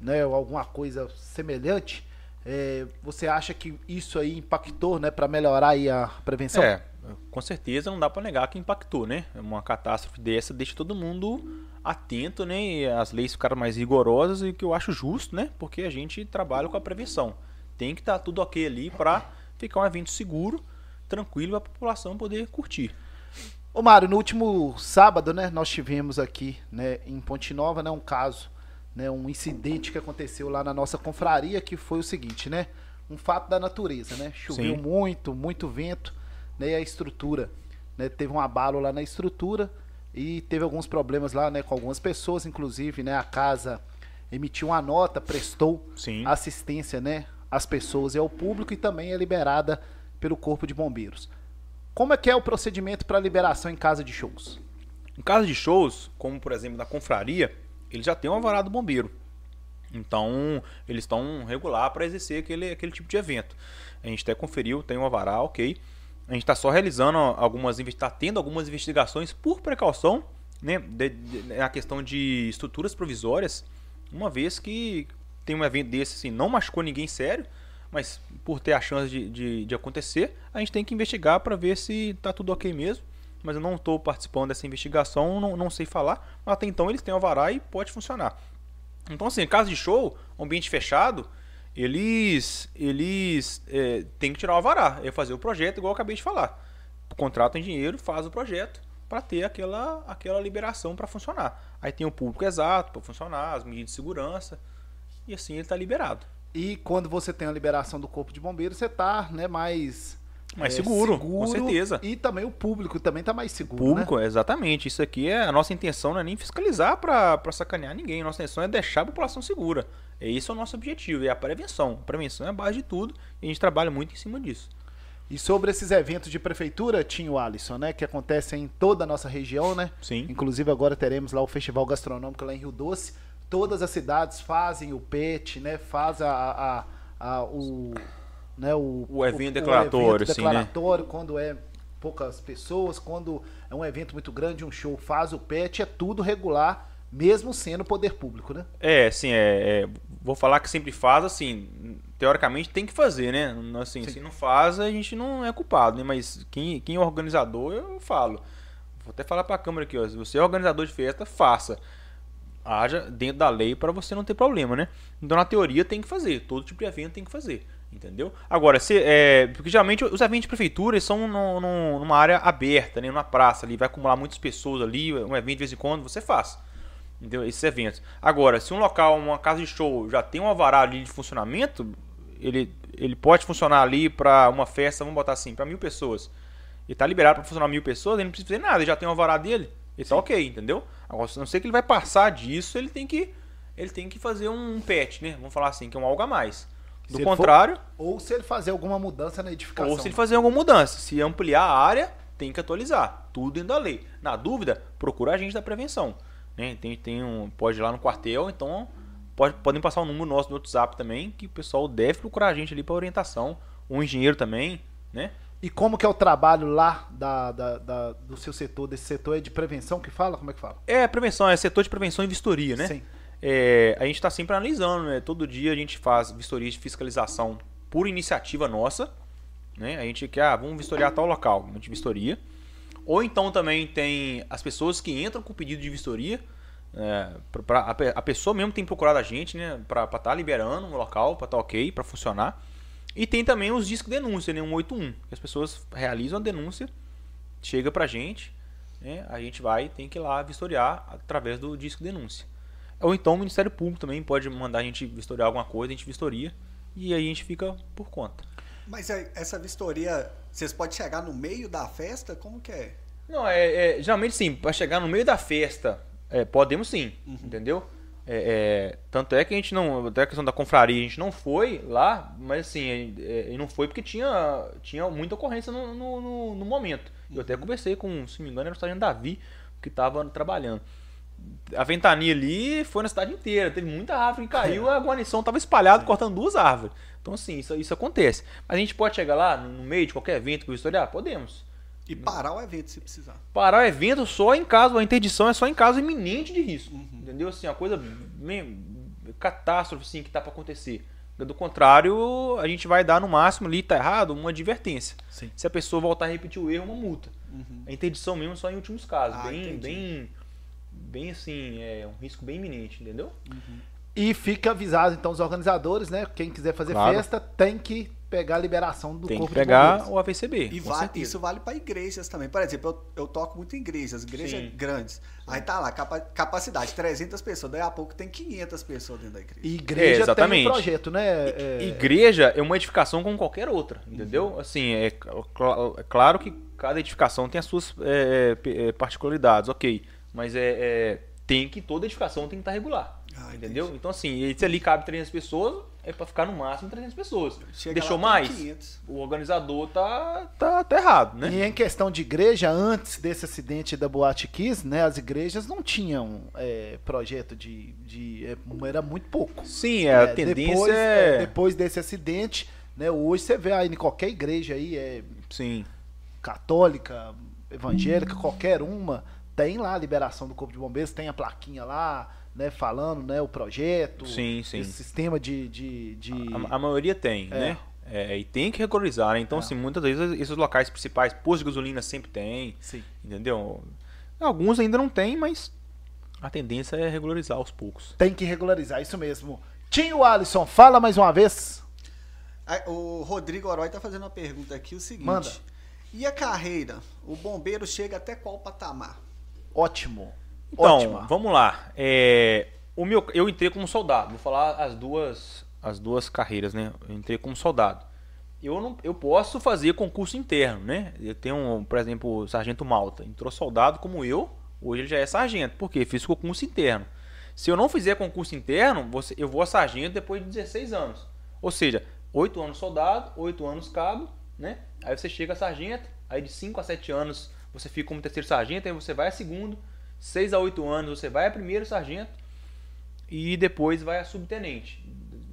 né, alguma coisa semelhante. É, você acha que isso aí impactou né, para melhorar aí a prevenção? É, com certeza não dá para negar que impactou, né? Uma catástrofe dessa deixa todo mundo atento, né? E as leis ficaram mais rigorosas e que eu acho justo, né? Porque a gente trabalha com a prevenção. Tem que estar tá tudo ok ali para ficar um evento seguro, tranquilo, a população poder curtir. Ô Mário, no último sábado, né, nós tivemos aqui, né, em Ponte Nova, né, um caso, né, um incidente que aconteceu lá na nossa confraria, que foi o seguinte, né, um fato da natureza, né, choveu Sim. muito, muito vento, né, e a estrutura, né, teve um abalo lá na estrutura, e teve alguns problemas lá, né, com algumas pessoas, inclusive, né, a casa emitiu uma nota, prestou Sim. assistência, né, às pessoas e ao público e também é liberada pelo Corpo de Bombeiros. Como é que é o procedimento para liberação em casa de shows? Em casa de shows, como por exemplo na confraria, ele já tem um alvará do bombeiro. Então, eles estão regular para exercer aquele, aquele tipo de evento. A gente até conferiu, tem um alvará, ok. A gente está só realizando algumas está tendo algumas investigações por precaução, né, de, de, na questão de estruturas provisórias, uma vez que tem um evento desse assim, não machucou ninguém sério, mas por ter a chance de, de, de acontecer, a gente tem que investigar para ver se está tudo ok mesmo. Mas eu não estou participando dessa investigação, não, não sei falar. Mas até então eles têm alvará e pode funcionar. Então, assim, caso de show, ambiente fechado, eles eles é, têm que tirar o alvará, é fazer o projeto, igual eu acabei de falar. Contrata um engenheiro, faz o projeto para ter aquela, aquela liberação para funcionar. Aí tem o público exato para funcionar, as medidas de segurança, e assim ele está liberado. E quando você tem a liberação do corpo de bombeiros, você está né, mais mais é, seguro, seguro, com certeza. E também o público também está mais seguro. Público, né? exatamente. Isso aqui é a nossa intenção, não é nem fiscalizar para sacanear ninguém. A nossa intenção é deixar a população segura. Esse é o nosso objetivo, é a prevenção. A prevenção é a base de tudo e a gente trabalha muito em cima disso. E sobre esses eventos de prefeitura, tinha o Alisson, né? Que acontecem em toda a nossa região, né? Sim. Inclusive agora teremos lá o Festival Gastronômico lá em Rio Doce. Todas as cidades fazem o PET, né? Faz a, a, a o, né? o, o evento declaratório, o evento declaratório sim, né? quando é poucas pessoas, quando é um evento muito grande, um show faz o PET, é tudo regular mesmo sendo poder público, né? É, sim, é, é, vou falar que sempre faz, assim, teoricamente tem que fazer, né? Assim, se não faz, a gente não é culpado, né? Mas quem, quem é organizador, eu falo. Vou até falar para a câmera aqui, ó, se você é organizador de festa, faça. Haja dentro da lei para você não ter problema, né? Então, na teoria, tem que fazer. Todo tipo de evento tem que fazer. Entendeu? Agora, se, é, porque geralmente os eventos de prefeitura são no, no, numa área aberta, né? numa praça ali, vai acumular muitas pessoas ali, um evento de vez em quando, você faz entendeu? esses eventos. Agora, se um local, uma casa de show já tem um alvará ali de funcionamento, ele, ele pode funcionar ali para uma festa, vamos botar assim, para mil pessoas. Ele tá liberado para funcionar mil pessoas, ele não precisa fazer nada, ele já tem um alvará dele, ele tá ok, entendeu? Agora, se não sei que ele vai passar disso, ele tem que ele tem que fazer um patch, né? Vamos falar assim, que é um algo a mais. Do se contrário. For, ou se ele fazer alguma mudança na edificação. Ou se ele fazer alguma mudança. Se ampliar a área, tem que atualizar. Tudo dentro da lei. Na dúvida, procura a gente da prevenção. Né? Tem, tem um, pode ir lá no quartel, então pode, podem passar o número nosso no WhatsApp também, que o pessoal deve procurar a gente ali para orientação. Um engenheiro também, né? E como que é o trabalho lá da, da, da, do seu setor, desse setor é de prevenção que fala? Como é que fala? É, prevenção, é setor de prevenção e vistoria, né? Sim. É, a gente está sempre analisando, né? Todo dia a gente faz vistorias de fiscalização por iniciativa nossa, né? A gente quer, ah, vamos vistoriar tal local, a gente vistoria. Ou então também tem as pessoas que entram com pedido de vistoria. É, pra, pra, a, a, pessoa mesmo tem procurado a gente, né? Para estar tá liberando o local, para estar tá ok, para funcionar. E tem também os discos de denúncia, né? 181. Que as pessoas realizam a denúncia, chega pra gente, né? A gente vai tem que ir lá vistoriar através do disco de denúncia. Ou então o Ministério Público também pode mandar a gente vistoriar alguma coisa, a gente vistoria e aí a gente fica por conta. Mas essa vistoria, vocês podem chegar no meio da festa? Como que é? Não, é, é geralmente sim, para chegar no meio da festa, É, podemos sim, entendeu? É, é, tanto é que a gente não. Até a questão da confraria, a gente não foi lá, mas assim, é, é, não foi porque tinha, tinha muita ocorrência no, no, no- no momento. Eu até conversei com, se não me engano, era o sargento Davi que estava trabalhando. A ventania ali foi na cidade inteira, teve muita árvore que caiu, a guarnição estava espalhada cortando duas árvores. Então, assim, isso, isso acontece. Mas a gente pode chegar lá no meio de qualquer evento que historiar? Podemos. E parar o evento se precisar. Parar o evento só em caso, a interdição é só em caso iminente de risco. Entendeu? Assim, uma coisa bem, catástrofe assim, que tá para acontecer. Do contrário, a gente vai dar no máximo ali, tá errado, uma advertência. Sim. Se a pessoa voltar a repetir o erro, uma multa. Uhum. A interdição mesmo só em últimos casos. Ah, bem, entendi. bem, bem assim, é um risco bem iminente, entendeu? E fica avisado, então, os organizadores, né? Quem quiser fazer Claro. festa tem que pegar a liberação do Tem que corpo de pegar o AVCB. E isso vale para igrejas também. Por exemplo, eu, eu toco muito em igrejas, igrejas Sim. grandes. Aí tá lá, capa- capacidade 300 pessoas. Daí a pouco tem 500 pessoas dentro da igreja. E igreja É, tem exatamente. um projeto, né? É, Igreja é uma edificação como qualquer outra, entendeu? Assim, é, cl- é claro que cada edificação tem as suas é, é, particularidades, ok. Mas é, é, tem que toda edificação tem que estar regular, Ah, entendeu? Então assim, e se ali cabe 300 pessoas, é para ficar no máximo 300 pessoas. Chega Deixou lá, mais? 500. O organizador tá, tá, tá errado, né? E em questão de igreja, antes desse acidente da Boate Kiss, né, as igrejas não tinham é, projeto de, de é, era muito pouco. Sim, é, a É, tendência depois, é... é, depois desse acidente, né, hoje você vê aí em qualquer igreja aí, é Sim, católica, evangélica, qualquer uma, tem lá a liberação do corpo de bombeiros, tem a plaquinha lá, né, falando, né, o projeto, Sim, sim. esse sistema de, de, de- a, a maioria tem, É. né? É, e tem que regularizar, né? Então, É. assim, muitas vezes esses locais principais, postos de gasolina sempre tem, Sim. Entendeu? Alguns ainda não tem, mas a tendência é regularizar aos poucos. Tem que regularizar, isso mesmo. Tinho Alisson, fala mais uma vez. O Rodrigo Oroy tá fazendo uma pergunta aqui, o seguinte. Manda. E a carreira? O bombeiro chega até qual patamar? Ótimo. Então, Ótima. vamos lá. É, o meu, eu entrei como soldado. Vou falar as duas, as duas carreiras, né? Eu entrei como soldado. Eu não, eu posso fazer concurso interno, né? Eu tenho, por exemplo, o sargento Malta. Entrou soldado como eu. Hoje ele já é sargento. Por quê? Fiz concurso interno. Se eu não fizer concurso interno, você, eu vou a sargento depois de 16 anos. Ou seja, 8 anos soldado, 8 anos cabo, né? Aí você chega a sargento, aí de 5 a 7 anos você fica como terceiro sargento, aí você vai a segundo, 6 a 8 anos você vai a primeiro sargento e depois vai a subtenente.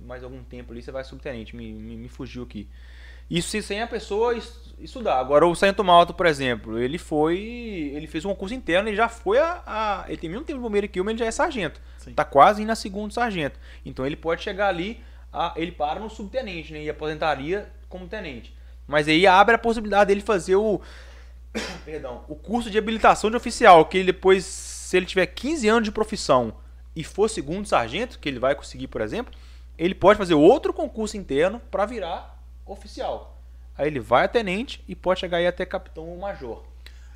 Mais algum tempo ali você vai a subtenente, me, me, me fugiu aqui. Isso se- sem a pessoa es- estudar. Agora o Sargento Malta, por exemplo, ele foi. Ele fez um concurso interno e já foi a. a- ele tem mesmo tempo de bombeiro que eu, mas ele já é sargento. Sim. Tá quase indo a segundo sargento. Então ele pode chegar ali, a- ele para no subtenente, né? E aposentaria como tenente. Mas aí abre a possibilidade dele fazer o. Perdão, o curso de habilitação de oficial, que ele depois, se ele tiver 15 anos de profissão e for segundo sargento, que ele vai conseguir, por exemplo, ele pode fazer outro concurso interno para virar oficial. Aí ele vai a tenente e pode chegar aí até capitão ou major.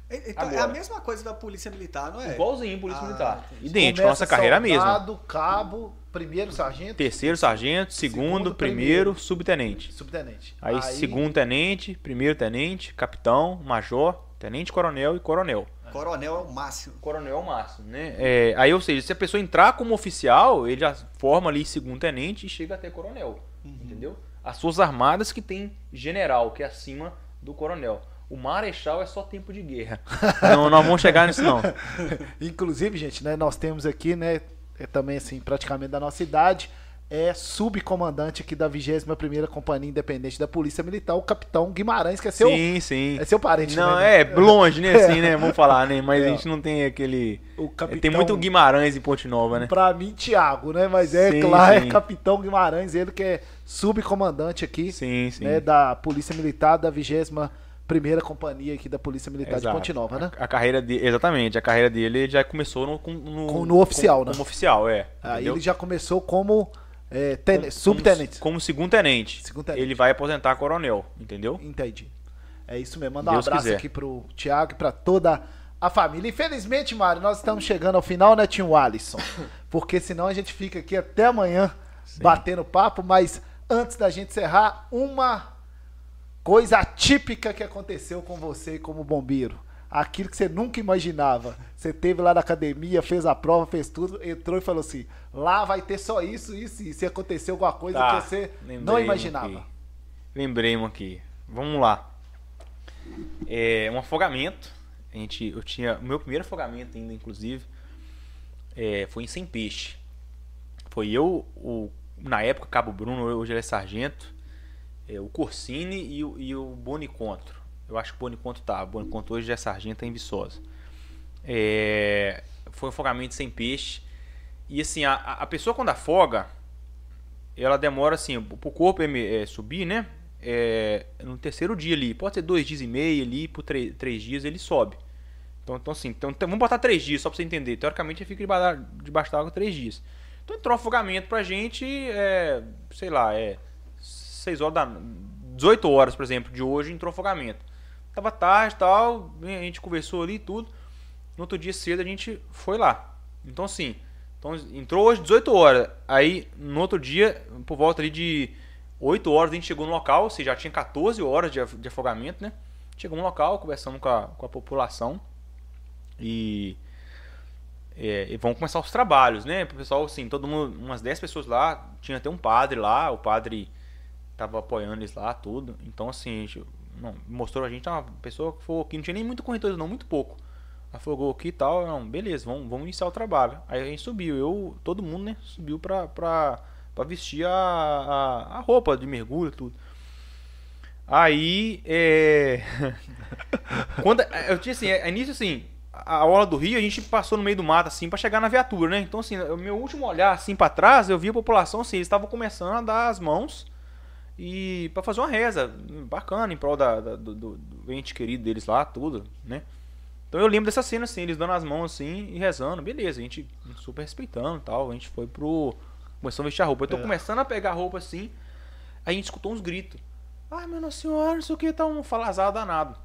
E- Então, é Agora. a mesma coisa da polícia militar, não é? Igualzinho polícia Ah, militar. entendi. Idêntico, Começa nossa carreira é a mesma. soldado, cabo, primeiro sargento, Terceiro sargento, segundo, Segundo, primeiro, primeiro. subtenente. subtenente. Aí, segundo tenente, primeiro tenente, capitão, major, tenente coronel e coronel. Coronel é o máximo. Coronel é o máximo, né? É, aí, ou seja, se a pessoa entrar como oficial, ele já forma ali segundo tenente e chega até coronel. Entendeu? As Forças Armadas que tem general, que é acima do coronel. O marechal é só tempo de guerra. não, não vamos chegar nisso, não. Inclusive, gente, né, nós temos aqui, né, é também assim, praticamente da nossa idade, é subcomandante aqui da 21ª Companhia Independente da Polícia Militar, o Capitão Guimarães, que é seu, sim, sim. é seu parente, Não, né? é longe, né? Assim, né? Vamos falar, né? Mas É. a gente não tem aquele. O capitão, Tem muito Guimarães em Ponte Nova, né? Pra mim, Thiago, né? Mas é Sim, claro, sim. é Capitão Guimarães, ele que é subcomandante aqui, Sim, sim. né, da Polícia Militar da 21ª Companhia aqui da Polícia Militar Exato. de Ponte Nova, né? A, a carreira dele, exatamente, a carreira dele já começou no, com- no, Com- no oficial, como, né? Como oficial, é. Aí ele já começou como é, ten- Como- subtenente. Como, como segundo tenente. Segundo tenente. Ele vai aposentar coronel, entendeu? Entendi. É isso mesmo. Mandar um Deus abraço quiser. aqui pro Thiago e pra toda a família. Infelizmente, Mário, nós estamos chegando ao final, né, tio Alisson? Porque senão a gente fica aqui até amanhã batendo papo, mas antes da gente encerrar, uma coisa atípica que aconteceu com você como bombeiro. Aquilo que você nunca imaginava. Você teve lá na academia, fez a prova, fez tudo, entrou e falou assim: lá vai ter só isso, isso, e se aconteceu alguma coisa Tá, que você não imaginava. aqui. Lembrei um aqui. Vamos lá. É um afogamento. A gente, eu tinha o meu primeiro afogamento ainda, inclusive, é, foi em Sem Peixe. Foi eu, o, na época Cabo Bruno, hoje ele é sargento, é, o Corsini e o, e o Bonicontro. Eu acho que o Bonicontro tá. O Bonicontro hoje é sargento em Viçosa. É, foi um afogamento sem peixe. E assim, a, a pessoa quando afoga, ela demora assim, pro corpo é, subir, né? É, no terceiro dia ali, pode ser dois dias e meio ali, por três, três dias ele sobe. Então, então assim, então, então, vamos botar três dias só pra você entender. Teoricamente ele fica debaixo, debaixo da água três dias. Então entrou um afogamento pra gente, é, sei lá, é 6 horas da 18 horas, por exemplo, de hoje entrou afogamento. Tava tarde tal, a gente conversou ali tudo. No outro dia cedo a gente foi lá. Então assim, então, entrou hoje 18 horas. Aí no outro dia, por volta ali de 8 horas, a gente chegou no local, ou seja, já tinha 14 horas de, af- de afogamento, né? Chegou no local, conversamos com a, com a população e, é, e vão começar os trabalhos, né? O pessoal, assim, todo mundo, umas 10 pessoas lá, tinha até um padre lá, o padre tava apoiando eles lá, tudo. Então, assim, gente, não, mostrou a gente uma pessoa que falou que não tinha nem muito corretor, não, muito pouco. Afogou aqui e tal, não, beleza, vamos, vamos iniciar o trabalho. Aí a gente subiu, eu, todo mundo, né, subiu pra, pra, pra vestir a, a, a roupa de mergulho tudo. Aí, é... Quando, eu tinha assim, a início assim, a a orla do rio, a gente passou no meio do mato assim pra chegar na viatura, né? Então assim, o meu último olhar assim para trás, eu vi a população assim, eles estavam começando a dar as mãos e para fazer uma reza bacana em prol da, da- do, do, ente querido deles lá, tudo, né? Então eu lembro dessa cena assim, eles dando as mãos assim e rezando, beleza, a gente super respeitando, e tal, a gente foi pro começou a vestir a roupa. Eu tô É. começando a pegar a roupa assim, a gente escutou uns gritos. Ai, meu Nossa Senhora, não sei o que, tá um falazado danado.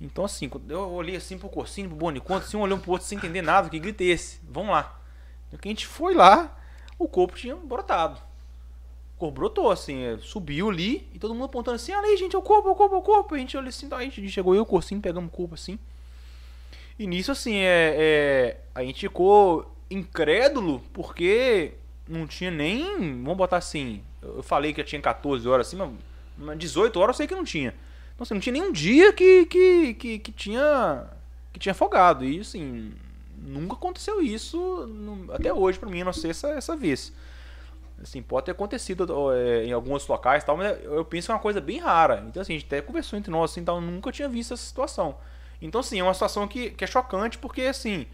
Então, assim, eu olhei assim pro Corsinho, pro Boniconto, assim, um olhando pro outro sem entender nada, que grito é esse? Vamos lá. No que a gente foi lá, o corpo tinha brotado. O corpo brotou, assim, é, subiu ali, e todo mundo apontando assim, aí, gente, é o corpo, é o corpo, é o corpo. A gente olhou assim, tá, a gente chegou eu e o Corsinho, pegamos o corpo assim. E nisso, assim, é, é, a gente ficou incrédulo, porque não tinha nem, vamos botar assim, eu eu falei que já tinha 14 horas assim, mas- mas 18 horas eu sei que não tinha. Então, assim, não tinha nenhum dia que, que, que, que tinha que tinha afogado. E, assim, nunca aconteceu isso até hoje pra mim, a não ser essa, essa vez. Assim, pode ter acontecido é, em alguns locais e tal, mas eu penso que é uma coisa bem rara. Então, assim, a gente até conversou entre nós, assim, tal, eu nunca tinha visto essa situação. Então, assim, é uma situação que, que é chocante, porque, assim,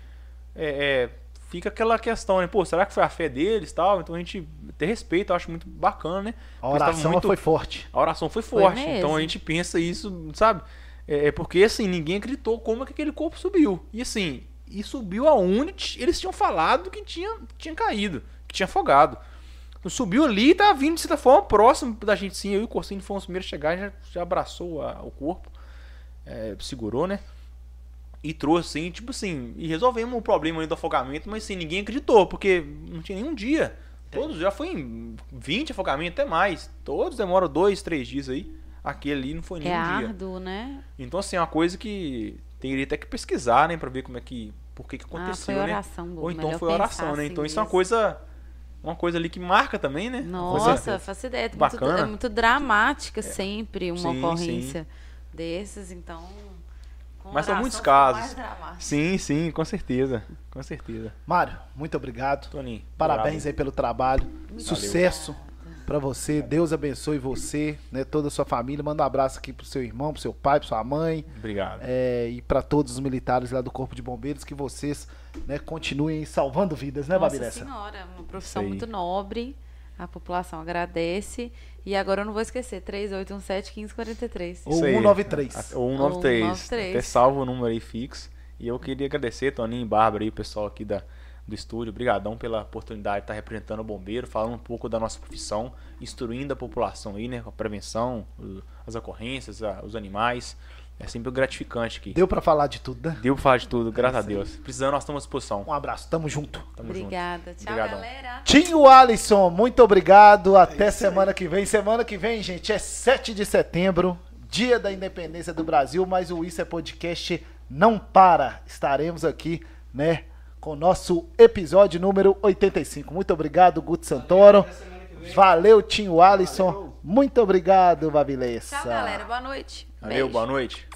é, é, fica aquela questão, né? Pô, será que foi a fé deles e tal? Então a gente tem respeito, eu acho muito bacana, né? A oração muito- foi forte. a oração foi Foi forte. mesmo. então a gente pensa isso, sabe? É, é porque assim, ninguém acreditou como é que aquele corpo subiu. E assim, e subiu aonde eles tinham falado que tinha, tinha caído, que tinha afogado. Subiu ali e tá vindo de certa forma próximo da gente sim. Eu e o Corsinho fomos os primeiros a chegar, já, já abraçou a- o corpo, é, segurou, né? E trouxe assim, tipo assim, e resolvemos o problema ali do afogamento, mas assim, ninguém acreditou, porque não tinha nenhum dia. Todos já foi em 20 afogamentos, até mais. Todos demoram dois, três dias aí. Aquele ali não foi É nenhum dia. árduo, né? Então, assim, é uma coisa que teria até que pesquisar, né? Pra ver como é que. Por que que Ah, aconteceu, foi né? oração, Gu, Ou então foi oração, né? assim Então isso é uma coisa. Uma coisa ali que marca também, né? Uma coisa- Nossa, faço ideia. É muito, bacana. é muito dramática sempre uma Sim, ocorrência desses, então. Mas são muitos casos. Sim, sim, com certeza. Com certeza. Mário, muito obrigado. Toninho. Parabéns obrigado. aí pelo trabalho. Sucesso pra você. Deus abençoe você, né, toda a sua família. Manda um abraço aqui pro seu irmão, pro seu pai, pra sua mãe. Obrigado. é, e pra todos os militares lá do Corpo de Bombeiros, que vocês né, continuem salvando vidas, né, Nossa Babilessa? senhora, uma profissão muito nobre. A população agradece. E agora eu não vou esquecer, 3817-1543. Ou Isso aí. 193. Ou 193. Ou 193. Até salvo o número aí fixo. E eu queria agradecer, Toninho e Bárbara aí, o pessoal aqui da, do estúdio. Obrigadão pela oportunidade de estar representando o bombeiro, falando um pouco da nossa profissão, instruindo a população aí, né? Com a prevenção, as ocorrências, a- os animais. É sempre gratificante aqui. Deu pra falar de tudo, né? Deu pra falar de tudo, graças a isso aí. Deus. Precisando, nós estamos à disposição. Um abraço, tamo junto. Tamo Obrigada. Tchau, Obrigadão. galera. Tinho Alisson, muito obrigado. Até semana que vem. Semana que vem, gente, é 7 de setembro, dia da independência do Brasil, mas o Isso é Podcast não para. Estaremos aqui, né, com o nosso episódio número 85. Muito obrigado, Guto Santoro. Valeu, Tinho Alisson. Muito obrigado, Babilessa. Tchau, galera. Boa noite. Valeu, Beijo. boa noite.